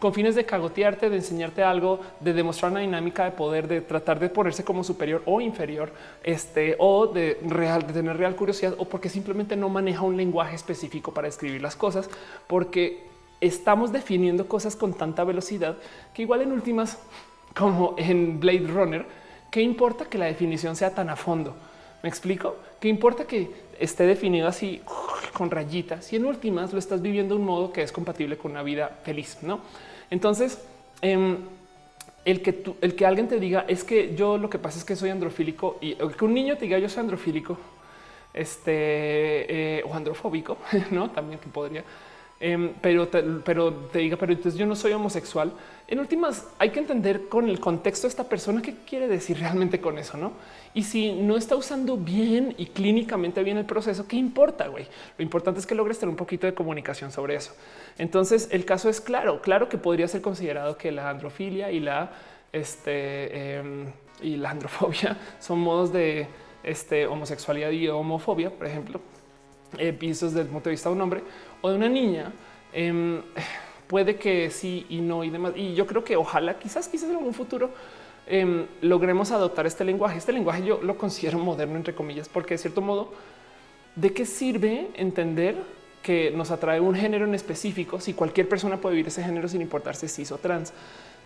con fines de cagotearte, de enseñarte algo, de demostrar una dinámica de poder, de tratar de ponerse como superior o inferior, este, o de real, de tener real curiosidad, o porque simplemente no maneja un lenguaje específico para escribir las cosas, porque estamos definiendo cosas con tanta velocidad que igual en últimas, como en Blade Runner, ¿qué importa que la definición sea tan a fondo? ¿Me explico? ¿Qué importa que esté definido así con rayitas y en últimas lo estás viviendo de un modo que es compatible con una vida feliz? No? Entonces, em, el que el que alguien te diga es que yo lo que pasa es que soy androfílico y que un niño te diga yo soy androfílico este eh, o androfóbico, no también que podría Em, pero, te, pero te diga, pero entonces yo no soy homosexual. En últimas, hay que entender con el contexto de esta persona qué quiere decir realmente con eso, no? Y si no está usando bien y clínicamente bien el proceso, qué importa? Güey, lo importante es que logres tener un poquito de comunicación sobre eso. Entonces, el caso es claro, claro que podría ser considerado que la androfilia y la este em, y la androfobia son modos de este, homosexualidad y homofobia, por ejemplo, eh, vistos desde el punto de vista de un hombre o de una niña, em, puede que sí y no y demás. Y yo creo que ojalá, quizás, quizás en algún futuro em, logremos adoptar este lenguaje. Este lenguaje yo lo considero moderno, entre comillas, porque de cierto modo, ¿de qué sirve entender que nos atrae un género en específico si cualquier persona puede vivir ese género sin importarse si es o trans?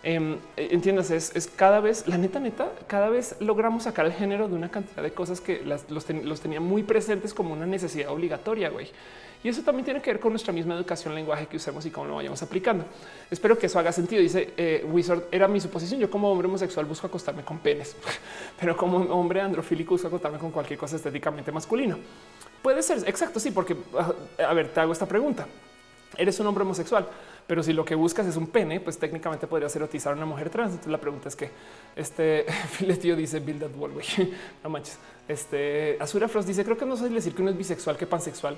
Eh, entiendas, es, cada vez, la neta, neta, cada vez logramos sacar el género de una cantidad de cosas que los, los tenía muy presentes como una necesidad obligatoria, güey. Y eso también tiene que ver con nuestra misma educación, lenguaje que usemos y cómo lo vayamos aplicando. Espero que eso haga sentido. Dice eh, Wizard, era mi suposición. Yo como hombre homosexual busco acostarme con penes, pero como hombre androfílico busco acostarme con cualquier cosa estéticamente masculino. Puede ser, exacto, sí, porque, ah, a ver, te hago esta pregunta. Eres un hombre homosexual, pero si lo que buscas es un pene, pues técnicamente podrías erotizar a una mujer trans. Entonces la pregunta es que este filetío dice build that wall, no manches. Este Azura Frost dice creo que no soy decir que uno es bisexual que pansexual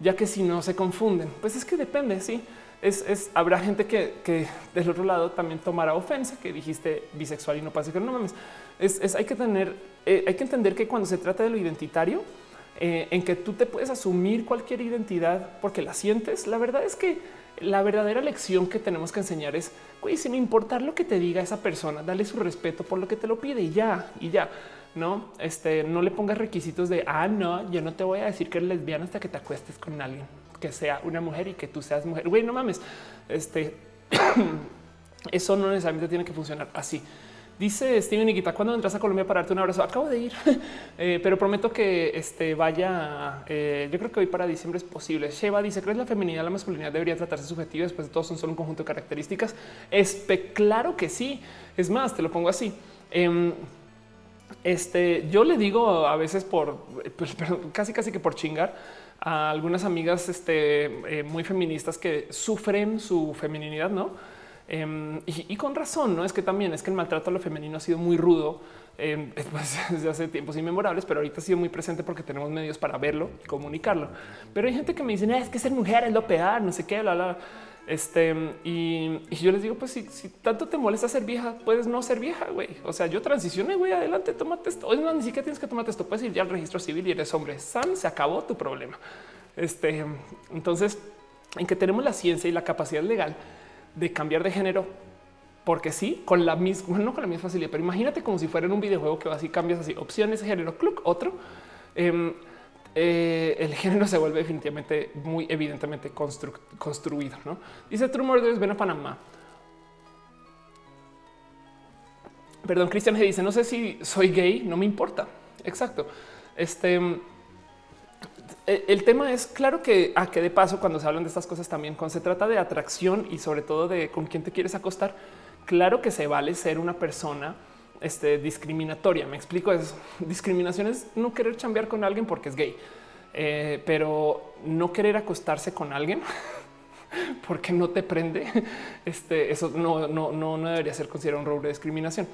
ya que si no se confunden, pues es que depende. Sí, es, habrá gente que, del otro lado también tomará ofensa que dijiste bisexual y no que no mames. Es, hay que tener, eh, hay que entender que cuando se trata de lo identitario, eh, en que tú te puedes asumir cualquier identidad porque la sientes. La verdad es que la verdadera lección que tenemos que enseñar es, güey, sin importar lo que te diga esa persona, dale su respeto por lo que te lo pide y ya, y ya. No, este, no le pongas requisitos de, ah, no, yo no te voy a decir que eres lesbiana hasta que te acuestes con alguien que sea una mujer y que tú seas mujer. Güey, no mames, este, eso no necesariamente tiene que funcionar así. Dice Steven Nikita, ¿cuándo entras a Colombia para darte un abrazo? Acabo de ir, eh, pero prometo que este vaya. Eh, yo creo que hoy para diciembre es posible. Sheva dice: ¿Crees la feminidad, la masculinidad debería tratarse subjetiva? Después de todo, son solo un conjunto de características. Es claro que sí. Es más, te lo pongo así. Em, este yo le digo a veces por pues, casi, casi que por chingar a algunas amigas este, eh, muy feministas que sufren su feminidad, no? Em, y, con razón, no es que también es que el maltrato a lo femenino ha sido muy rudo em, desde hace tiempos inmemorables, pero ahorita ha sido muy presente porque tenemos medios para verlo y comunicarlo. Pero hay gente que me dice es que ser mujer es lo peor, no sé qué, bla, bla. Este, y, yo les digo, pues si, tanto te molesta ser vieja, puedes no ser vieja, güey. O sea, yo transicioné, güey, adelante, tómate esto. Hoy no, ni siquiera tienes que tomar esto. Puedes ir ya al registro civil y eres hombre. San, se acabó tu problema. Este, entonces, en que tenemos la ciencia y la capacidad legal de cambiar de género, porque sí, con la misma, no con la misma facilidad, pero imagínate como si fuera en un videojuego que así cambias así opciones género, club, otro. Em, eh, el género se vuelve definitivamente muy evidentemente construido. ¿no? Dice True Murders, ven a Panamá. Perdón, Cristian dice: No sé si soy gay, no me importa. Exacto. Este el tema es claro que a que de paso, cuando se hablan de estas cosas, también cuando se trata de atracción y sobre todo de con quién te quieres acostar, claro que se vale ser una persona este, discriminatoria. Me explico, es discriminación es no querer chambear con alguien porque es gay, eh, pero no querer acostarse con alguien porque no te prende. Este, eso no, no, debería ser considerado un rol de discriminación.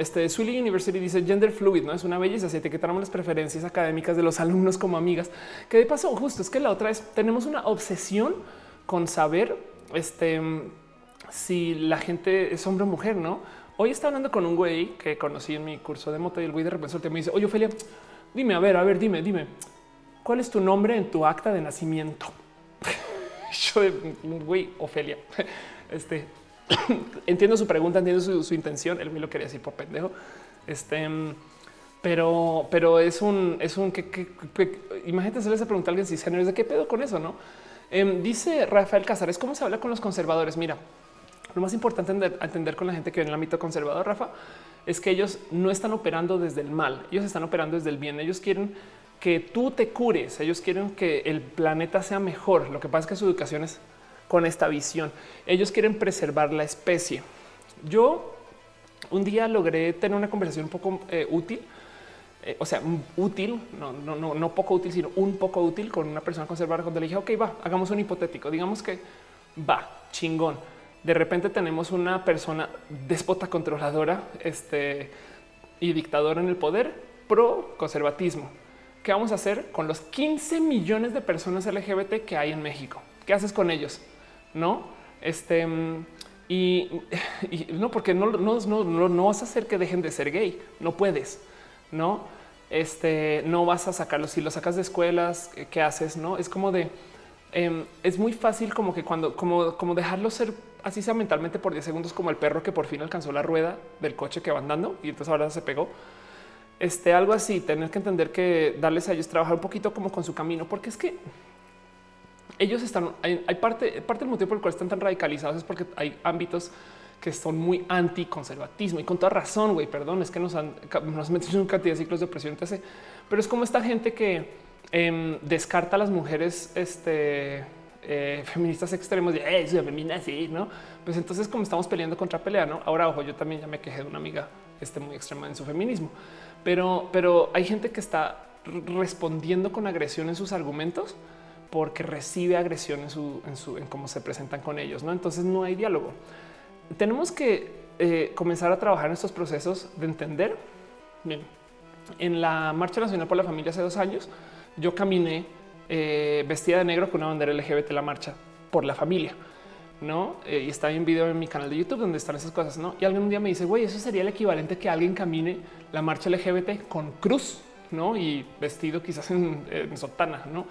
Este University dice gender fluid, no es una belleza. Si etiquetamos las preferencias académicas de los alumnos como amigas, que de paso, justo es que la otra es tenemos una obsesión con saber este, si la gente es hombre o mujer, no? Hoy está hablando con un güey que conocí en mi curso de moto y el güey de repente me dice, oye, Ophelia, dime, a ver, a ver, dime, dime, ¿cuál es tu nombre en tu acta de nacimiento? Yo, güey, Ofelia, este, entiendo su pregunta, entiendo su, intención. Él me lo quería decir por pendejo. Este, pero, pero es un, es un que, que, imagínate hacerle esa pregunta a alguien cisgénero, ¿de qué pedo con eso? No em, dice Rafael Casares, ¿cómo se habla con los conservadores? Mira, lo más importante entender, con la gente que viene en el ámbito conservador, Rafa, es que ellos no están operando desde el mal, ellos están operando desde el bien. Ellos quieren que tú te cures, ellos quieren que el planeta sea mejor. Lo que pasa es que su educación es con esta visión. Ellos quieren preservar la especie. Yo un día logré tener una conversación un poco eh, útil. Eh, o sea, útil, no, no, no, no poco útil, sino un poco útil con una persona conservadora cuando le dije, ok, va, hagamos un hipotético. Digamos que va, chingón de repente tenemos una persona déspota, controladora este, y dictadora en el poder pro conservatismo. ¿Qué vamos a hacer con los 15 millones de personas LGBT que hay en México? ¿Qué haces con ellos? No, este y, no, porque no, no, no, no, vas a hacer que dejen de ser gay. No puedes, no, este, no vas a sacarlos. Si los sacas de escuelas, ¿qué haces? No es como de em, es muy fácil, como que cuando, como, como dejarlo ser así sea mentalmente por 10 segundos, como el perro que por fin alcanzó la rueda del coche que va andando y entonces ahora se pegó. Este algo así, tener que entender que darles a ellos trabajar un poquito como con su camino, porque es que ellos están, hay, parte, parte del motivo por el cual están tan radicalizados es porque hay ámbitos que son muy anticonservatismo y con toda razón, güey, perdón, es que nos han, metido en una cantidad de ciclos de opresión, pero es como esta gente que em, descarta a las mujeres, este, eh, feministas extremos de eh, femina, sí, no? Pues entonces, como estamos peleando contra pelea, no? Ahora, ojo, yo también ya me quejé de una amiga este, muy extrema en su feminismo, pero, pero hay gente que está respondiendo con agresión en sus argumentos porque recibe agresión en su, en su, en cómo se presentan con ellos, no? Entonces, no hay diálogo. Tenemos que eh, comenzar a trabajar en estos procesos de entender. Bien, en la Marcha Nacional por la Familia hace dos años, yo caminé eh, vestida de negro con una bandera LGBT la marcha por la familia. No, eh, y está en un video en mi canal de YouTube donde están esas cosas. No, y un día me dice, güey, eso sería el equivalente que alguien camine la marcha LGBT con cruz, no? Y vestido quizás en, sotana, no?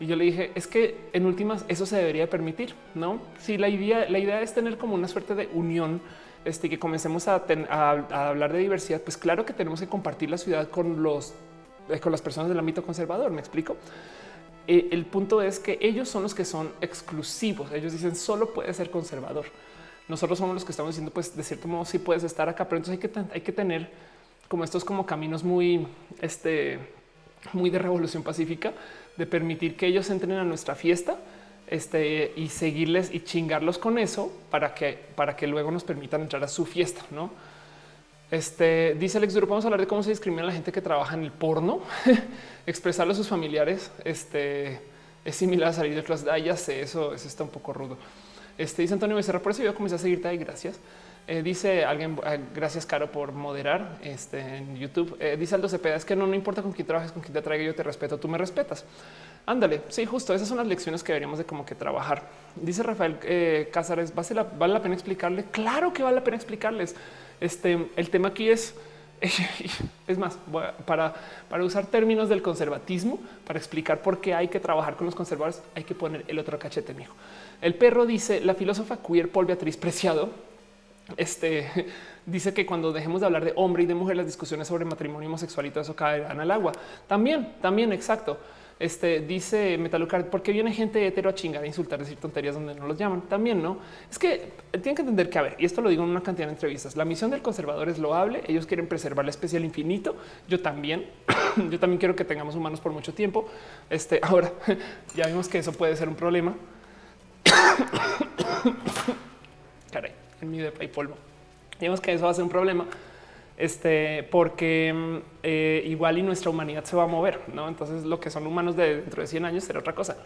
Y yo le dije, es que en últimas eso se debería permitir, ¿no? Si la idea, la idea es tener como una suerte de unión, este, que comencemos a, hablar de diversidad, pues claro que tenemos que compartir la ciudad con, los, eh, con las personas del ámbito conservador, ¿me explico? Eh, el punto es que ellos son los que son exclusivos, ellos dicen solo puede ser conservador. Nosotros somos los que estamos diciendo, pues de cierto modo sí puedes estar acá, pero entonces hay que, hay que tener como estos como caminos muy, este, muy de revolución pacífica de permitir que ellos entren a nuestra fiesta este, y seguirles y chingarlos con eso para que, para que luego nos permitan entrar a su fiesta, ¿no? Este dice Alex Duro, vamos a hablar de cómo se discrimina a la gente que trabaja en el porno, expresarlo a sus familiares. Este es similar a salir de clase. Ah, ya sé, eso, eso está un poco rudo. Este dice Antonio Becerra, por eso yo comencé a seguirte. Gracias. Eh, dice alguien, ah, gracias Caro por moderar este, en YouTube. Eh, dice Aldo Cepeda, es que no, no importa con quién trabajes, con quién te traiga, yo te respeto, tú me respetas. Ándale, sí, justo, esas son las lecciones que deberíamos de como que trabajar. Dice Rafael eh, Cázares, ¿vale la, ¿vale la pena explicarle? Claro que vale la pena explicarles. Este, el tema aquí es, es más, para, para usar términos del conservatismo, para explicar por qué hay que trabajar con los conservadores, hay que poner el otro cachete, mijo. El perro dice, la filósofa queer Paul Beatriz Preciado este dice que cuando dejemos de hablar de hombre y de mujer, las discusiones sobre matrimonio homosexual y todo eso caerán al agua. También, también, exacto. Este dice Metalucar, porque viene gente hetero a chingar, a insultar, decir tonterías donde no los llaman. También no es que tienen que entender que, a ver, y esto lo digo en una cantidad de entrevistas. La misión del conservador es loable. Ellos quieren preservar la especie al infinito. Yo también, yo también quiero que tengamos humanos por mucho tiempo. Este ahora ya vimos que eso puede ser un problema. En mi depa y polvo. Digamos que eso va a ser un problema, este, porque mm, eh, igual y nuestra humanidad se va a mover, ¿no? Entonces lo que son humanos de dentro de 100 años será otra cosa.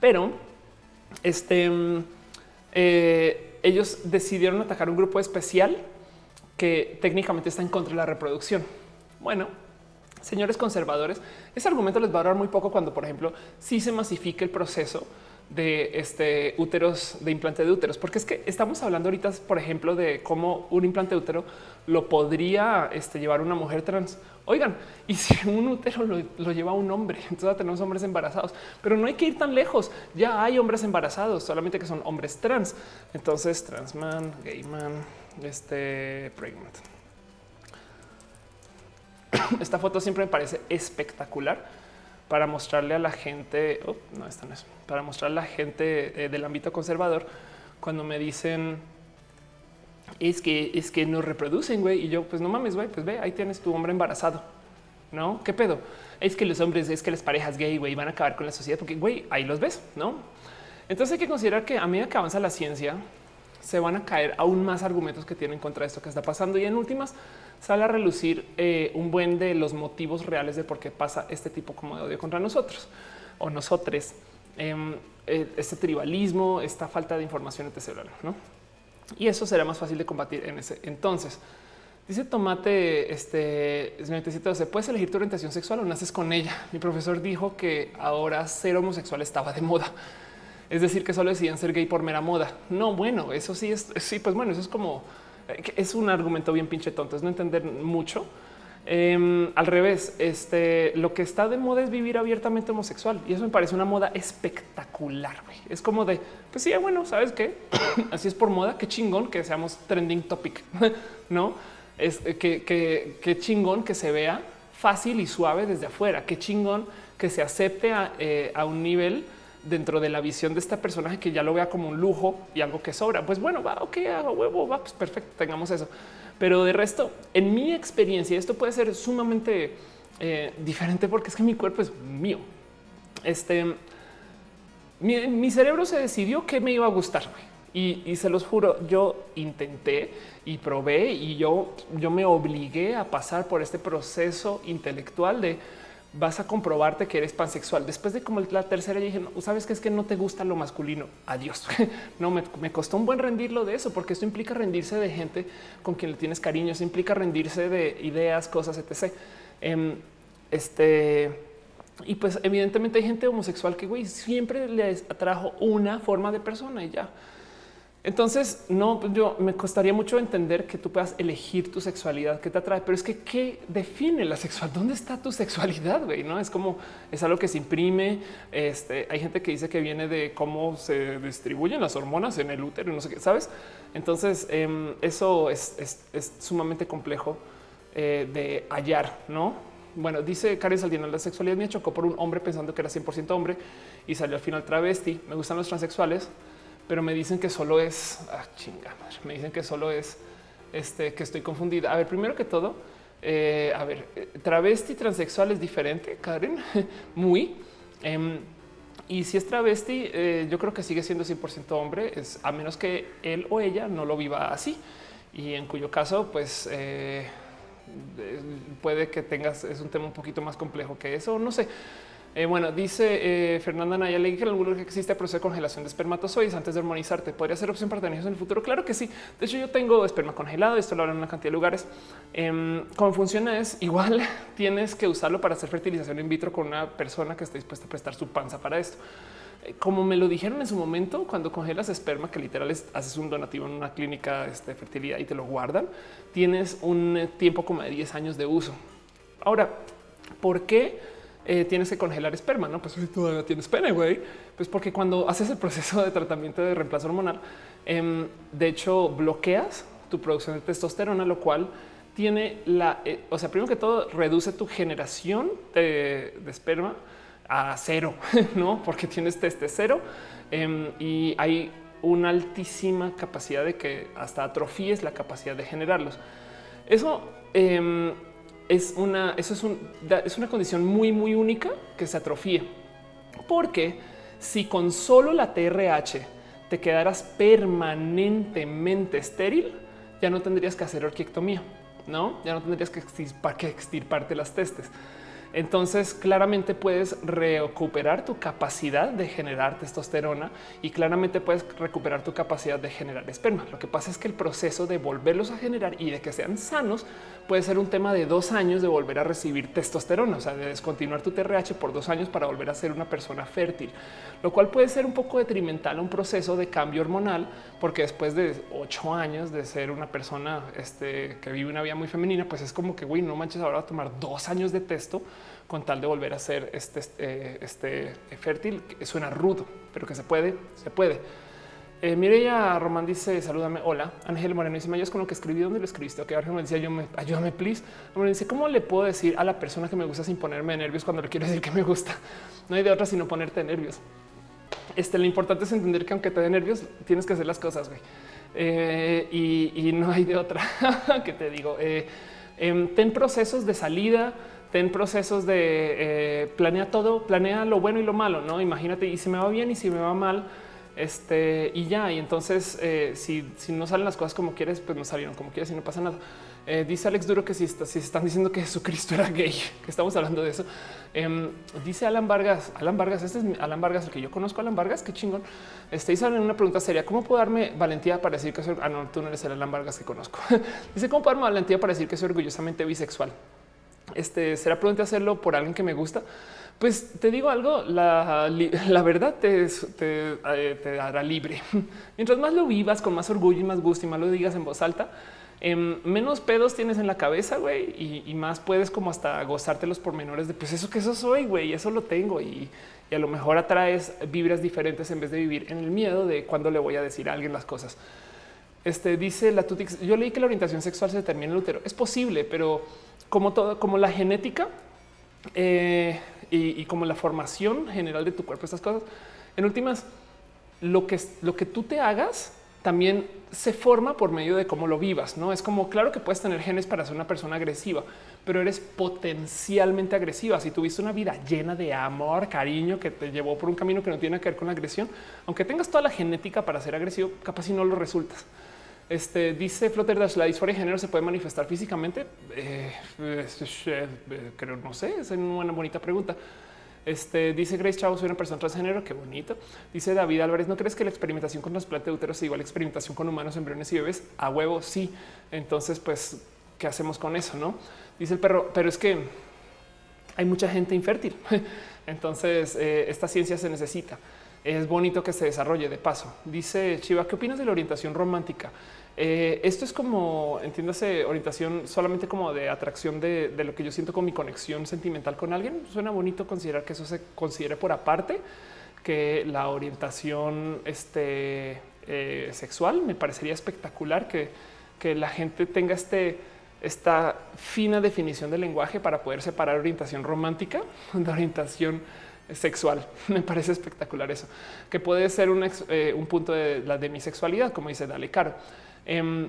Pero este, mm, eh, ellos decidieron atacar un grupo especial que técnicamente está en contra de la reproducción. Bueno, señores conservadores, ese argumento les va a dar muy poco cuando, por ejemplo, si se masifique el proceso de este úteros, de implante de úteros, porque es que estamos hablando ahorita, por ejemplo, de cómo un implante de útero lo podría este, llevar una mujer trans. Oigan, y si un útero lo, lleva un hombre, entonces tenemos hombres embarazados, pero no hay que ir tan lejos. Ya hay hombres embarazados, solamente que son hombres trans. Entonces, trans man, gay man, este pregnant. Esta foto siempre me parece espectacular para mostrarle a la gente, oh, no, esta no es, para mostrarle a la gente eh, del ámbito conservador cuando me dicen es que es que no reproducen, güey, y yo pues no mames, güey, pues ve, ahí tienes tu hombre embarazado. ¿No? ¿Qué pedo? Es que los hombres, es que las parejas gay, güey, van a acabar con la sociedad porque, güey, ahí los ves, ¿no? Entonces hay que considerar que a medida que avanza la ciencia, se van a caer aún más argumentos que tienen contra esto que está pasando y en últimas sale a relucir eh, un buen de los motivos reales de por qué pasa este tipo de odio contra nosotros o nosotros. Em, eh, este tribalismo, esta falta de información etc. ¿no? Y eso será más fácil de combatir en ese entonces. Dice Tomate, este se puedes elegir tu orientación sexual o naces con ella. Mi profesor dijo que ahora ser homosexual estaba de moda. Es decir, que solo decían ser gay por mera moda. No, bueno, eso sí es, sí, pues bueno, eso es como es un argumento bien pinche tonto, es no entender mucho. Em, al revés, este lo que está de moda es vivir abiertamente homosexual y eso me parece una moda espectacular. Es como de pues sí, bueno, sabes qué? así es por moda. Qué chingón que seamos trending topic, no es que, que, chingón que se vea fácil y suave desde afuera. Qué chingón que se acepte a, eh, un nivel dentro de la visión de este personaje que ya lo vea como un lujo y algo que sobra. Pues bueno, va, ok, hago huevo, va, pues perfecto, tengamos eso. Pero de resto, en mi experiencia, esto puede ser sumamente eh, diferente porque es que mi cuerpo es mío. Este, mi, cerebro se decidió que me iba a gustar y, y, se los juro, yo intenté y probé y yo, yo me obligué a pasar por este proceso intelectual de vas a comprobarte que eres pansexual. Después de como la tercera, dije, no, sabes que es que no te gusta lo masculino. Adiós. no me, costó un buen rendirlo de eso, porque esto implica rendirse de gente con quien le tienes cariño, eso implica rendirse de ideas, cosas, etc. Em, este y pues evidentemente hay gente homosexual que güey siempre les atrajo una forma de persona y ya. Entonces, no, pues yo me costaría mucho entender que tú puedas elegir tu sexualidad que te atrae, pero es que qué define la sexual? ¿Dónde está tu sexualidad? Güey? No es como es algo que se imprime. Este hay gente que dice que viene de cómo se distribuyen las hormonas en el útero y no sé qué, sabes? Entonces, em, eso es, sumamente complejo eh, de hallar, no? Bueno, dice Karen Saldina, la sexualidad me chocó por un hombre pensando que era 100% hombre y salió al final travesti. Me gustan los transexuales pero me dicen que solo es ah, chinga, me dicen que solo es este que estoy confundida. A ver, primero que todo, eh, a ver, eh, travesti transexual es diferente, Karen, muy. Em, y si es travesti, eh, yo creo que sigue siendo 100% hombre, es a menos que él o ella no lo viva así. Y en cuyo caso, pues puede que tengas, es un tema un poquito más complejo que eso, no sé. Eh, bueno, dice eh, Fernanda Naya, le dije que existe proceso de congelación de espermatozoides antes de hormonizarte. ¿Podría ser opción para tener hijos en el futuro? Claro que sí. De hecho, yo tengo esperma congelado. Esto lo hablan en una cantidad de lugares. Eh, Cómo funciona es igual tienes que usarlo para hacer fertilización in vitro con una persona que esté dispuesta a prestar su panza para esto. Eh, como me lo dijeron en su momento, cuando congelas esperma, que literal haces un donativo en una clínica de este, fertilidad y te lo guardan, tienes un tiempo como de 10 años de uso. Ahora, ¿por qué? Eh, tienes que congelar esperma, no? Pues todavía tienes pene, güey. Pues porque cuando haces el proceso de tratamiento de reemplazo hormonal, em, de hecho bloqueas tu producción de testosterona, lo cual tiene la, eh, o sea, primero que todo reduce tu generación de, esperma a cero, no? Porque tienes teste cero em, y hay una altísima capacidad de que hasta atrofíes la capacidad de generarlos. Eso em, es una, eso es, es una condición muy, muy única que se atrofía. Porque si con solo la TRH te quedaras permanentemente estéril, ya no tendrías que hacer orquiectomía, no? Ya no tendrías que extirparte las testes. Entonces, claramente puedes recuperar tu capacidad de generar testosterona y claramente puedes recuperar tu capacidad de generar esperma. Lo que pasa es que el proceso de volverlos a generar y de que sean sanos puede ser un tema de dos años de volver a recibir testosterona, o sea, de descontinuar tu TRH por dos años para volver a ser una persona fértil, lo cual puede ser un poco detrimental a un proceso de cambio hormonal, porque después de ocho años de ser una persona este, que vive una vida muy femenina, pues es como que, güey, no manches, ahora va a tomar dos años de testo con tal de volver a ser este, este, este fértil. Suena rudo, pero que se puede, se puede. Eh, Mireya Román dice salúdame. Hola, Ángel Moreno dice yo es con lo que escribí. ¿Dónde lo escribiste? Que okay, me decía yo me ayúdame, please. Me dice cómo le puedo decir a la persona que me gusta sin ponerme nervios cuando le quiero decir que me gusta. No hay de otra sino ponerte nervios. Este, lo importante es entender que aunque te dé nervios, tienes que hacer las cosas. Güey. Eh, y, no hay de otra que te digo. Eh, em, ten procesos de salida ten procesos de eh, planea todo, planea lo bueno y lo malo, no? Imagínate y si me va bien y si me va mal, este y ya. Y entonces, eh, si, no salen las cosas como quieres, pues no salieron como quieres y no pasa nada. Eh, dice Alex Duro que si, si están diciendo que Jesucristo era gay, que estamos hablando de eso. Em, dice Alan Vargas, Alan Vargas, este es Alan Vargas, el que yo conozco, Alan Vargas, qué chingón. Este dice una pregunta seria: ¿Cómo puedo darme valentía para decir que soy? Ah, no, tú no eres el Alan Vargas que conozco. dice: ¿Cómo puedo darme valentía para decir que soy orgullosamente bisexual? Este será prudente hacerlo por alguien que me gusta. Pues te digo algo, la, verdad te, eh, te, dará libre. Mientras más lo vivas con más orgullo y más gusto y más lo digas en voz alta, em, menos pedos tienes en la cabeza, güey, y, más puedes como hasta gozarte los pormenores de pues eso que eso soy, güey, eso lo tengo y, a lo mejor atraes vibras diferentes en vez de vivir en el miedo de cuando le voy a decir a alguien las cosas. Este dice la Tutix. Yo leí que la orientación sexual se determina en el útero. Es posible, pero como todo, como la genética eh, y, como la formación general de tu cuerpo, estas cosas, en últimas, lo que, lo que tú te hagas también se forma por medio de cómo lo vivas. No es como claro que puedes tener genes para ser una persona agresiva, pero eres potencialmente agresiva. Si tuviste una vida llena de amor, cariño que te llevó por un camino que no tiene que ver con la agresión, aunque tengas toda la genética para ser agresivo, capaz si no lo resultas. Este dice Flutter Dash, la disforia de género se puede manifestar físicamente. Eh, eh, creo, no sé, es una bonita pregunta. Este dice Grace Chavo, soy una persona transgénero. Qué bonito. Dice David Álvarez, ¿no crees que la experimentación con trasplante de útero es igual a experimentación con humanos, embriones y bebés? A huevo, sí. Entonces, pues, ¿qué hacemos con eso? No dice el perro, pero es que hay mucha gente infértil. Entonces, eh, esta ciencia se necesita. Es bonito que se desarrolle de paso. Dice Chiva, ¿qué opinas de la orientación romántica? Eh, esto es como, entiéndase, orientación solamente como de atracción de, lo que yo siento con mi conexión sentimental con alguien. Suena bonito considerar que eso se considere por aparte que la orientación este, eh, sexual. Me parecería espectacular que, que la gente tenga este, esta fina definición del lenguaje para poder separar orientación romántica de orientación sexual. Me parece espectacular eso, que puede ser un, eh, un punto de la demisexualidad, como dice Dale Caro. Um,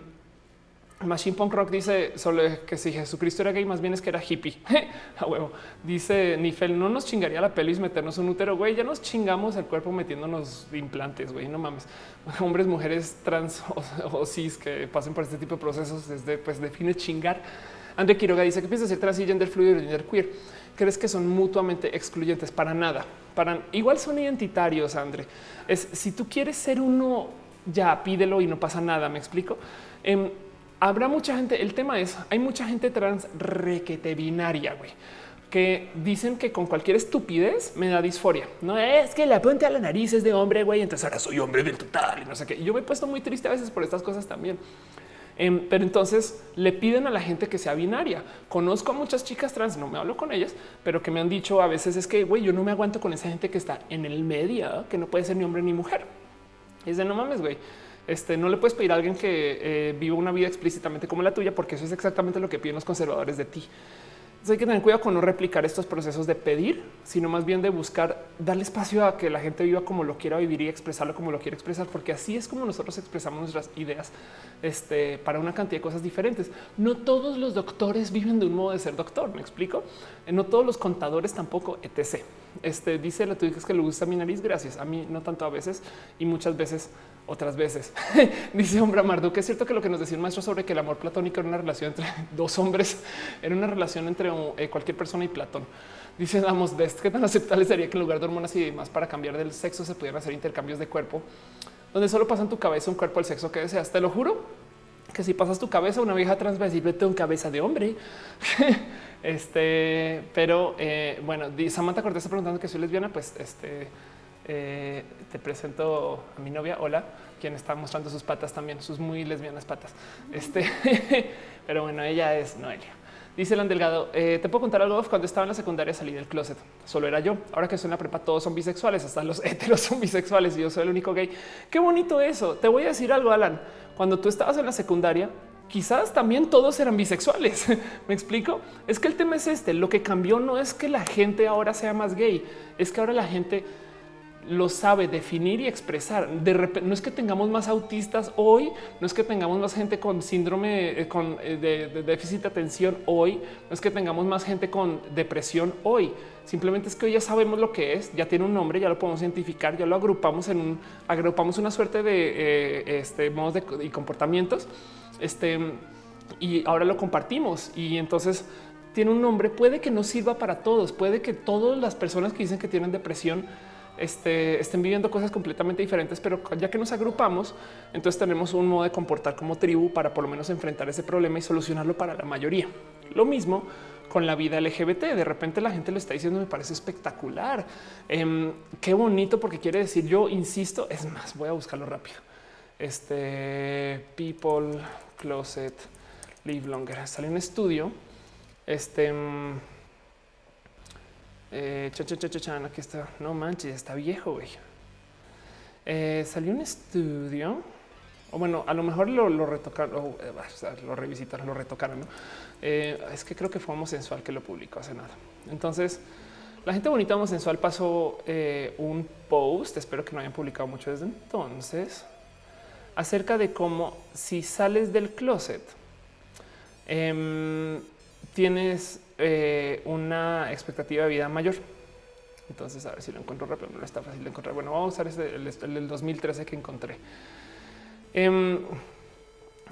Machine Punk Rock dice solo que si Jesucristo era gay, más bien es que era hippie. A huevo. Dice Nifel, no nos chingaría la pelis meternos un útero, güey. Ya nos chingamos el cuerpo metiéndonos implantes, güey. No mames. Hombres, mujeres trans o, cis que pasen por este tipo de procesos desde pues define chingar. André Quiroga dice que piensas ser trans y gender fluido y gender queer. ¿Crees que son mutuamente excluyentes? Para nada. Para igual son identitarios, André. Es si tú quieres ser uno ya pídelo y no pasa nada. Me explico. Em, habrá mucha gente. El tema es hay mucha gente trans requete binaria, güey, que dicen que con cualquier estupidez me da disforia. No es que la punta a la nariz es de hombre, güey. Entonces ahora soy hombre del total y no sé qué. Yo me he puesto muy triste a veces por estas cosas también. Em, pero entonces le piden a la gente que sea binaria. Conozco a muchas chicas trans, no me hablo con ellas, pero que me han dicho a veces es que güey, yo no me aguanto con esa gente que está en el medio, que no puede ser ni hombre ni mujer. Es de no mames, güey. Este no le puedes pedir a alguien que eh, viva una vida explícitamente como la tuya, porque eso es exactamente lo que piden los conservadores de ti hay que tener cuidado con no replicar estos procesos de pedir, sino más bien de buscar darle espacio a que la gente viva como lo quiera vivir y expresarlo como lo quiere expresar, porque así es como nosotros expresamos nuestras ideas este, para una cantidad de cosas diferentes. No todos los doctores viven de un modo de ser doctor, me explico. Eh, no todos los contadores tampoco, etc. Este dice la tuya es que le gusta mi nariz. Gracias. A mí no tanto a veces y muchas veces otras veces. Dice hombre Marduk, es cierto que lo que nos decía el maestro sobre que el amor platónico era una relación entre dos hombres, era una relación entre eh, cualquier persona y Platón. Dice Damos de qué tan aceptable sería que en lugar de hormonas y demás para cambiar del sexo se pudieran hacer intercambios de cuerpo, donde solo pasa en tu cabeza un cuerpo al sexo que deseas. Te lo juro que si pasas tu cabeza, una vieja trans va vete un cabeza de hombre. este, pero eh, bueno, Samantha Cortés está preguntando que soy lesbiana, pues este eh, te presento a mi novia, hola, quien está mostrando sus patas también, sus muy lesbianas patas. Este, pero bueno, ella es Noelia. Dice Lan Delgado, eh, te puedo contar algo. Cuando estaba en la secundaria salí del closet. Solo era yo. Ahora que estoy en la prepa, todos son bisexuales, hasta los heteros son bisexuales y yo soy el único gay. Qué bonito eso. Te voy a decir algo, Alan. Cuando tú estabas en la secundaria, quizás también todos eran bisexuales. Me explico. Es que el tema es este. Lo que cambió no es que la gente ahora sea más gay, es que ahora la gente lo sabe definir y expresar. De repente, no es que tengamos más autistas hoy, no es que tengamos más gente con síndrome eh, con, eh, de, déficit de atención hoy, no es que tengamos más gente con depresión hoy. Simplemente es que hoy ya sabemos lo que es, ya tiene un nombre, ya lo podemos identificar, ya lo agrupamos en un, agrupamos una suerte de eh, este, modos y comportamientos. Este, y ahora lo compartimos y entonces tiene un nombre, puede que no sirva para todos, puede que todas las personas que dicen que tienen depresión este, estén viviendo cosas completamente diferentes, pero ya que nos agrupamos, entonces tenemos un modo de comportar como tribu para por lo menos enfrentar ese problema y solucionarlo para la mayoría. Lo mismo con la vida LGBT. De repente la gente lo está diciendo, me parece espectacular. Em, qué bonito, porque quiere decir, yo insisto, es más, voy a buscarlo rápido. Este people closet live longer. Sale un estudio. Este eh, aquí está. No manches, está viejo, güey. Eh, salió un estudio, o bueno, a lo mejor lo, retocaron, eh, lo revisitaron, lo retocaron. ¿no? Eh, es que creo que fue Homosensual que lo publicó hace nada. Entonces, la gente bonita Homosensual pasó un post, espero que no hayan publicado mucho desde entonces, acerca de cómo si sales del closet, em, tienes eh, una expectativa de vida mayor. Entonces, a ver si lo encuentro rápido, no está fácil de encontrar. Bueno, vamos a usar el, del 2013 que encontré. Em,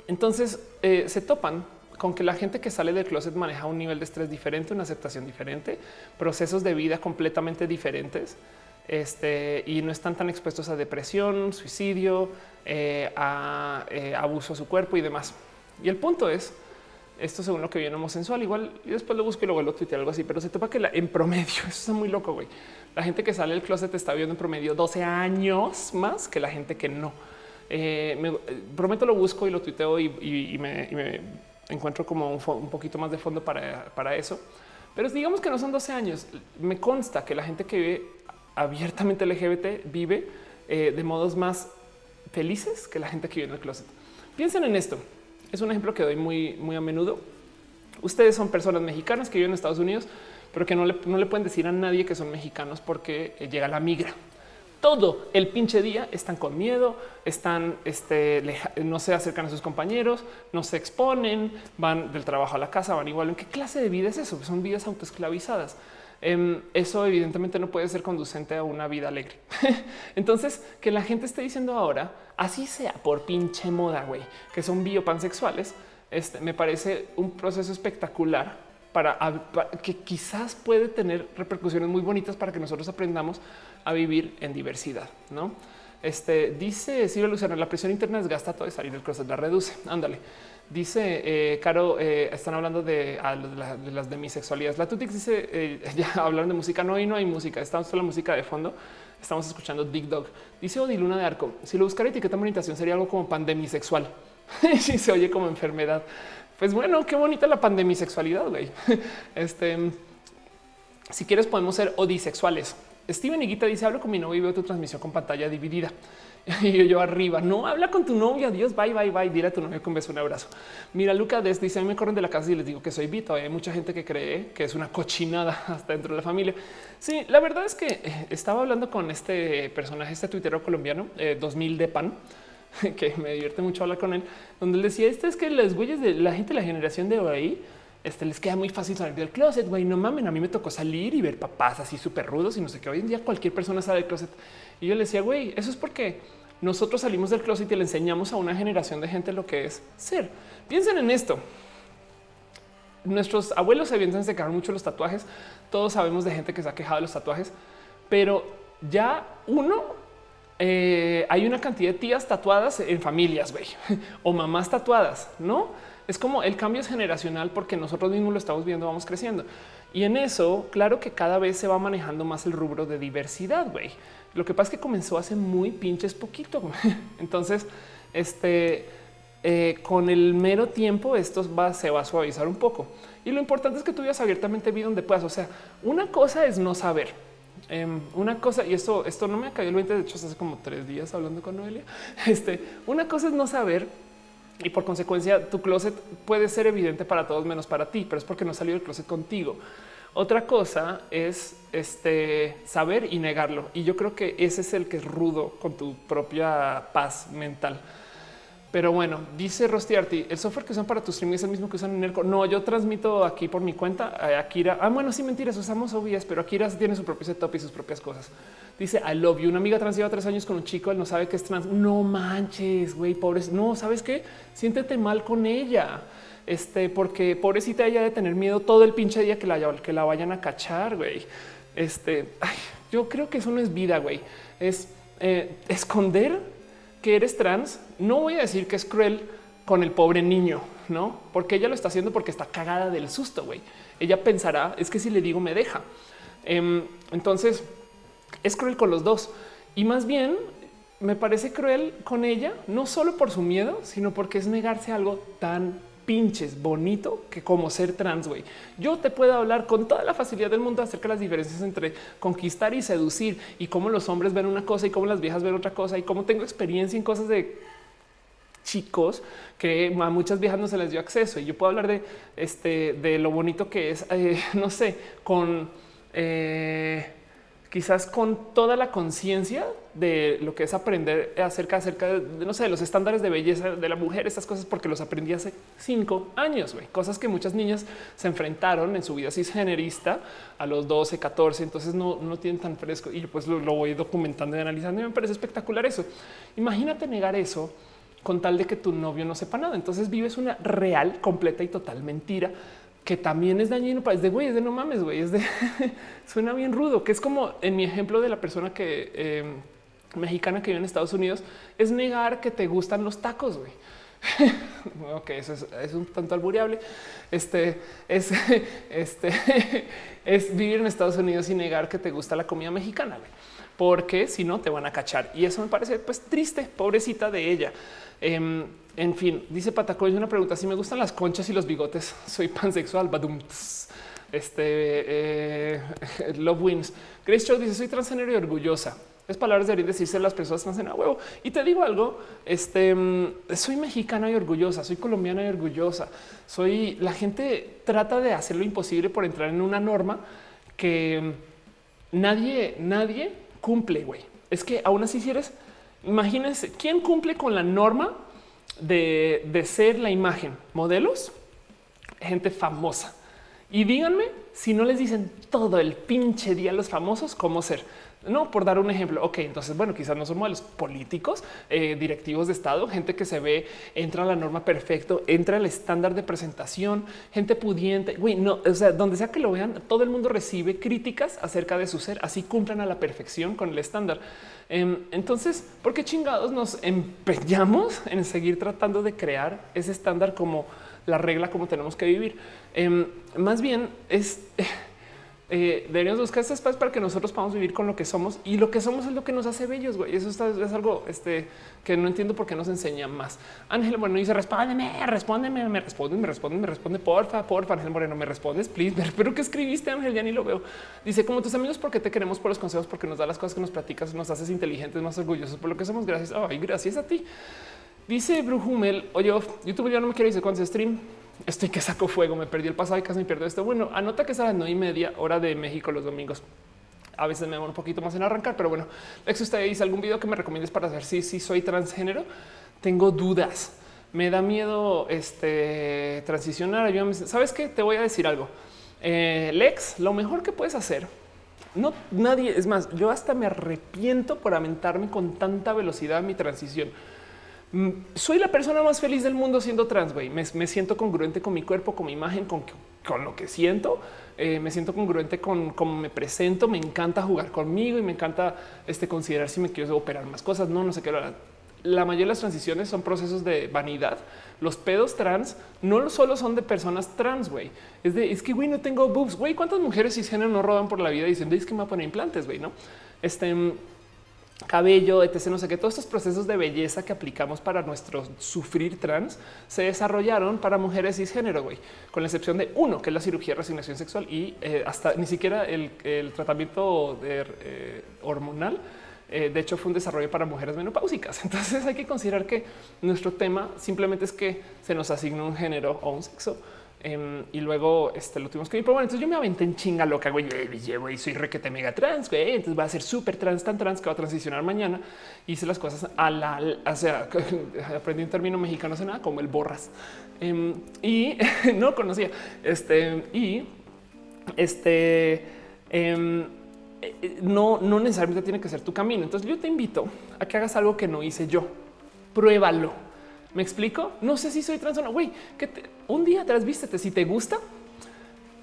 entonces, eh, se topan con que la gente que sale del closet maneja un nivel de estrés diferente, una aceptación diferente, procesos de vida completamente diferentes este, y no están tan expuestos a depresión, suicidio, eh, a abuso a su cuerpo y demás. Y el punto es Esto según lo que viene homosensual, igual y después lo busco y luego lo tuiteo algo así, pero se topa que en promedio, eso está muy loco, güey. La gente que sale del closet está viendo en promedio 12 años más que la gente que no. Eh, me, prometo lo busco y lo tuiteo y, me, encuentro como un, poquito más de fondo para, para eso. Pero digamos que no son 12 años. Me consta que la gente que vive abiertamente LGBT vive eh, de modos más felices que la gente que vive en el closet. Piensen en esto. Es un ejemplo que doy muy, muy a menudo. Ustedes son personas mexicanas que viven en Estados Unidos, pero que no le, no le pueden decir a nadie que son mexicanos porque eh, llega la migra todo el pinche día están con miedo, están, este, no se acercan a sus compañeros, no se exponen, van del trabajo a la casa, van igual. ¿En qué clase de vida es eso? Son vidas autoesclavizadas. Em, eso evidentemente no puede ser conducente a una vida alegre. Entonces, que la gente esté diciendo ahora, así sea por pinche moda, güey, que son biopansexuales, este, me parece un proceso espectacular para, que quizás puede tener repercusiones muy bonitas para que nosotros aprendamos a vivir en diversidad. No este dice Silvia Luciano, la presión interna desgasta todo y salir del closet la reduce. Ándale. Dice eh, Caro, eh, están hablando de, las demisexualidades. La Tutix dice, eh, ya hablaron de música, no, y no hay música, estamos con la música de fondo, estamos escuchando Dick Dog. Dice Odiluna de Arco, si lo buscara etiqueta meditación sería algo como pandemisexual. si se oye como enfermedad. Pues bueno, qué bonita la pandemisexualidad, güey. Este, si quieres podemos ser odisexuales. Steven Higuita dice, hablo con mi novio y veo tu transmisión con pantalla dividida. Y yo, arriba, no, habla con tu novio, adiós, bye, bye, bye, dile a tu novio con beso, un abrazo. Mira, Luca Des dice, a mí me corren de la casa y les digo que soy Vito. Hay mucha gente que cree que es una cochinada hasta dentro de la familia. Sí, la verdad es que eh, estaba hablando con este personaje, este tuitero colombiano, 2000 eh, de pan, que me divierte mucho hablar con él, donde él decía, este es que los güeyes de la gente de la generación de hoy, este les queda muy fácil salir del closet, güey, no mamen, a mí me tocó salir y ver papás así súper rudos y no sé qué, hoy en día cualquier persona sale del closet. Y yo le decía, güey, eso es porque nosotros salimos del closet y le enseñamos a una generación de gente lo que es ser. Piensen en esto. Nuestros abuelos evidentemente se quedaron mucho los tatuajes. Todos sabemos de gente que se ha quejado de los tatuajes, pero ya uno eh, hay una cantidad de tías tatuadas en familias, güey, o mamás tatuadas, ¿no? Es como el cambio es generacional porque nosotros mismos lo estamos viendo, vamos creciendo. Y en eso, claro que cada vez se va manejando más el rubro de diversidad, güey. Lo que pasa es que comenzó hace muy pinches poquito. Entonces, este, eh, con el mero tiempo, esto va, se va a suavizar un poco. Y lo importante es que tú veas abiertamente vi donde puedas. O sea, una cosa es no saber Em, una cosa, y esto, esto no me caído el 20, de hecho, hace como tres días hablando con Noelia. Este, una cosa es no saber y por consecuencia tu closet puede ser evidente para todos menos para ti, pero es porque no salió del closet contigo. Otra cosa es este saber y negarlo. Y yo creo que ese es el que es rudo con tu propia paz mental. Pero bueno, dice Rostiarty, el software que usan para tu streaming es el mismo que usan en Nerco. No, yo transmito aquí por mi cuenta. a Akira. Ah, bueno, sí, mentiras, usamos OBS, pero Akira tiene su propio setup y sus propias cosas. Dice I love you. Una amiga trans lleva tres años con un chico, él no sabe que es trans. No manches, güey, pobres. No, sabes qué? Siéntete mal con ella. Este, porque pobrecita ella de tener miedo todo el pinche día que la, que la vayan a cachar, güey. Este, yo creo que eso no es vida, güey. Es eh, esconder que eres trans, no voy a decir que es cruel con el pobre niño, no? Porque ella lo está haciendo porque está cagada del susto, güey. Ella pensará, es que si le digo me deja. Em, entonces, es cruel con los dos. Y más bien, me parece cruel con ella, no solo por su miedo, sino porque es negarse algo tan pinches bonito que como ser trans, güey. Yo te puedo hablar con toda la facilidad del mundo acerca de las diferencias entre conquistar y seducir y cómo los hombres ven una cosa y cómo las viejas ven otra cosa y cómo tengo experiencia en cosas de chicos que a muchas viejas no se les dio acceso y yo puedo hablar de este de lo bonito que es, eh, no sé, con eh, quizás con toda la conciencia de lo que es aprender acerca, acerca de, no sé, los estándares de belleza de la mujer, estas cosas, porque los aprendí hace cinco años, cosas que muchas niñas se enfrentaron en su vida cisgenerista a los 12, 14, entonces no, no tienen tan fresco y pues lo, lo voy documentando y analizando y me parece espectacular eso. Imagínate negar eso con tal de que tu novio no sepa nada. Entonces vives una real, completa y total mentira que también es dañino para es de güey, es de no mames, güey, es de suena bien rudo, que es como en mi ejemplo de la persona que em, mexicana que vive en Estados Unidos, es negar que te gustan los tacos, güey. ok, eso es, un tanto albureable. Este es, este es vivir en Estados Unidos y negar que te gusta la comida mexicana, porque si no te van a cachar. Y eso me parece pues triste, pobrecita de ella. Em, en fin, dice Patacoy una pregunta. Si me gustan las conchas y los bigotes, soy pansexual. Badum. Este eh, Love Wins. Grace Show dice: Soy transgénero y orgullosa. Es palabras deberían decirse las personas trans en a huevo. Y te digo algo: este mm, soy mexicana y orgullosa, soy colombiana y orgullosa. Soy la gente trata de hacer lo imposible por entrar en una norma que nadie, nadie cumple. Güey, es que aún así, si eres, imagínense quién cumple con la norma de, de ser la imagen, modelos, gente famosa. Y díganme si no les dicen todo el pinche día a los famosos cómo ser. No, por dar un ejemplo. Ok, entonces, bueno, quizás no somos los políticos, eh, directivos de Estado, gente que se ve, entra a la norma perfecto, entra al estándar de presentación, gente pudiente. Güey, no, o sea, donde sea que lo vean, todo el mundo recibe críticas acerca de su ser, así cumplan a la perfección con el estándar. Em, entonces, ¿por qué chingados nos empeñamos en seguir tratando de crear ese estándar como la regla, como tenemos que vivir? Em, más bien es eh, deberíamos buscar este espacio para que nosotros podamos vivir con lo que somos y lo que somos es lo que nos hace bellos. Güey. Eso es algo este, que no entiendo por qué nos enseña más. Ángel Moreno dice: Respóndeme, respóndeme, me responde, me responde, me responde. Porfa, porfa, Ángel Moreno, me respondes, please. Pero que escribiste, Ángel, ya ni lo veo. Dice: Como tus amigos, porque te queremos por los consejos, porque nos da las cosas que nos platicas, nos haces inteligentes, más orgullosos por lo que somos. Gracias. Ay, gracias a ti. Dice Brujumel: Oye, YouTube ya no me quiere decir cuánto stream. Estoy que saco fuego, me perdí el pasado y casi me pierdo esto. Bueno, anota que es a las nueve y media hora de México los domingos. A veces me demoro un poquito más en arrancar, pero bueno, Lex, usted dice algún video que me recomiendes para saber si, si soy transgénero. Tengo dudas. Me da miedo este transicionar. Sabes qué? Te voy a decir algo. Eh, Lex, lo mejor que puedes hacer no nadie es más. Yo hasta me arrepiento por aventarme con tanta velocidad mi transición soy la persona más feliz del mundo siendo trans. Güey, me, siento congruente con mi cuerpo, con mi imagen, con, lo que siento. Eh, me siento congruente con cómo me presento. Me encanta jugar conmigo y me encanta este, considerar si me quiero operar más cosas. No, no sé qué. La mayoría de las transiciones son procesos de vanidad. Los pedos trans no solo son de personas trans, güey. Es de es que güey, no tengo boobs. Güey, cuántas mujeres cisgénero no roban por la vida diciendo es que me va a poner implantes, güey, no? Este cabello, etc. No sé qué todos estos procesos de belleza que aplicamos para nuestro sufrir trans se desarrollaron para mujeres cisgénero, güey, con la excepción de uno, que es la cirugía de resignación sexual y eh, hasta ni siquiera el, tratamiento eh, hormonal. Eh, de hecho, fue un desarrollo para mujeres menopáusicas. Entonces hay que considerar que nuestro tema simplemente es que se nos asigna un género o un sexo Em, y luego este, lo tuvimos que ir. Pero bueno, entonces yo me aventé en chinga loca, güey. Llevo y soy requete mega trans, güey. Entonces va a ser súper trans, tan trans que va a transicionar mañana. Hice las cosas a la, o sea, aprendí un término mexicano, no sé nada, como el borras. Em, y no conocía este y este em, no, no necesariamente tiene que ser tu camino. Entonces yo te invito a que hagas algo que no hice yo. Pruébalo ¿Me explico? No sé si soy trans o no. Güey, que un día te vístete. Si te gusta,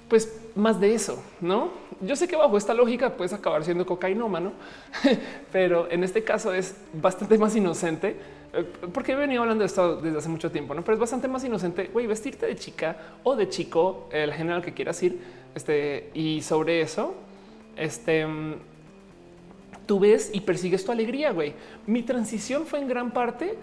pues más de eso, no? Yo sé que bajo esta lógica puedes acabar siendo cocainómano, pero en este caso es bastante más inocente eh, porque he venido hablando de esto desde hace mucho tiempo, no? Pero es bastante más inocente, güey, vestirte de chica o de chico, el género que quieras ir. Este y sobre eso, este tú ves y persigues tu alegría. Güey, mi transición fue en gran parte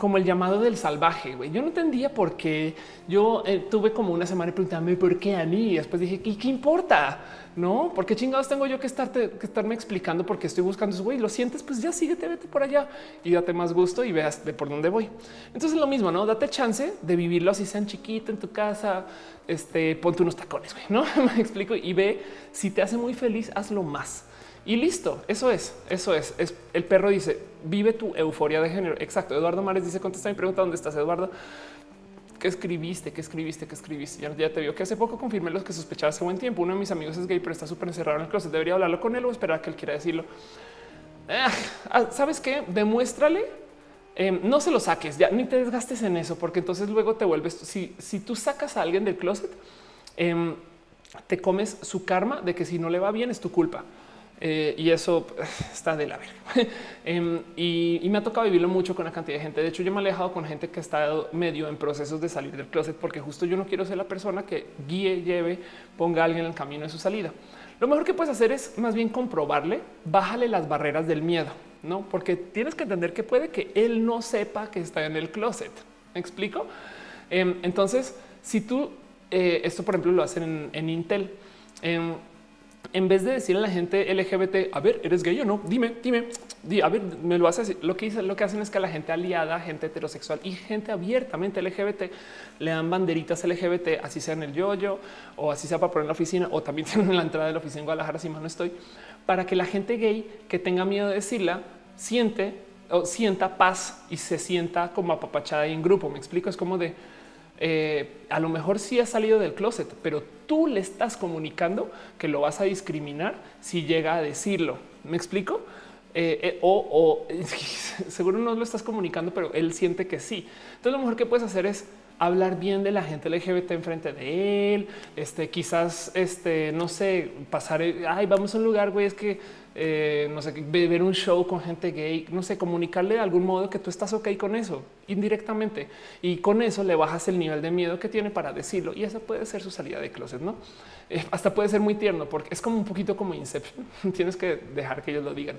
como el llamado del salvaje. Güey. Yo no entendía por qué yo eh, tuve como una semana y preguntarme por qué a mí. Y después dije, ¿qué, qué importa? No, porque chingados tengo yo que estarte, que estarme explicando por qué estoy buscando eso. Güey, lo sientes, pues ya síguete, vete por allá y date más gusto y veas de por dónde voy. Entonces lo mismo, no date chance de vivirlo así sean chiquito en tu casa. Este ponte unos tacones, güey, no me explico y ve si te hace muy feliz, hazlo más. Y listo, eso es, eso es. El perro dice, vive tu euforia de género. Exacto. Eduardo Mares dice, contesta mi pregunta, ¿dónde estás, Eduardo? ¿Qué escribiste? ¿Qué escribiste? ¿Qué escribiste? Ya, te vio que hace poco confirmé los que sospechaba hace buen tiempo. Uno de mis amigos es gay, pero está súper encerrado en el closet. Debería hablarlo con él o esperar a que él quiera decirlo. Ah, ah, ¿Sabes qué? Demuéstrale. Em, no se lo saques, ya ni te desgastes en eso, porque entonces luego te vuelves. Si, si tú sacas a alguien del closet, em, te comes su karma de que si no le va bien es tu culpa. Eh, y eso está de la verga. Em, y, me ha tocado vivirlo mucho con la cantidad de gente. De hecho, yo me he alejado con gente que estado medio en procesos de salir del closet porque justo yo no quiero ser la persona que guíe, lleve, ponga a alguien en el camino de su salida. Lo mejor que puedes hacer es más bien comprobarle, bájale las barreras del miedo, no? Porque tienes que entender que puede que él no sepa que está en el closet. ¿Me explico? Em, entonces, si tú eh, esto, por ejemplo, lo hacen en, Intel. En vez de decirle a la gente LGBT, a ver, eres gay o no, dime, dime, a ver, me lo haces. Lo que lo que hacen es que a la gente aliada, gente heterosexual y gente abiertamente LGBT le dan banderitas LGBT, así sea en el yoyo o así sea para poner en la oficina o también tienen en la entrada de la oficina en Guadalajara, si más no estoy, para que la gente gay que tenga miedo de decirla siente o sienta paz y se sienta como apapachada y en grupo. Me explico, es como de eh, a lo mejor sí ha salido del closet, pero tú le estás comunicando que lo vas a discriminar si llega a decirlo. ¿Me explico? Eh, eh, o, seguro no lo estás comunicando, pero él siente que sí. Entonces lo mejor que puedes hacer es hablar bien de la gente LGBT enfrente de él, este, quizás, este, no sé, pasar, ay, vamos a un lugar, güey, es que eh, no sé, ver un show con gente gay, no sé, comunicarle de algún modo que tú estás ok con eso indirectamente y con eso le bajas el nivel de miedo que tiene para decirlo y esa puede ser su salida de closet, no? Eh, hasta puede ser muy tierno porque es como un poquito como Inception. Tienes que dejar que ellos lo digan.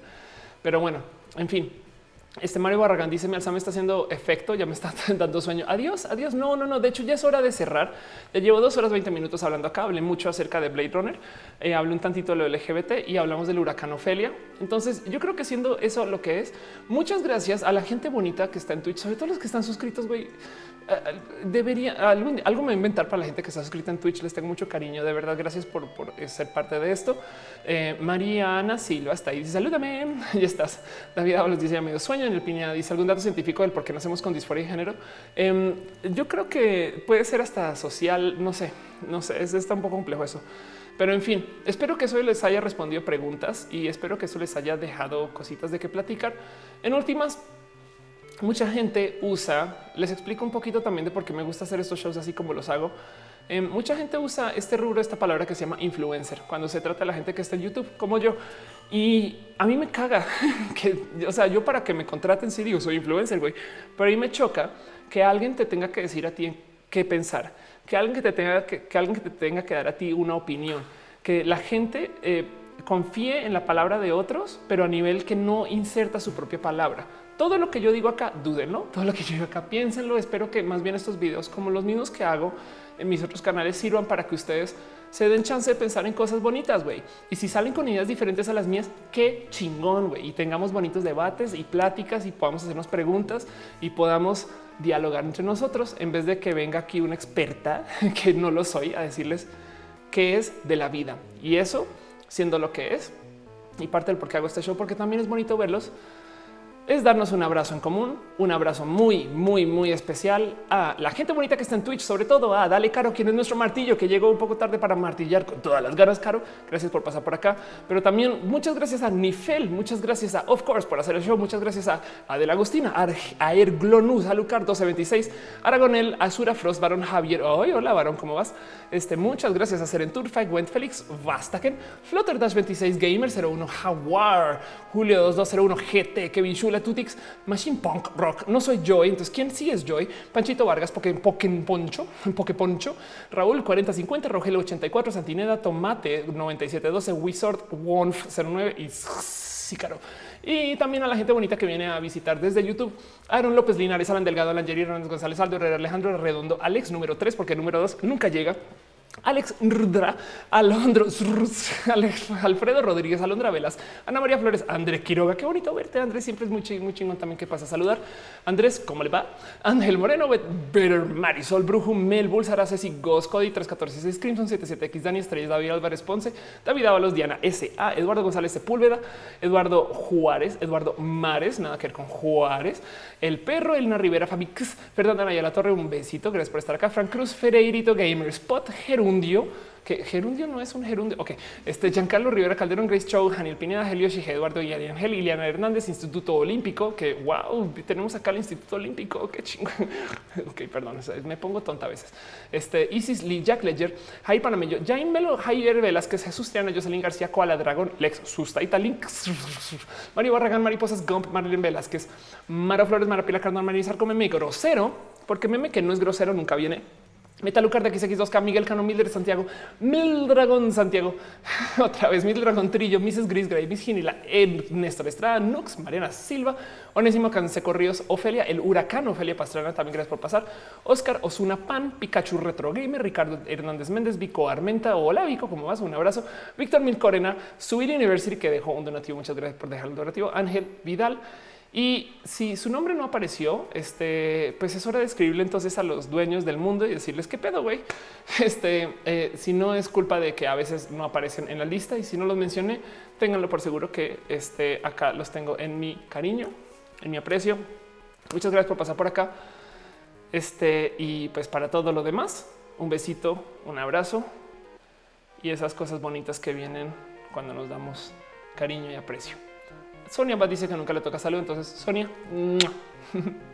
Pero bueno, en fin, este Mario Barragán dice: Mi alzame está haciendo efecto, ya me está dando sueño. Adiós, adiós. No, no, no. De hecho, ya es hora de cerrar. Ya llevo dos horas 20 minutos hablando acá. Hablé mucho acerca de Blade Runner, eh, hablé un tantito de lo LGBT y hablamos del huracán Ofelia. Entonces, yo creo que siendo eso lo que es, muchas gracias a la gente bonita que está en Twitch, sobre todo los que están suscritos. Güey, debería algo, algo, me inventar para la gente que está suscrita en Twitch. Les tengo mucho cariño. De verdad, gracias por, eh, ser parte de esto. Eh, Mariana Silva está ahí. Dice salúdame. ya estás. David los dice ya medio sueño en el piña. Dice algún dato científico del por qué nacemos con disforia de género. Em, yo creo que puede ser hasta social. No sé, no sé. Es, está un poco complejo eso. Pero en fin, espero que eso les haya respondido preguntas y espero que eso les haya dejado cositas de qué platicar. En últimas, mucha gente usa, les explico un poquito también de por qué me gusta hacer estos shows así como los hago. Em, mucha gente usa este rubro, esta palabra que se llama influencer, cuando se trata de la gente que está en YouTube, como yo. Y a mí me caga que, o sea, yo para que me contraten, sí digo, soy influencer, güey, pero ahí me choca que alguien te tenga que decir a ti qué pensar, que alguien que te tenga que, alguien que te tenga que dar a ti una opinión, que la gente eh, confíe en la palabra de otros, pero a nivel que no inserta su propia palabra todo lo que yo digo acá, dúdenlo, todo lo que yo digo acá, piénsenlo. Espero que más bien estos videos, como los mismos que hago en mis otros canales, sirvan para que ustedes se den chance de pensar en cosas bonitas, güey. Y si salen con ideas diferentes a las mías, qué chingón, güey. Y tengamos bonitos debates y pláticas y podamos hacernos preguntas y podamos dialogar entre nosotros en vez de que venga aquí una experta que no lo soy a decirles qué es de la vida. Y eso siendo lo que es y parte del por qué hago este show, porque también es bonito verlos es darnos un abrazo en común, un abrazo muy, muy, muy especial a la gente bonita que está en Twitch, sobre todo a Dale Caro, quien es nuestro martillo, que llegó un poco tarde para martillar con todas las ganas, Caro. Gracias por pasar por acá, pero también muchas gracias a Nifel, muchas gracias a Of Course por hacer el show, muchas gracias a Adela Agustina, a Erglonus, a Lucar 1226, Aragonel, Azura Frost, Barón Javier. hola, Barón, ¿cómo vas? Este, muchas gracias a Seren Turfag, Went Félix, Vastaken, Flutter Dash 26, Gamer 01, Hawar, Julio 2201, GT, Kevin Shula, Tutix, Machine Punk Rock. No soy Joy. Entonces, ¿quién sí es Joy? Panchito Vargas, Poké Poncho, Poncho, Raúl 4050, Rogelio 84, Santineda, Tomate 9712, Wizard, Wonf 09 y Sícaro. Y también a la gente bonita que viene a visitar desde YouTube. Aaron López Linares, Alan Delgado, Alan Hernández González, Aldo Herrera, Alejandro Redondo, Alex número 3, porque número 2 nunca llega. Alex Rudra, Alondro, Alfredo Rodríguez, Alondra Velas, Ana María Flores, Andrés Quiroga. Qué bonito verte, Andrés. Siempre es muy, chingón también que pasa a saludar. Andrés, ¿cómo le va? Ángel Moreno, Better Marisol, Brujo, Mel, Bulsara, Ceci, Ghost, Cody 314, Crimson 77X, Dani Estrellas, David Álvarez Ponce, David Ábalos, Diana S.A., Eduardo González Sepúlveda, Eduardo Juárez, Eduardo Mares, nada que ver con Juárez, El Perro, Elna Rivera, Fabi Fernanda Naya La Torre, un besito. Gracias por estar acá. Frank Cruz, Ferreirito, Gamer Spot, Gerundio, que gerundio no es un gerundio. Ok, este Giancarlo Rivera Calderón, Grace Chow, Daniel Pineda, Helio Eduardo y Ángel, Iliana Hernández, Instituto Olímpico, que wow, tenemos acá el Instituto Olímpico. Qué chingón. ok, perdón, me pongo tonta a veces. Este Isis Lee, Jack Ledger, Jai Panamello, Jaime Melo, Javier Velázquez, Jesús Triana, Jocelyn García, Koala Dragón, Lex Sustaita Link, Mario Barragán, Mariposas Gump, Marilyn Velázquez, Mara Flores, Marapila Carnal, María Come grosero, porque meme que no es grosero nunca viene Metalucar de XX2K, Miguel Cano, Mildred Santiago, Mil Dragón Santiago, otra vez Mil Dragón Trillo, Mrs. Gris Gray, Miss Ginila, Néstor Estrada, Nux, Mariana Silva, Onésimo Canseco Ríos, Ofelia, el Huracán, Ofelia Pastrana, también gracias por pasar, Oscar Osuna Pan, Pikachu Retro Gamer, Ricardo Hernández Méndez, Vico Armenta, hola Vico, ¿cómo vas? Un abrazo, Víctor Mil Corena, Subir University, que dejó un donativo, muchas gracias por dejar el donativo, Ángel Vidal, y si su nombre no apareció, este, pues es hora de escribirle entonces a los dueños del mundo y decirles qué pedo, güey. Este, eh, si no es culpa de que a veces no aparecen en la lista y si no los mencioné, ténganlo por seguro que este, acá los tengo en mi cariño, en mi aprecio. Muchas gracias por pasar por acá. Este, y pues para todo lo demás, un besito, un abrazo y esas cosas bonitas que vienen cuando nos damos cariño y aprecio. Sonia dice que nunca le toca salud. Entonces, Sonia.